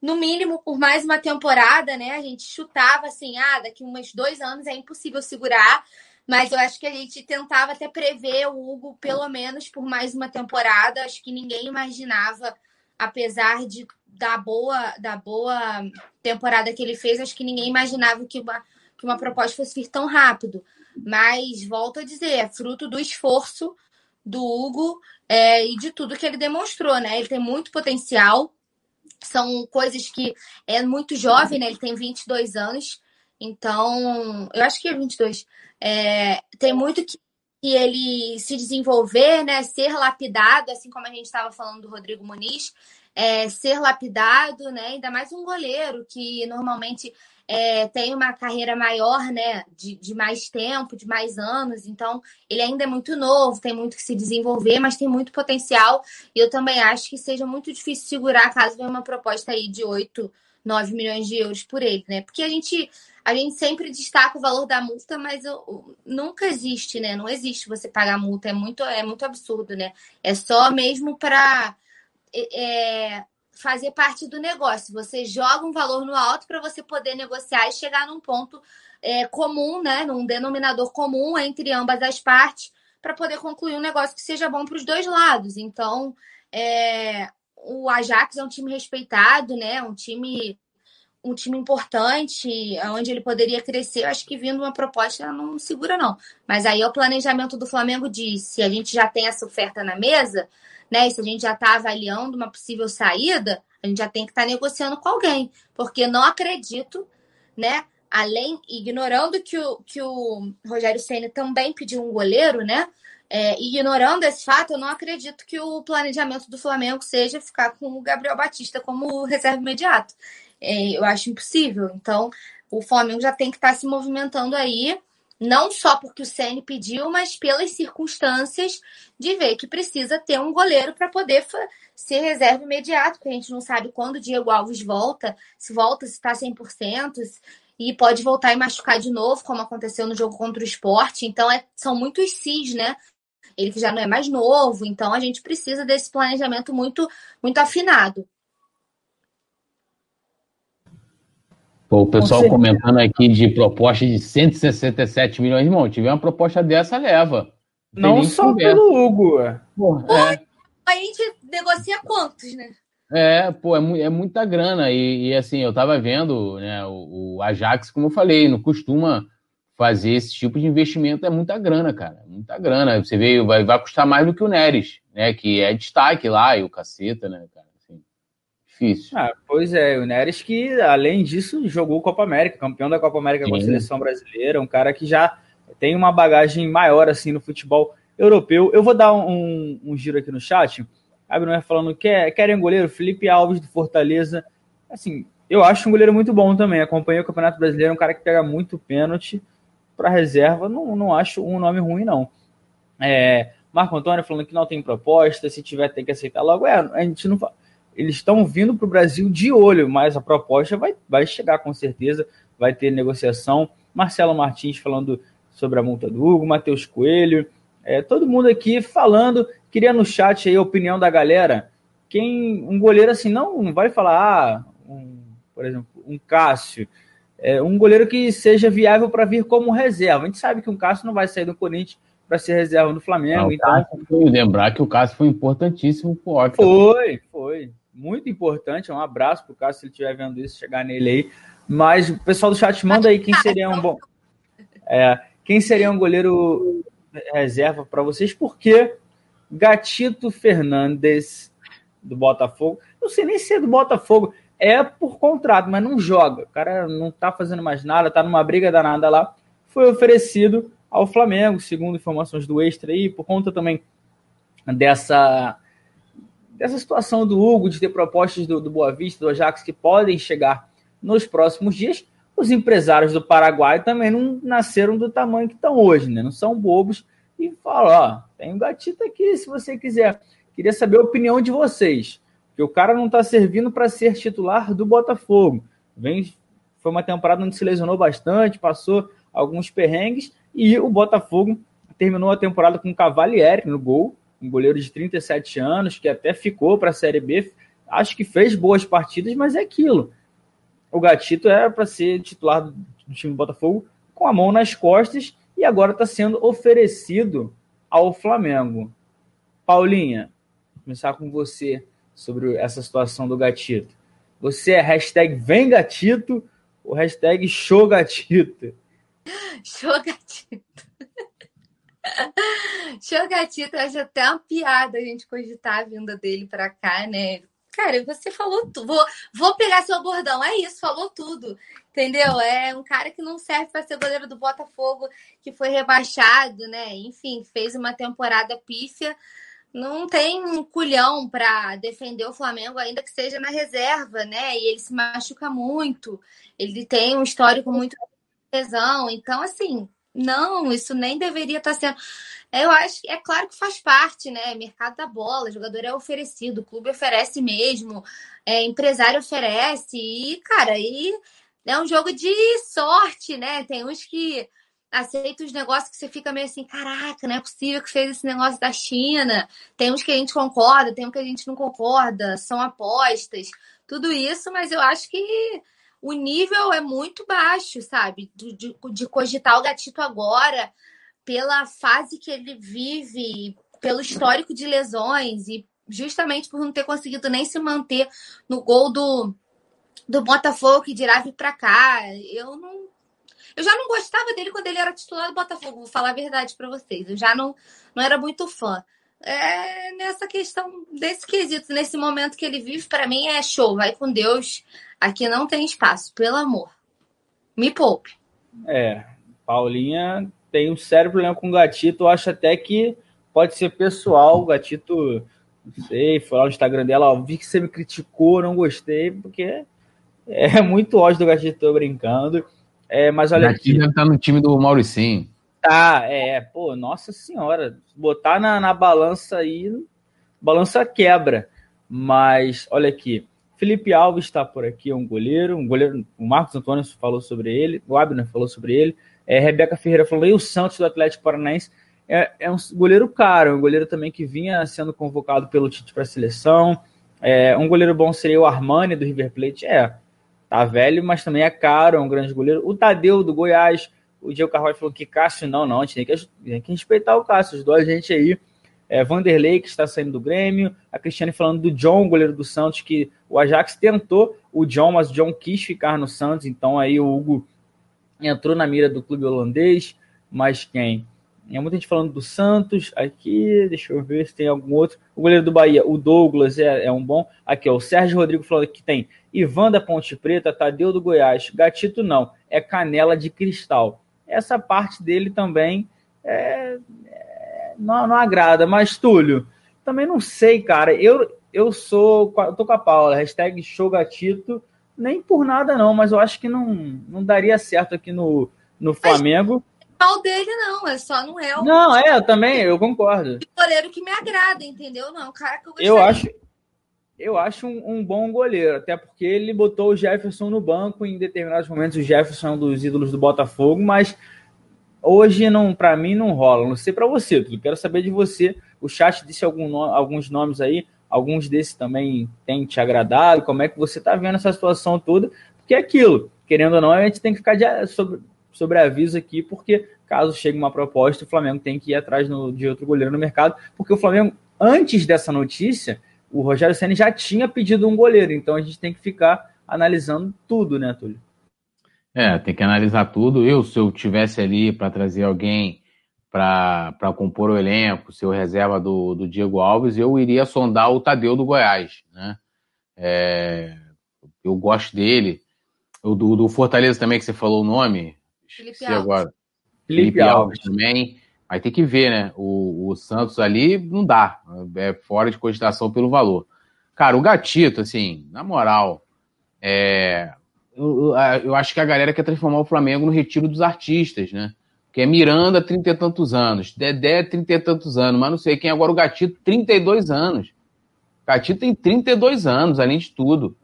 no mínimo por mais uma temporada, né? A gente chutava assim, ah, daqui uns dois anos é impossível segurar. Mas eu acho que a gente tentava até prever o Hugo pelo menos por mais uma temporada. Acho que ninguém imaginava, apesar de da boa, da boa temporada que ele fez, acho que ninguém imaginava que uma, que uma proposta fosse vir tão rápido. Mas, volto a dizer, é fruto do esforço do Hugo é, e de tudo que ele demonstrou, né? Ele tem muito potencial, são coisas que é muito jovem, né? Ele tem 22 anos, Então, eu acho que é 22. É, tem muito que, que ele se desenvolver, né? Ser lapidado, assim como a gente estava falando do Rodrigo Muniz, é, ser lapidado, né? Ainda mais um goleiro que normalmente é, tem uma carreira maior, né? De, de mais tempo, de mais anos. Então, ele ainda é muito novo, tem muito que se desenvolver, mas tem muito potencial. E eu também acho que seja muito difícil segurar caso venha uma proposta aí de 8, 9 milhões de euros por ele, né? Porque a gente a gente sempre destaca o valor da multa, mas eu, nunca existe, né? Não existe você pagar multa, é muito, é muito absurdo, né? É só mesmo para é, fazer parte do negócio. Você joga um valor no alto para você poder negociar e chegar num ponto é, comum, né? Num denominador comum entre ambas as partes, para poder concluir um negócio que seja bom para os dois lados. Então, é, o Ajax é um time respeitado, né? Um time um time importante, onde ele poderia crescer, eu acho que vindo uma proposta não segura, não. Mas aí é o planejamento do Flamengo diz: se a gente já tem essa oferta na mesa, né? E se a gente já está avaliando uma possível saída, a gente já tem que estar tá negociando com alguém. Porque não acredito, né? Além, ignorando que o, que o Rogério Senna também pediu um goleiro, né? É, ignorando esse fato, eu não acredito que o planejamento do Flamengo seja ficar com o Gabriel Batista como reserva imediato é, eu acho impossível. Então, o Flamengo já tem que estar tá se movimentando aí, não só porque o CN pediu, mas pelas circunstâncias de ver que precisa ter um goleiro para poder ser reserva imediato, porque a gente não sabe quando o Diego Alves volta, se volta, se está 100%, e pode voltar e machucar de novo, como aconteceu no jogo contra o esporte. Então, é, são muitos cis, né? Ele que já não é mais novo, então a gente precisa desse planejamento muito, muito afinado. O pessoal comentando aqui de proposta de 167 milhões. Irmão, tiver uma proposta dessa, leva. Não, Não só pelo Hugo. Pô, é. A gente negocia quantos, né? É, pô, é, é muita grana. E, e, assim, eu tava vendo, né, o, o, Ajax, como eu falei, não costuma fazer esse tipo de investimento, é muita grana, cara. Muita grana. Você vê, vai, vai custar mais do que o Neres, né? Que é destaque lá, e o caceta, né, cara? Difícil. Ah, pois é, o Neres que, além disso, jogou Copa América, campeão da Copa América Sim. com a seleção brasileira, um cara que já tem uma bagagem maior assim no futebol europeu. Eu vou dar um, um giro aqui no chat. A Bruno falando que é, querem goleiro Felipe Alves do Fortaleza. Assim, eu acho um goleiro muito bom também. Acompanhei o Campeonato Brasileiro, um cara que pega muito pênalti para reserva. Não, não acho um nome ruim, não. É, Marco Antônio falando que não tem proposta, se tiver tem que aceitar logo. É, a gente não fala eles estão vindo para o Brasil de olho, mas a proposta vai, vai chegar com certeza, vai ter negociação. Marcelo Martins falando sobre a multa do Hugo, Matheus Coelho, é, todo mundo aqui falando. Queria no chat aí a opinião da galera. Quem um goleiro assim não, não vai falar, ah, um, por exemplo, um Cássio, é, um goleiro que seja viável para vir como reserva. A gente sabe que um Cássio não vai sair do Corinthians para ser reserva do Flamengo. Não, então, foi, lembrar que o Cássio foi importantíssimo pro. Foi, foi muito importante. Um abraço pro Cássio, se ele estiver vendo isso, chegar nele aí. Mas o pessoal do chat manda aí quem seria um bom. É, quem seria um goleiro reserva para vocês? Porque Gatito Fernandes do Botafogo, não sei nem se é do Botafogo, é por contrato, mas não joga. O cara não tá fazendo mais nada, tá numa briga danada lá. Foi oferecido ao Flamengo, segundo informações do Extra aí, por conta também dessa dessa situação do Hugo, de ter propostas do, do Boa Vista, do Ajax, que podem chegar nos próximos dias, os empresários do Paraguai também não nasceram do tamanho que estão hoje, né? Não são bobos e falam, ó, tem um gatito aqui, se você quiser. Queria saber a opinião de vocês, que o cara não está servindo para ser titular do Botafogo. Vem, foi uma temporada onde se lesionou bastante, passou alguns perrengues e o Botafogo terminou a temporada com o Cavalieri no gol, um goleiro de 37 anos, que até ficou para a Série B. Acho que fez boas partidas, mas é aquilo. O Gatito era para ser titular do time do Botafogo com a mão nas costas e agora está sendo oferecido ao Flamengo. Paulinha, começar com você sobre essa situação do Gatito. Você é hashtag vem gatito ou hashtag show gatito? Show gatito. Chogatito, acho até uma piada a gente cogitar a vinda dele para cá, né? Cara, você falou tudo. Vou, vou pegar seu bordão. É isso, falou tudo. Entendeu? É um cara que não serve para ser goleiro do Botafogo, que foi rebaixado, né? Enfim, fez uma temporada pífia. Não tem um culhão para defender o Flamengo, ainda que seja na reserva, né? E ele se machuca muito. Ele tem um histórico muito lesão. Então, assim, não, isso nem deveria estar tá sendo. Eu acho que é claro que faz parte, né? Mercado da bola, jogador é oferecido, o clube oferece mesmo, é, empresário oferece, e, cara, e é um jogo de sorte, né? Tem uns que aceitam os negócios que você fica meio assim, caraca, não é possível que fez esse negócio da China. Tem uns que a gente concorda, tem uns que a gente não concorda, são apostas, tudo isso, mas eu acho que o nível é muito baixo, sabe? De, de, de cogitar o gatito agora, pela fase que ele vive, pelo histórico de lesões e justamente por não ter conseguido nem se manter no gol do, do Botafogo que dirá vir para cá. Eu não eu já não gostava dele quando ele era titular do Botafogo, vou falar a verdade para vocês. Eu já não, não era muito fã. É, nessa questão desse quesito, nesse momento que ele vive, para mim é show. Vai com Deus. Aqui não tem espaço, pelo amor. Me poupe. É, Paulinha tem um sério problema com o Gatito. Eu acho até que pode ser pessoal. O Gatito, não sei, foi lá no Instagram dela, ó, vi que você me criticou, não gostei, porque é muito ódio do Gatito, tô brincando. É, mas olha aqui. deve estar no time do Mauricinho. Tá, é, pô, nossa senhora. Botar na, na balança aí, balança quebra. Mas, olha aqui. Felipe Alves está por aqui, é um goleiro, um goleiro, o Marcos Antônio falou sobre ele, o Abner falou sobre ele, é, Rebeca Ferreira falou, e o Santos do Atlético Paranaense é, é, um goleiro caro, um goleiro também que vinha sendo convocado pelo Tite para a seleção, é, um goleiro bom seria o Armani do River Plate, é, tá velho, mas também é caro, é um grande goleiro, o Tadeu do Goiás, o Diego Carvalho falou que Cássio, não, não, a gente tem que, tem que respeitar o Cássio, ajudou a gente aí, é, Vanderlei, que está saindo do Grêmio, a Cristiane falando do John, goleiro do Santos, que o Ajax tentou o John, mas o John quis ficar no Santos, então aí o Hugo entrou na mira do clube holandês, mas quem? É muita gente falando do Santos aqui, deixa eu ver se tem algum outro. O goleiro do Bahia, o Douglas, é, é um bom. Aqui, ó, o Sérgio Rodrigo falando que tem Ivan da Ponte Preta, Tadeu do Goiás, Gatito não, é Canela de Cristal. Essa parte dele também é, não, não agrada. Mas, Túlio, também não sei, cara. Eu, eu sou. Eu tô com a Paula, hashtag showgatito. Nem por nada, não, mas eu acho que não, não daria certo aqui no, no Flamengo. Mal dele, não, é só não é o. Não, é, eu também, eu concordo. O goleiro que me agrada, entendeu? Não, cara que eu Eu acho. Eu acho um, um, bom goleiro, até porque ele botou o Jefferson no banco em determinados momentos. O Jefferson é um dos ídolos do Botafogo, mas Hoje, não, para mim, não rola. Não sei para você, tudo. Quero saber de você. O chat disse algum, alguns nomes aí. Alguns desses também têm te agradado. Como é que você está vendo essa situação toda? Porque é aquilo. Querendo ou não, a gente tem que ficar de, sobre, sobre aviso aqui, porque caso chegue uma proposta, o Flamengo tem que ir atrás no, de outro goleiro no mercado. Porque o Flamengo, antes dessa notícia, o Rogério Senna já tinha pedido um goleiro. Então a gente tem que ficar analisando tudo, né, Túlio? É, tem que analisar tudo. Eu, se eu tivesse ali para trazer alguém para compor o elenco, ser o reserva do, do Diego Alves, eu iria sondar o Tadeu do Goiás, né? É, eu gosto dele. O do, do, Fortaleza também, que você falou o nome. Felipe Alves. agora. Felipe, Felipe Alves. Alves também. Aí tem que ver, né? O, o Santos ali não dá. É fora de cogitação pelo valor. Cara, o Gatito, assim, na moral, é, eu, eu, acho que a galera quer transformar o Flamengo no retiro dos artistas, né? Que é Miranda, trinta e tantos anos, Dedé, trinta e tantos anos, mas não sei quem agora o Gatito, 32 anos. O Gatito tem 32 anos, além de tudo.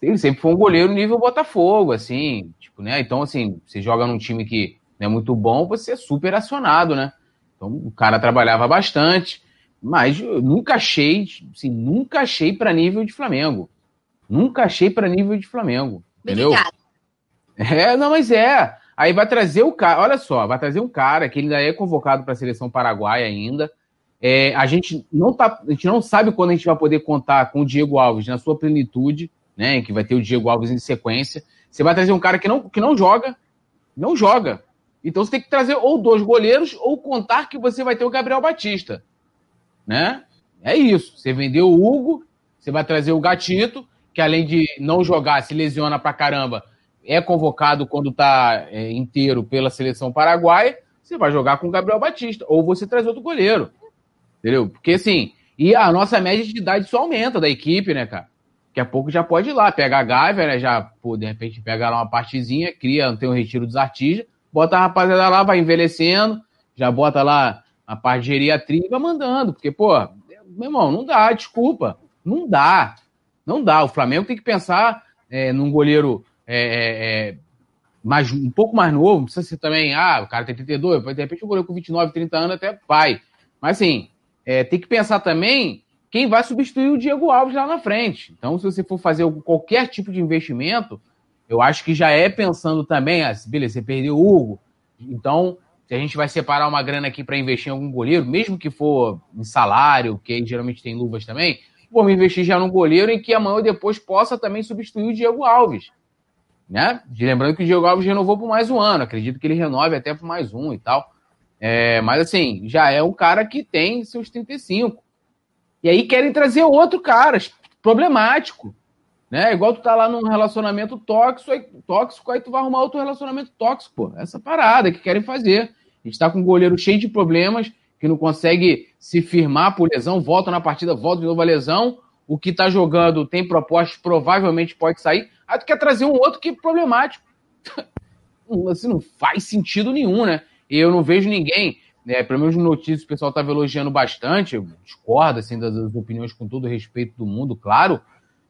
Ele sempre foi um goleiro nível Botafogo, assim, tipo, né? Então, assim, você joga num time que não é muito bom, você é super acionado, né? Então, o cara trabalhava bastante, mas eu nunca achei, assim, nunca achei para nível de Flamengo. Nunca achei para nível de Flamengo. Entendeu? Obrigada. É, não, mas é. Aí vai trazer o cara, olha só, vai trazer um cara que ele ainda é convocado para a seleção paraguaia ainda. É, a gente não tá, a gente não sabe quando a gente vai poder contar com o Diego Alves na sua plenitude, né? Que vai ter o Diego Alves em sequência. Você vai trazer um cara que não, que não joga, não joga. Então você tem que trazer ou dois goleiros ou contar que você vai ter o Gabriel Batista, né? É isso. Você vendeu o Hugo, Você vai trazer o Gatito, que além de não jogar, se lesiona pra caramba, é convocado quando tá é, inteiro pela seleção paraguaia. Você vai jogar com o Gabriel Batista, ou você traz outro goleiro. Entendeu? Porque assim, e a nossa média de idade só aumenta da equipe, né, cara? Daqui a pouco já pode ir lá, pega a Gávea, né? Já, pô, de repente pega lá uma partezinha, cria, tem um retiro dos artistas, bota a rapaziada lá, vai envelhecendo, já bota lá a parte de geriatria e vai mandando. Porque, pô, meu irmão, não dá, desculpa. Não dá. Não dá. O Flamengo tem que pensar é, num goleiro é, é, é mais, um pouco mais novo. Não precisa ser também, ah, o cara tem 32, de repente um goleiro com 29, 30 anos até vai. Mas assim, é, tem que pensar também quem vai substituir o Diego Alves lá na frente. Então, se você for fazer qualquer tipo de investimento, eu acho que já é pensando também, ah, beleza, você perdeu o Hugo, então se a gente vai separar uma grana aqui para investir em algum goleiro, mesmo que for em salário, que geralmente tem luvas também, vamos investir já num goleiro em que amanhã ou depois possa também substituir o Diego Alves. Né? Lembrando que o Diego Alves renovou por mais um ano, acredito que ele renove até por mais um e tal. É, mas assim, já é um cara que tem seus 35. E aí querem trazer outro cara, problemático. Né? Igual tu tá lá num relacionamento tóxico, aí, tóxico, aí tu vai arrumar outro relacionamento tóxico, pô. Essa parada que querem fazer. A gente tá com um goleiro cheio de problemas, que não consegue se firmar por lesão, volta na partida, volta de novo a lesão. O que tá jogando tem propostas, provavelmente pode sair. Aí tu quer trazer um outro que é problemático. assim, não faz sentido nenhum, né? E eu não vejo ninguém, né, pelo menos no notícias o pessoal estava elogiando bastante, eu discordo assim, das, das, opiniões com todo respeito do mundo, claro.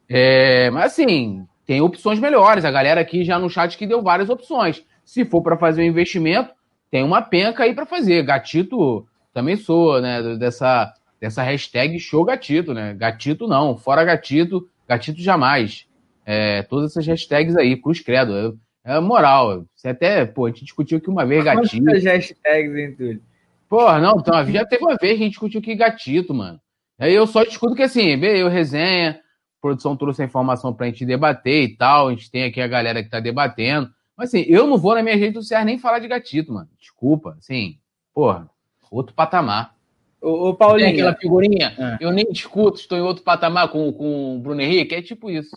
É, mas assim, tem opções melhores. A galera aqui já no chat que deu várias opções. Se for para fazer um investimento, tem uma penca aí para fazer. Gatito, também sou, né, dessa, dessa hashtag show gatito, né? Gatito não, fora gatito, gatito jamais. É, todas essas hashtags aí, cruz credo. Eu, é moral. Você até, pô, a gente discutiu aqui uma vez gatito. Quantas hashtags, hein, Túlio? Porra, não, então, já teve uma vez que a gente discutiu que gatito, mano. Aí eu só discuto que assim, eu resenha, produção trouxe a informação pra gente debater e tal, a gente tem aqui a galera que tá debatendo. Mas assim, eu não vou na minha rede social nem falar de gatito, mano. Desculpa, assim, porra, outro patamar. Ô, ô Paulinho. Tem aquela figurinha, é. eu nem discuto, estou em outro patamar com, com o Bruno Henrique, é tipo isso.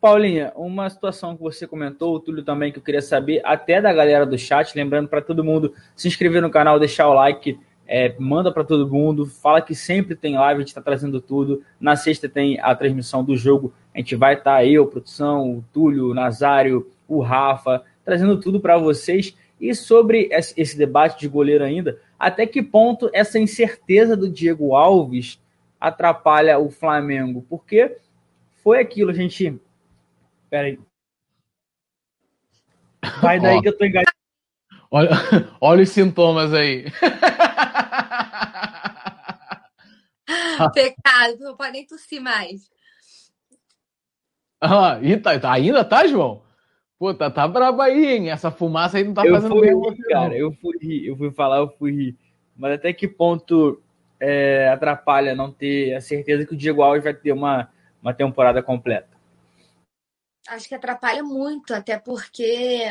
Paulinha, uma situação que você comentou, o Túlio também, que eu queria saber, até da galera do chat, lembrando para todo mundo se inscrever no canal, deixar o like, é, manda para todo mundo, fala que sempre tem live, a gente está trazendo tudo. Na sexta tem a transmissão do jogo, a gente vai estar tá eu, produção, o Túlio, o Nazário, o Rafa, trazendo tudo para vocês. E sobre esse debate de goleiro ainda, até que ponto essa incerteza do Diego Alves atrapalha o Flamengo? Porque foi aquilo, a gente Pera aí. Vai daí que eu tô enganado. Olha, olha os sintomas aí. Pecado, não pode nem tossir mais. Ah, e tá, tá, ainda tá, João? Pô, tá, tá brabo aí, hein? Essa fumaça aí não tá eu fazendo bem. Rir, cara, eu fui rir, eu fui falar, eu fui rir. Mas até que ponto é, atrapalha não ter a certeza que o Diego Alves vai ter uma, uma temporada completa? acho que atrapalha muito, até porque.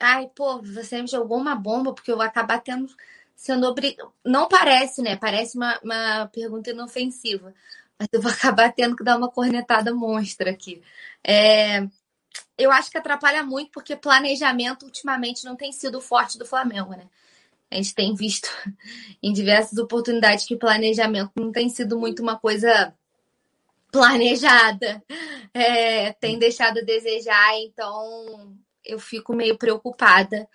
Ai, pô, você me jogou uma bomba, porque eu vou acabar tendo. Sendo obrigado. Não parece, né? Parece uma, uma pergunta inofensiva. Mas eu vou acabar tendo que dar uma cornetada monstra aqui. É... Eu acho que atrapalha muito, porque planejamento ultimamente não tem sido forte do Flamengo, né? A gente tem visto em diversas oportunidades que planejamento não tem sido muito uma coisa planejada é, tem deixado a desejar, então eu fico meio preocupada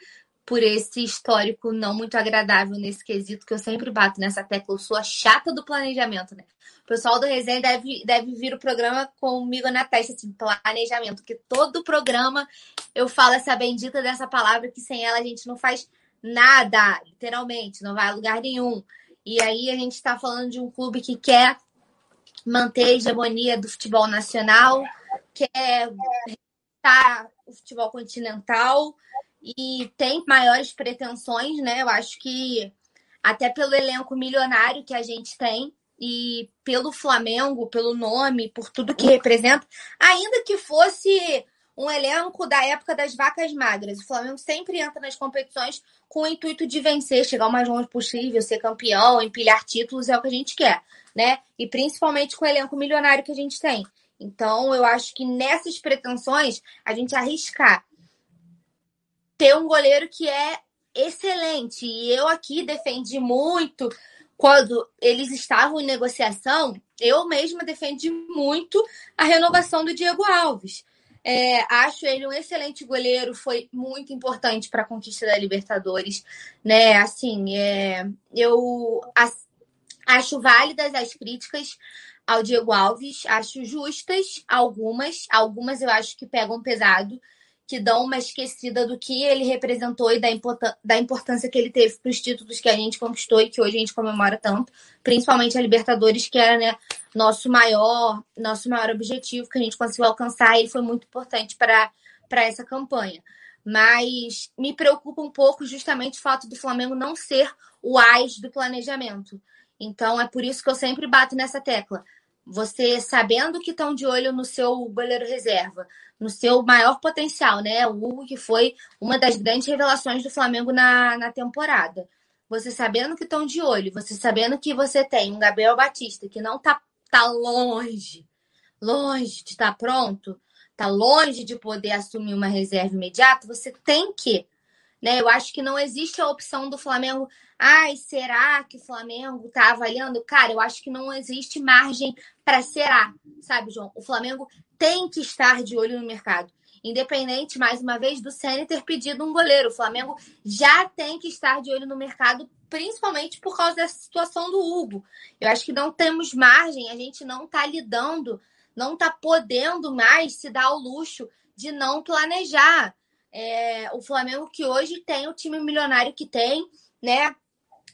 por esse histórico não muito agradável nesse quesito, que eu sempre bato nessa tecla, eu sou a chata do planejamento, né? O pessoal do Resenha deve, deve vir o programa comigo na testa, assim, planejamento, porque todo programa eu falo essa bendita dessa palavra, que sem ela a gente não faz nada, literalmente, não vai a lugar nenhum. E aí a gente está falando de um clube que quer manter a hegemonia do futebol nacional, quer estar o futebol continental e tem maiores pretensões, né? Eu acho que até pelo elenco milionário que a gente tem e pelo Flamengo, pelo nome, por tudo que representa, ainda que fosse um elenco da época das vacas magras. O Flamengo sempre entra nas competições com o intuito de vencer, chegar o mais longe possível, ser campeão, empilhar títulos, é o que a gente quer, né? E principalmente com o elenco milionário que a gente tem. Então, eu acho que nessas pretensões, a gente arriscar ter um goleiro que é excelente. E eu aqui defendi muito quando eles estavam em negociação, eu mesma defendi muito a renovação do Diego Alves. É, acho ele um excelente goleiro, foi muito importante para a conquista da Libertadores, né? Assim, é, eu acho válidas as críticas ao Diego Alves, acho justas algumas, algumas eu acho que pegam pesado, que dão uma esquecida do que ele representou e da, da importância que ele teve para os títulos que a gente conquistou e que hoje a gente comemora tanto, principalmente a Libertadores, que era né, nosso maior nosso maior objetivo que a gente conseguiu alcançar e ele foi muito importante para essa campanha. Mas me preocupa um pouco justamente o fato do Flamengo não ser o AIS do planejamento. Então é por isso que eu sempre bato nessa tecla. Você sabendo que estão de olho no seu goleiro reserva, no seu maior potencial, né? O Hugo, que foi uma das grandes revelações do Flamengo na, na temporada. Você sabendo que estão de olho, você sabendo que você tem um Gabriel Batista que não tá, tá longe, longe de estar tá pronto, tá longe de poder assumir uma reserva imediata, você tem que né? Eu acho que não existe a opção do Flamengo. Ai, será que o Flamengo está avaliando? Cara, eu acho que não existe margem para será, sabe, João? O Flamengo tem que estar de olho no mercado. Independente, mais uma vez, do Senna ter pedido um goleiro. O Flamengo já tem que estar de olho no mercado, principalmente por causa dessa situação do Hugo. Eu acho que não temos margem, a gente não está lidando, não está podendo mais se dar o luxo de não planejar. É, o Flamengo que hoje tem o time milionário que tem, né?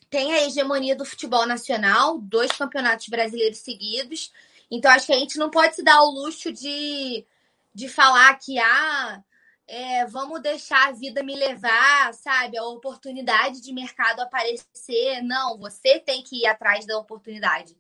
Tem a hegemonia do futebol nacional, dois campeonatos brasileiros seguidos. Então, acho que a gente não pode se dar o luxo de, de falar que, ah, é, vamos deixar a vida me levar, sabe? A oportunidade de mercado aparecer. Não, você tem que ir atrás da oportunidade.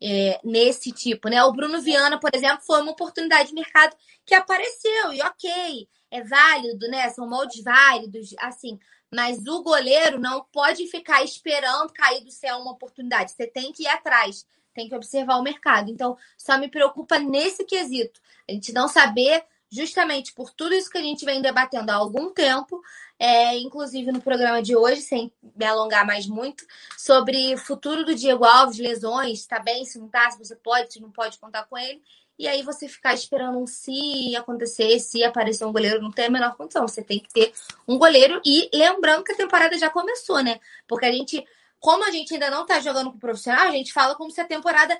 É, nesse tipo, né? O Bruno Viana, por exemplo, foi uma oportunidade de mercado que apareceu, e ok, é válido, né? São moldes válidos, assim, mas o goleiro não pode ficar esperando cair do céu uma oportunidade. Você tem que ir atrás tem que observar o mercado. Então, só me preocupa nesse quesito. A gente não saber, justamente por tudo isso que a gente vem debatendo há algum tempo, é, inclusive no programa de hoje, sem me alongar mais muito, sobre o futuro do Diego Alves, lesões, tá bem, se não tá, se você pode, se não pode contar com ele. E aí você ficar esperando um se acontecer, se aparecer um goleiro, não tem a menor condição. Você tem que ter um goleiro. E lembrando que a temporada já começou, né? Porque a gente como a gente ainda não tá jogando com profissional, a gente fala como se a temporada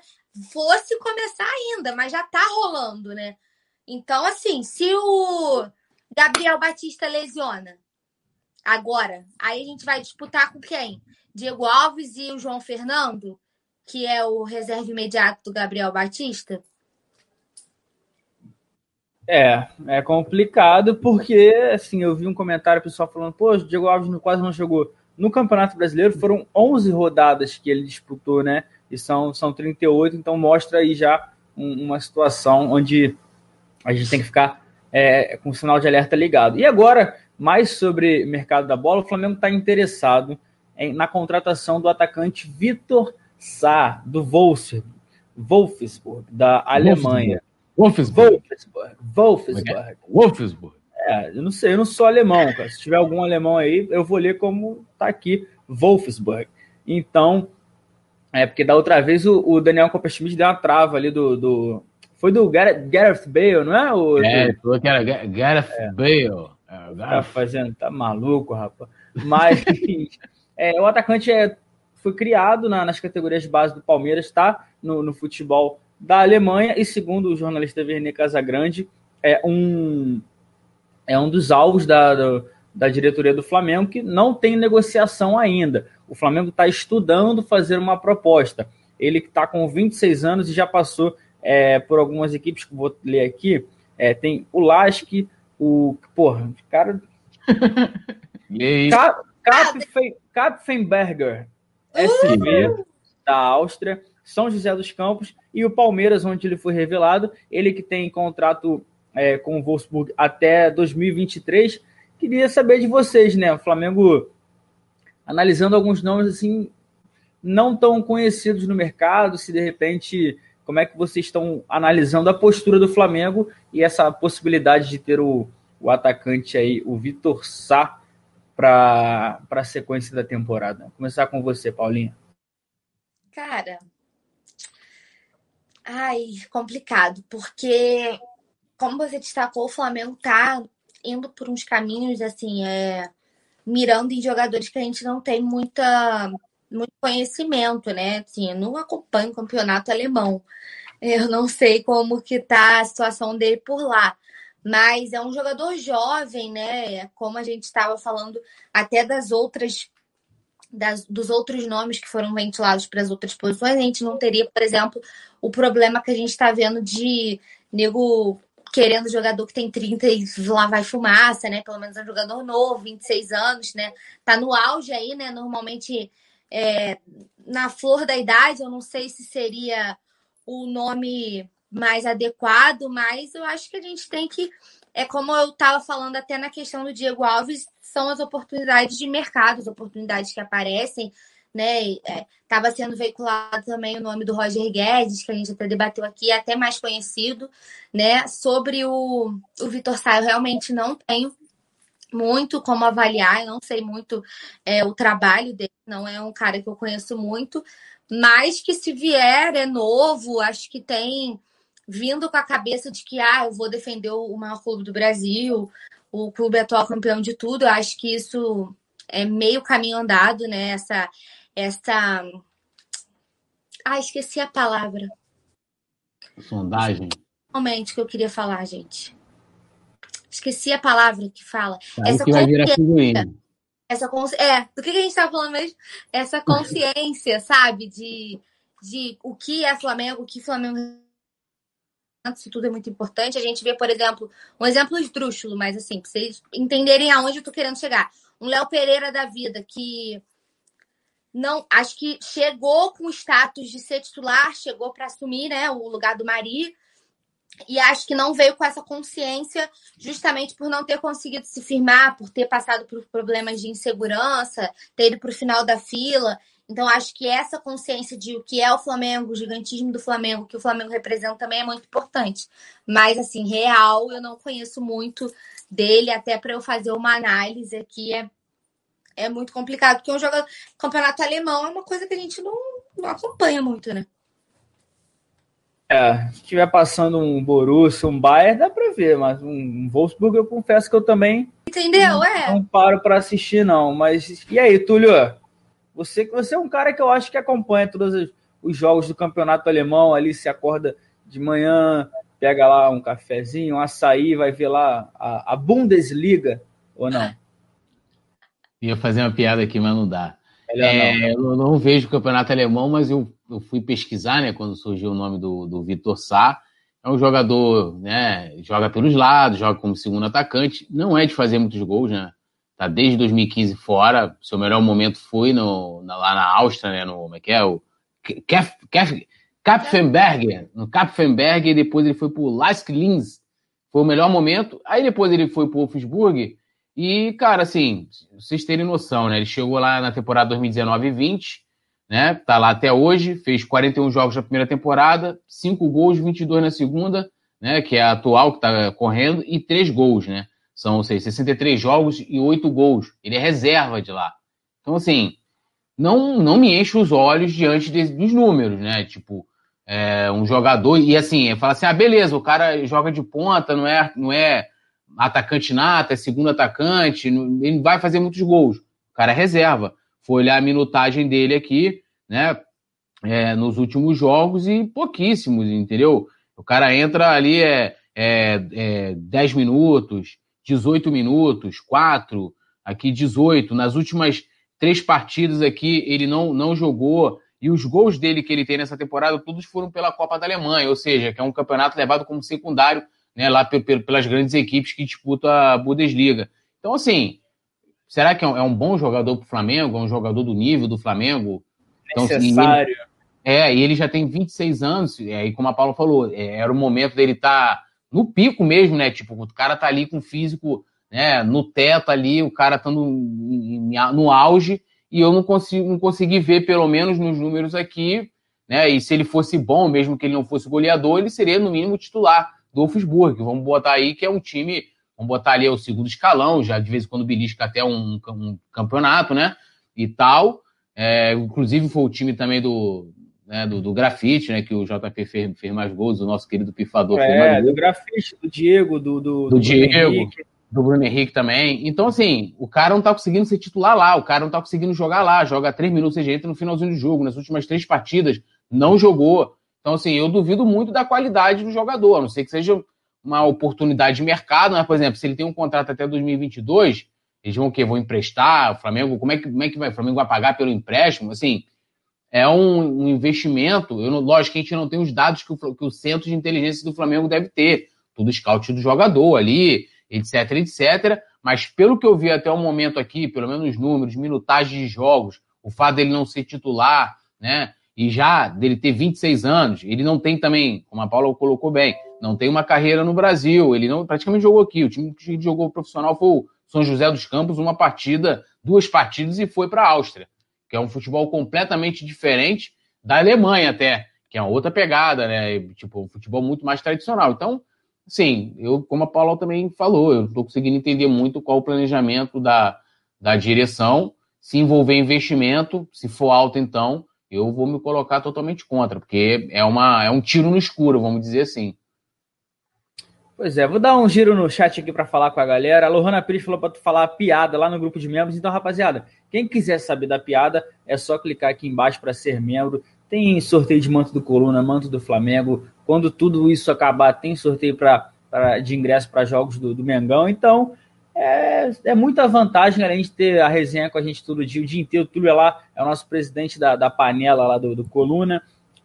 fosse começar ainda, mas já tá rolando, né? Então, assim, se o Gabriel Batista lesiona agora, aí a gente vai disputar com quem? Diego Alves e o João Fernando, que é o reserva imediato do Gabriel Batista? É, é complicado porque, assim, eu vi um comentário pessoal falando, pô, o Diego Alves quase não jogou. No Campeonato Brasileiro foram 11 rodadas que ele disputou, né? E são, são 38, então mostra aí já um, uma situação onde a gente tem que ficar é, com o sinal de alerta ligado. E agora, mais sobre mercado da bola, o Flamengo está interessado em, na contratação do atacante Vitor Sá, do Wolfsburg, Wolfsburg da Alemanha. Wolfsburg. Wolfsburg. Wolfsburg. Wolfsburg. É, eu não sei, eu não sou alemão, cara. Se tiver algum alemão aí, eu vou ler como tá aqui, Wolfsburg. Então, é porque da outra vez o, o Daniel Copperschmidt deu uma trava ali do, do foi do Gareth, Gareth Bale, não é? O, é, do... falou que era Gareth é. Bale. É, tá fazendo, tá maluco, rapaz. Mas, é, o atacante é, foi criado na, nas categorias de base do Palmeiras, está no, no futebol da Alemanha e, segundo o jornalista Verne Casagrande, é um é um dos alvos da, da, da diretoria do Flamengo que não tem negociação ainda. O Flamengo está estudando fazer uma proposta. Ele que está com 26 anos e já passou é, por algumas equipes que vou ler aqui. É, tem o Lasky, o. Porra, cara. Kapfenberger, SV da Áustria, São José dos Campos e o Palmeiras, onde ele foi revelado. Ele que tem contrato é, com o Wolfsburg até 2023. Queria saber de vocês, né? O Flamengo analisando alguns nomes assim não tão conhecidos no mercado, se de repente como é que vocês estão analisando a postura do Flamengo e essa possibilidade de ter o, o atacante aí, o Vitor Sá, para a sequência da temporada. Vou começar com você, Paulinha. Cara, ai, complicado, porque como você destacou, o Flamengo tá indo por uns caminhos assim, é, mirando em jogadores que a gente não tem muita muito conhecimento, né? Assim, eu não acompanho o campeonato alemão. Eu não sei como que tá a situação dele por lá. Mas é um jogador jovem, né? Como a gente estava falando até das outras das, dos outros nomes que foram ventilados para as outras posições, a gente não teria, por exemplo, o problema que a gente está vendo de nego querendo jogador que tem 30 e lá vai fumaça, né? Pelo menos é um jogador novo, 26 anos, né? Tá no auge aí, né? Normalmente é, na flor da idade, eu não sei se seria o nome mais adequado, mas eu acho que a gente tem que. É como eu estava falando até na questão do Diego Alves, são as oportunidades de mercado, as oportunidades que aparecem, né? Estava é, sendo veiculado também o nome do Roger Guedes, que a gente até debateu aqui, é até mais conhecido, né? Sobre o, o Vitor Sá, eu realmente não tenho muito como avaliar, eu não sei muito é, o trabalho dele, não é um cara que eu conheço muito, mas que se vier é novo, acho que tem vindo com a cabeça de que ah, eu vou defender o maior clube do Brasil, o clube atual campeão de tudo, eu acho que isso é meio caminho andado, né? Essa, essa... Ah, esqueci a palavra. Sondagem. Realmente que eu queria falar, gente. Esqueci a palavra que fala. Essa que vai virar. Essa consci... É, do que, que a gente estava falando mesmo? Essa consciência, sabe? De, de o que é Flamengo, o que Flamengo isso tudo é muito importante. A gente vê, por exemplo, um exemplo esdrúxulo, mas assim, para vocês entenderem aonde eu tô querendo chegar. Um Léo Pereira da vida que não, acho que chegou com status de ser titular, chegou para assumir, né, o lugar do Mari, e acho que não veio com essa consciência, justamente por não ter conseguido se firmar, por ter passado por problemas de insegurança, ter ido para o final da fila. Então, acho que essa consciência de o que é o Flamengo, o gigantismo do Flamengo, que o Flamengo representa também é muito importante. Mas, assim, real, eu não conheço muito dele, até para eu fazer uma análise aqui é, é muito complicado, porque um jogador, campeonato alemão é uma coisa que a gente não, não acompanha muito, né? É, se estiver passando um Borussia, um Bayern, dá para ver, mas um Wolfsburg eu confesso que eu também Entendeu? Não, é. não paro para assistir não, mas e aí, Túlio? Você você é um cara que eu acho que acompanha todos os, os jogos do campeonato alemão, ali se acorda de manhã, pega lá um cafezinho, um açaí, vai ver lá a, a Bundesliga ou não? Ia fazer uma piada aqui, mas não dá. É, não. Eu não vejo o campeonato alemão, mas eu, eu fui pesquisar, né, quando surgiu o nome do, do Vitor Sá. É um jogador, né, joga pelos lados, joga como segundo atacante, não é de fazer muitos gols, né? Tá desde 2015 fora, seu melhor momento foi no, na, lá na Áustria, né, no, como é que é, o Kef, Kef, no Kapfenberg, e depois ele foi pro Lask Linz, foi o melhor momento. Aí depois ele foi pro Wolfsburg, e, cara, assim, vocês terem noção, né? Ele chegou lá na temporada 2019 e 20, né? Tá lá até hoje, fez 41 jogos na primeira temporada, 5 gols, 22 na segunda, né? Que é a atual que tá correndo, e 3 gols, né? São, ou seja, 63 jogos e 8 gols. Ele é reserva de lá. Então, assim, não, não me enche os olhos diante de, dos números, né? Tipo, é, um jogador, e assim, fala assim, ah, beleza, o cara joga de ponta, não é, não é atacante nata, é segundo atacante, ele vai fazer muitos gols. O cara é reserva. Foi olhar a minutagem dele aqui, né? É, nos últimos jogos e pouquíssimos, entendeu? O cara entra ali é, é, é 10 minutos, 18 minutos, 4, aqui 18. Nas últimas três partidas aqui ele não, não jogou. E os gols dele que ele tem nessa temporada, todos foram pela Copa da Alemanha, ou seja, que é um campeonato levado como secundário né, lá pelas grandes equipes que disputam a Bundesliga. Então, assim, será que é um, é bom jogador para o Flamengo? É um jogador do nível do Flamengo? Então, assim, Necessário. Ele, é, e ele já tem 26 anos, é, e como a Paula falou, é, era o momento dele estar tá no pico mesmo, né? Tipo, o cara tá ali com o físico né, no teto ali, o cara estando no auge, e eu não, consigo, não consegui ver, pelo menos nos números aqui, né? E se ele fosse bom, mesmo que ele não fosse goleador, ele seria, no mínimo, titular do Wolfsburg. Vamos botar aí que é um time, vamos botar ali é o segundo escalão, já de vez em quando belisca até um, um campeonato, né? E tal. É, inclusive foi o time também do, né, do, do grafite, né? Que o JP fez, fez mais gols, o nosso querido pifador é, do grafite, do Diego, do, do, do, do Diego. Henrique do Bruno Henrique também. Então, assim, o cara não tá conseguindo ser titular lá, o cara não tá conseguindo jogar lá, joga três minutos, e entra no finalzinho do jogo, nas últimas três partidas, não jogou. Então, assim, eu duvido muito da qualidade do jogador, a não sei que seja uma oportunidade de mercado, mas, por exemplo, se ele tem um contrato até 2022, eles vão o quê? Vão emprestar? O Flamengo, como é que, como é que vai? O Flamengo vai pagar pelo empréstimo? Assim, é um, um investimento. Eu lógico que a gente não tem os dados que o, que o centro de inteligência do Flamengo deve ter. Tudo scout do jogador ali, etc, etc. Mas pelo que eu vi até o momento aqui, pelo menos números, minutagem de jogos, o fato dele não ser titular, né? E já dele ter 26 anos, ele não tem também, como a Paula colocou bem, não tem uma carreira no Brasil, ele não praticamente jogou aqui. O time que jogou profissional foi o São José dos Campos, uma partida, duas partidas e foi para a Áustria, que é um futebol completamente diferente da Alemanha até, que é outra pegada, né? Tipo, um futebol muito mais tradicional. Então, Sim, eu, como a Paula também falou, eu estou conseguindo entender muito qual o planejamento da, da direção. Se envolver investimento, se for alto, então, eu vou me colocar totalmente contra, porque é, uma, é um tiro no escuro, vamos dizer assim. Pois é, vou dar um giro no chat aqui para falar com a galera. A Lohana Pires falou para tu falar a piada lá no grupo de membros. Então, rapaziada, quem quiser saber da piada, é só clicar aqui embaixo para ser membro. Tem sorteio de manto do Coluna, manto do Flamengo, quando tudo isso acabar, tem sorteio pra, pra de ingresso para jogos do, do, Mengão. Então, é, é muita vantagem a gente ter a resenha com a gente todo dia, o dia inteiro. O Túlio é lá, é o nosso presidente da, da panela lá do, do Coluna.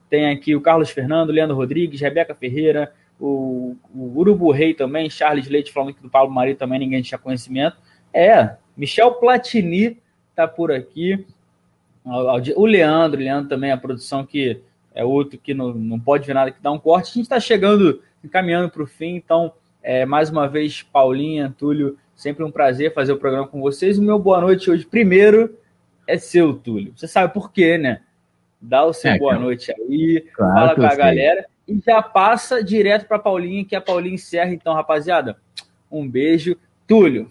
Tem aqui o Carlos Fernando, Leandro Rodrigues, Rebeca Ferreira, o, o Urubu Rei também, Charles Leite falando que do Paulo Mari também ninguém tinha conhecimento. É, Michel Platini tá por aqui. O Leandro, o Leandro também, a produção que é outro que não, não pode ver nada que dá um corte. A gente está chegando, encaminhando para o fim, então, é, mais uma vez, Paulinha, Túlio, sempre um prazer fazer o programa com vocês. O meu boa noite hoje, primeiro, é seu, Túlio. Você sabe por quê, né? Dá o seu é, boa noite aí, claro fala com a galera e já passa direto para Paulinha, que a Paulinha encerra. Então, rapaziada, um beijo. Túlio,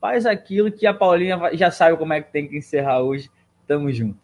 faz aquilo que a Paulinha já sabe como é que tem que encerrar hoje. Tamo junto.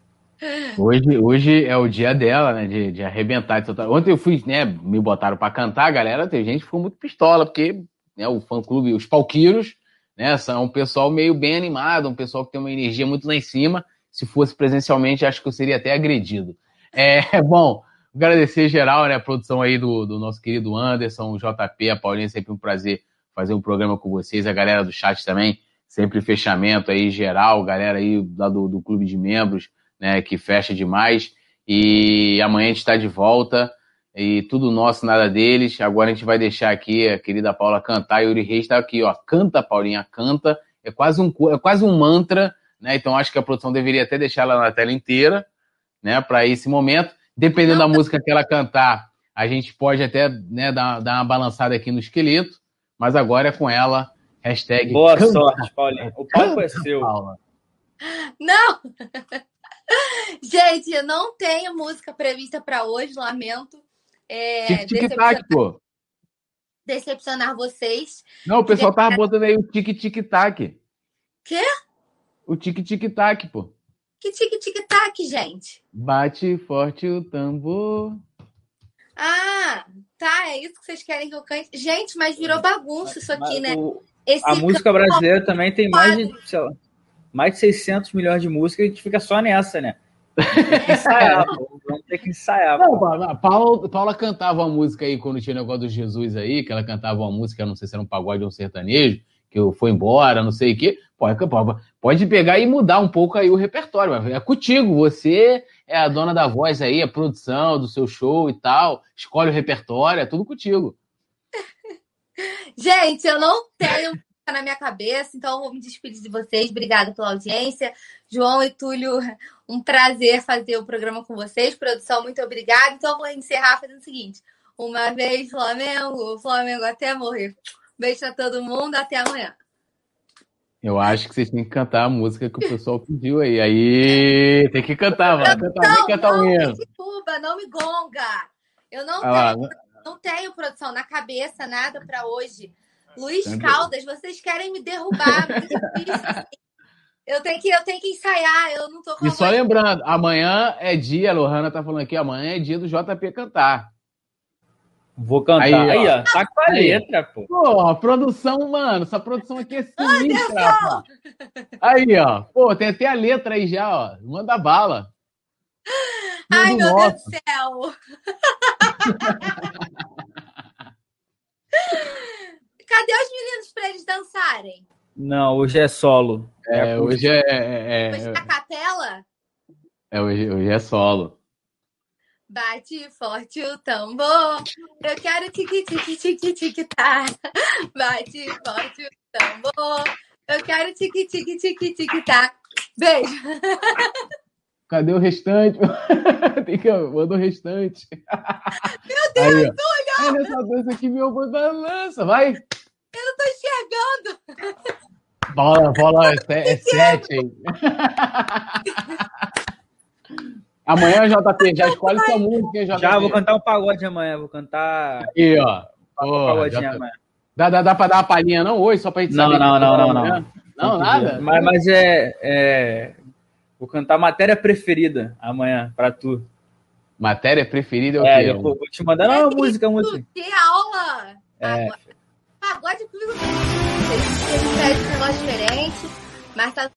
Hoje, hoje é o dia dela, né? De, de arrebentar. Ontem eu fui, né? Me botaram para cantar, galera. Tem gente que ficou muito pistola, porque né, o fã-clube, os palquiros, né? São um pessoal meio bem animado, um pessoal que tem uma energia muito lá em cima. Se fosse presencialmente, acho que eu seria até agredido. É bom, agradecer geral, né? A produção aí do, do nosso querido Anderson, o JP, a Paulinha, sempre um prazer fazer um programa com vocês, a galera do chat também, sempre fechamento aí geral, galera aí lá do, do clube de membros né, que fecha demais. E amanhã a gente está de volta. E tudo nosso, nada deles. Agora a gente vai deixar aqui a querida Paula cantar. E Yuri Reis está aqui, ó. Canta, Paulinha, canta. É quase um, é quase um mantra, né? Então acho que a produção deveria até deixar ela na tela inteira, né? Para esse momento. Dependendo da música que ela cantar, a gente pode até né, dar, dar uma balançada aqui no esqueleto. Mas agora é com ela. Hashtag Boa canta. sorte, Paulinha. O palco é seu. Paula. Não! Gente, eu não tenho música prevista para hoje, lamento. É, Tic-tic-tac, pô. Decepcionar vocês. Não, o pessoal tava botando aí o tic-tic-tac. Quê? O tic-tic-tac, pô. Que tic-tic-tac, gente? Bate forte o tambor. Ah, tá. É isso que vocês querem que eu cante. Gente, mas virou bagunça isso aqui, mas né? O... Esse a música brasileira também tem mais de, sei lá, mais de 600 milhões de músicas, a gente fica só nessa, né? Tem que ensaiar, Vamos ter que ensaiar. Não, a Paula, Paula cantava uma música aí quando tinha o negócio do Jesus aí, que ela cantava uma música, não sei se era um pagode ou um sertanejo, que eu foi embora, não sei o quê. Pode, pode pegar e mudar um pouco aí o repertório, é contigo. Você é a dona da voz aí, a produção do seu show e tal. Escolhe o repertório, é tudo contigo. Gente, eu não tenho na minha cabeça, então eu vou me despedir de vocês. Obrigada pela audiência. João e Túlio, um prazer fazer o programa com vocês. Produção, muito obrigada. Então eu vou encerrar fazendo o seguinte: Uma vez Flamengo, Flamengo até morrer. Beijo pra todo mundo, até amanhã. Eu acho que vocês têm que cantar a música que o pessoal pediu aí. Aí, tem que cantar, vai. Cantar, Não, cantar não o me derruba, não me gonga. Eu não lá, tenho, não tenho produção na cabeça, nada pra hoje. Luiz Entendeu? Caldas, vocês querem me derrubar. difícil, assim. Eu tenho, que, eu tenho que ensaiar, eu não tô com E só lembrando, amanhã é dia, a Lohana tá falando aqui, amanhã é dia do JP cantar. Vou cantar. Aí, Aí, ó. Tá com a letra, pô. Porra, produção, mano, essa produção aqui é sinistra, rapaz. Aí, ó. Pô, tem até a letra aí já, ó. Manda bala. Ai, meu nosso. Deus do céu. Cadê os meninos pra eles dançarem? Não, hoje é solo. É, hoje é, é, Hoje é, na capela? é, hoje, hoje é solo. Bate forte o tambor. Eu quero tique tique tique tique tá. Bate forte o tambor. Eu quero tique tique tique tique tá. Beijo. Cadê o restante? Tem que manda o restante. Meu Deus, Aí, ó. Olha essa dança aqui, meu balança. Vai. Eu não tô enxergando. Bola, bola, é, é sete? Amanhã, JP, já escolhe sua música, hein, JP? Já vou cantar um pagode amanhã. Vou cantar Aí, ó. um pagodinho amanhã. Dá, dá, dá pra dar uma palhinha não hoje, só pra gente Não, saber? não, que não, tá não, não. Não, nada? Mas, mas é, é- Vou cantar matéria preferida amanhã pra tu. Matéria preferida é o É, quê? eu vou vou te mandar. Não, música, música. Que aula! É. Agora, pagode comigo. Eles eles pedem um negócio diferente, mas tá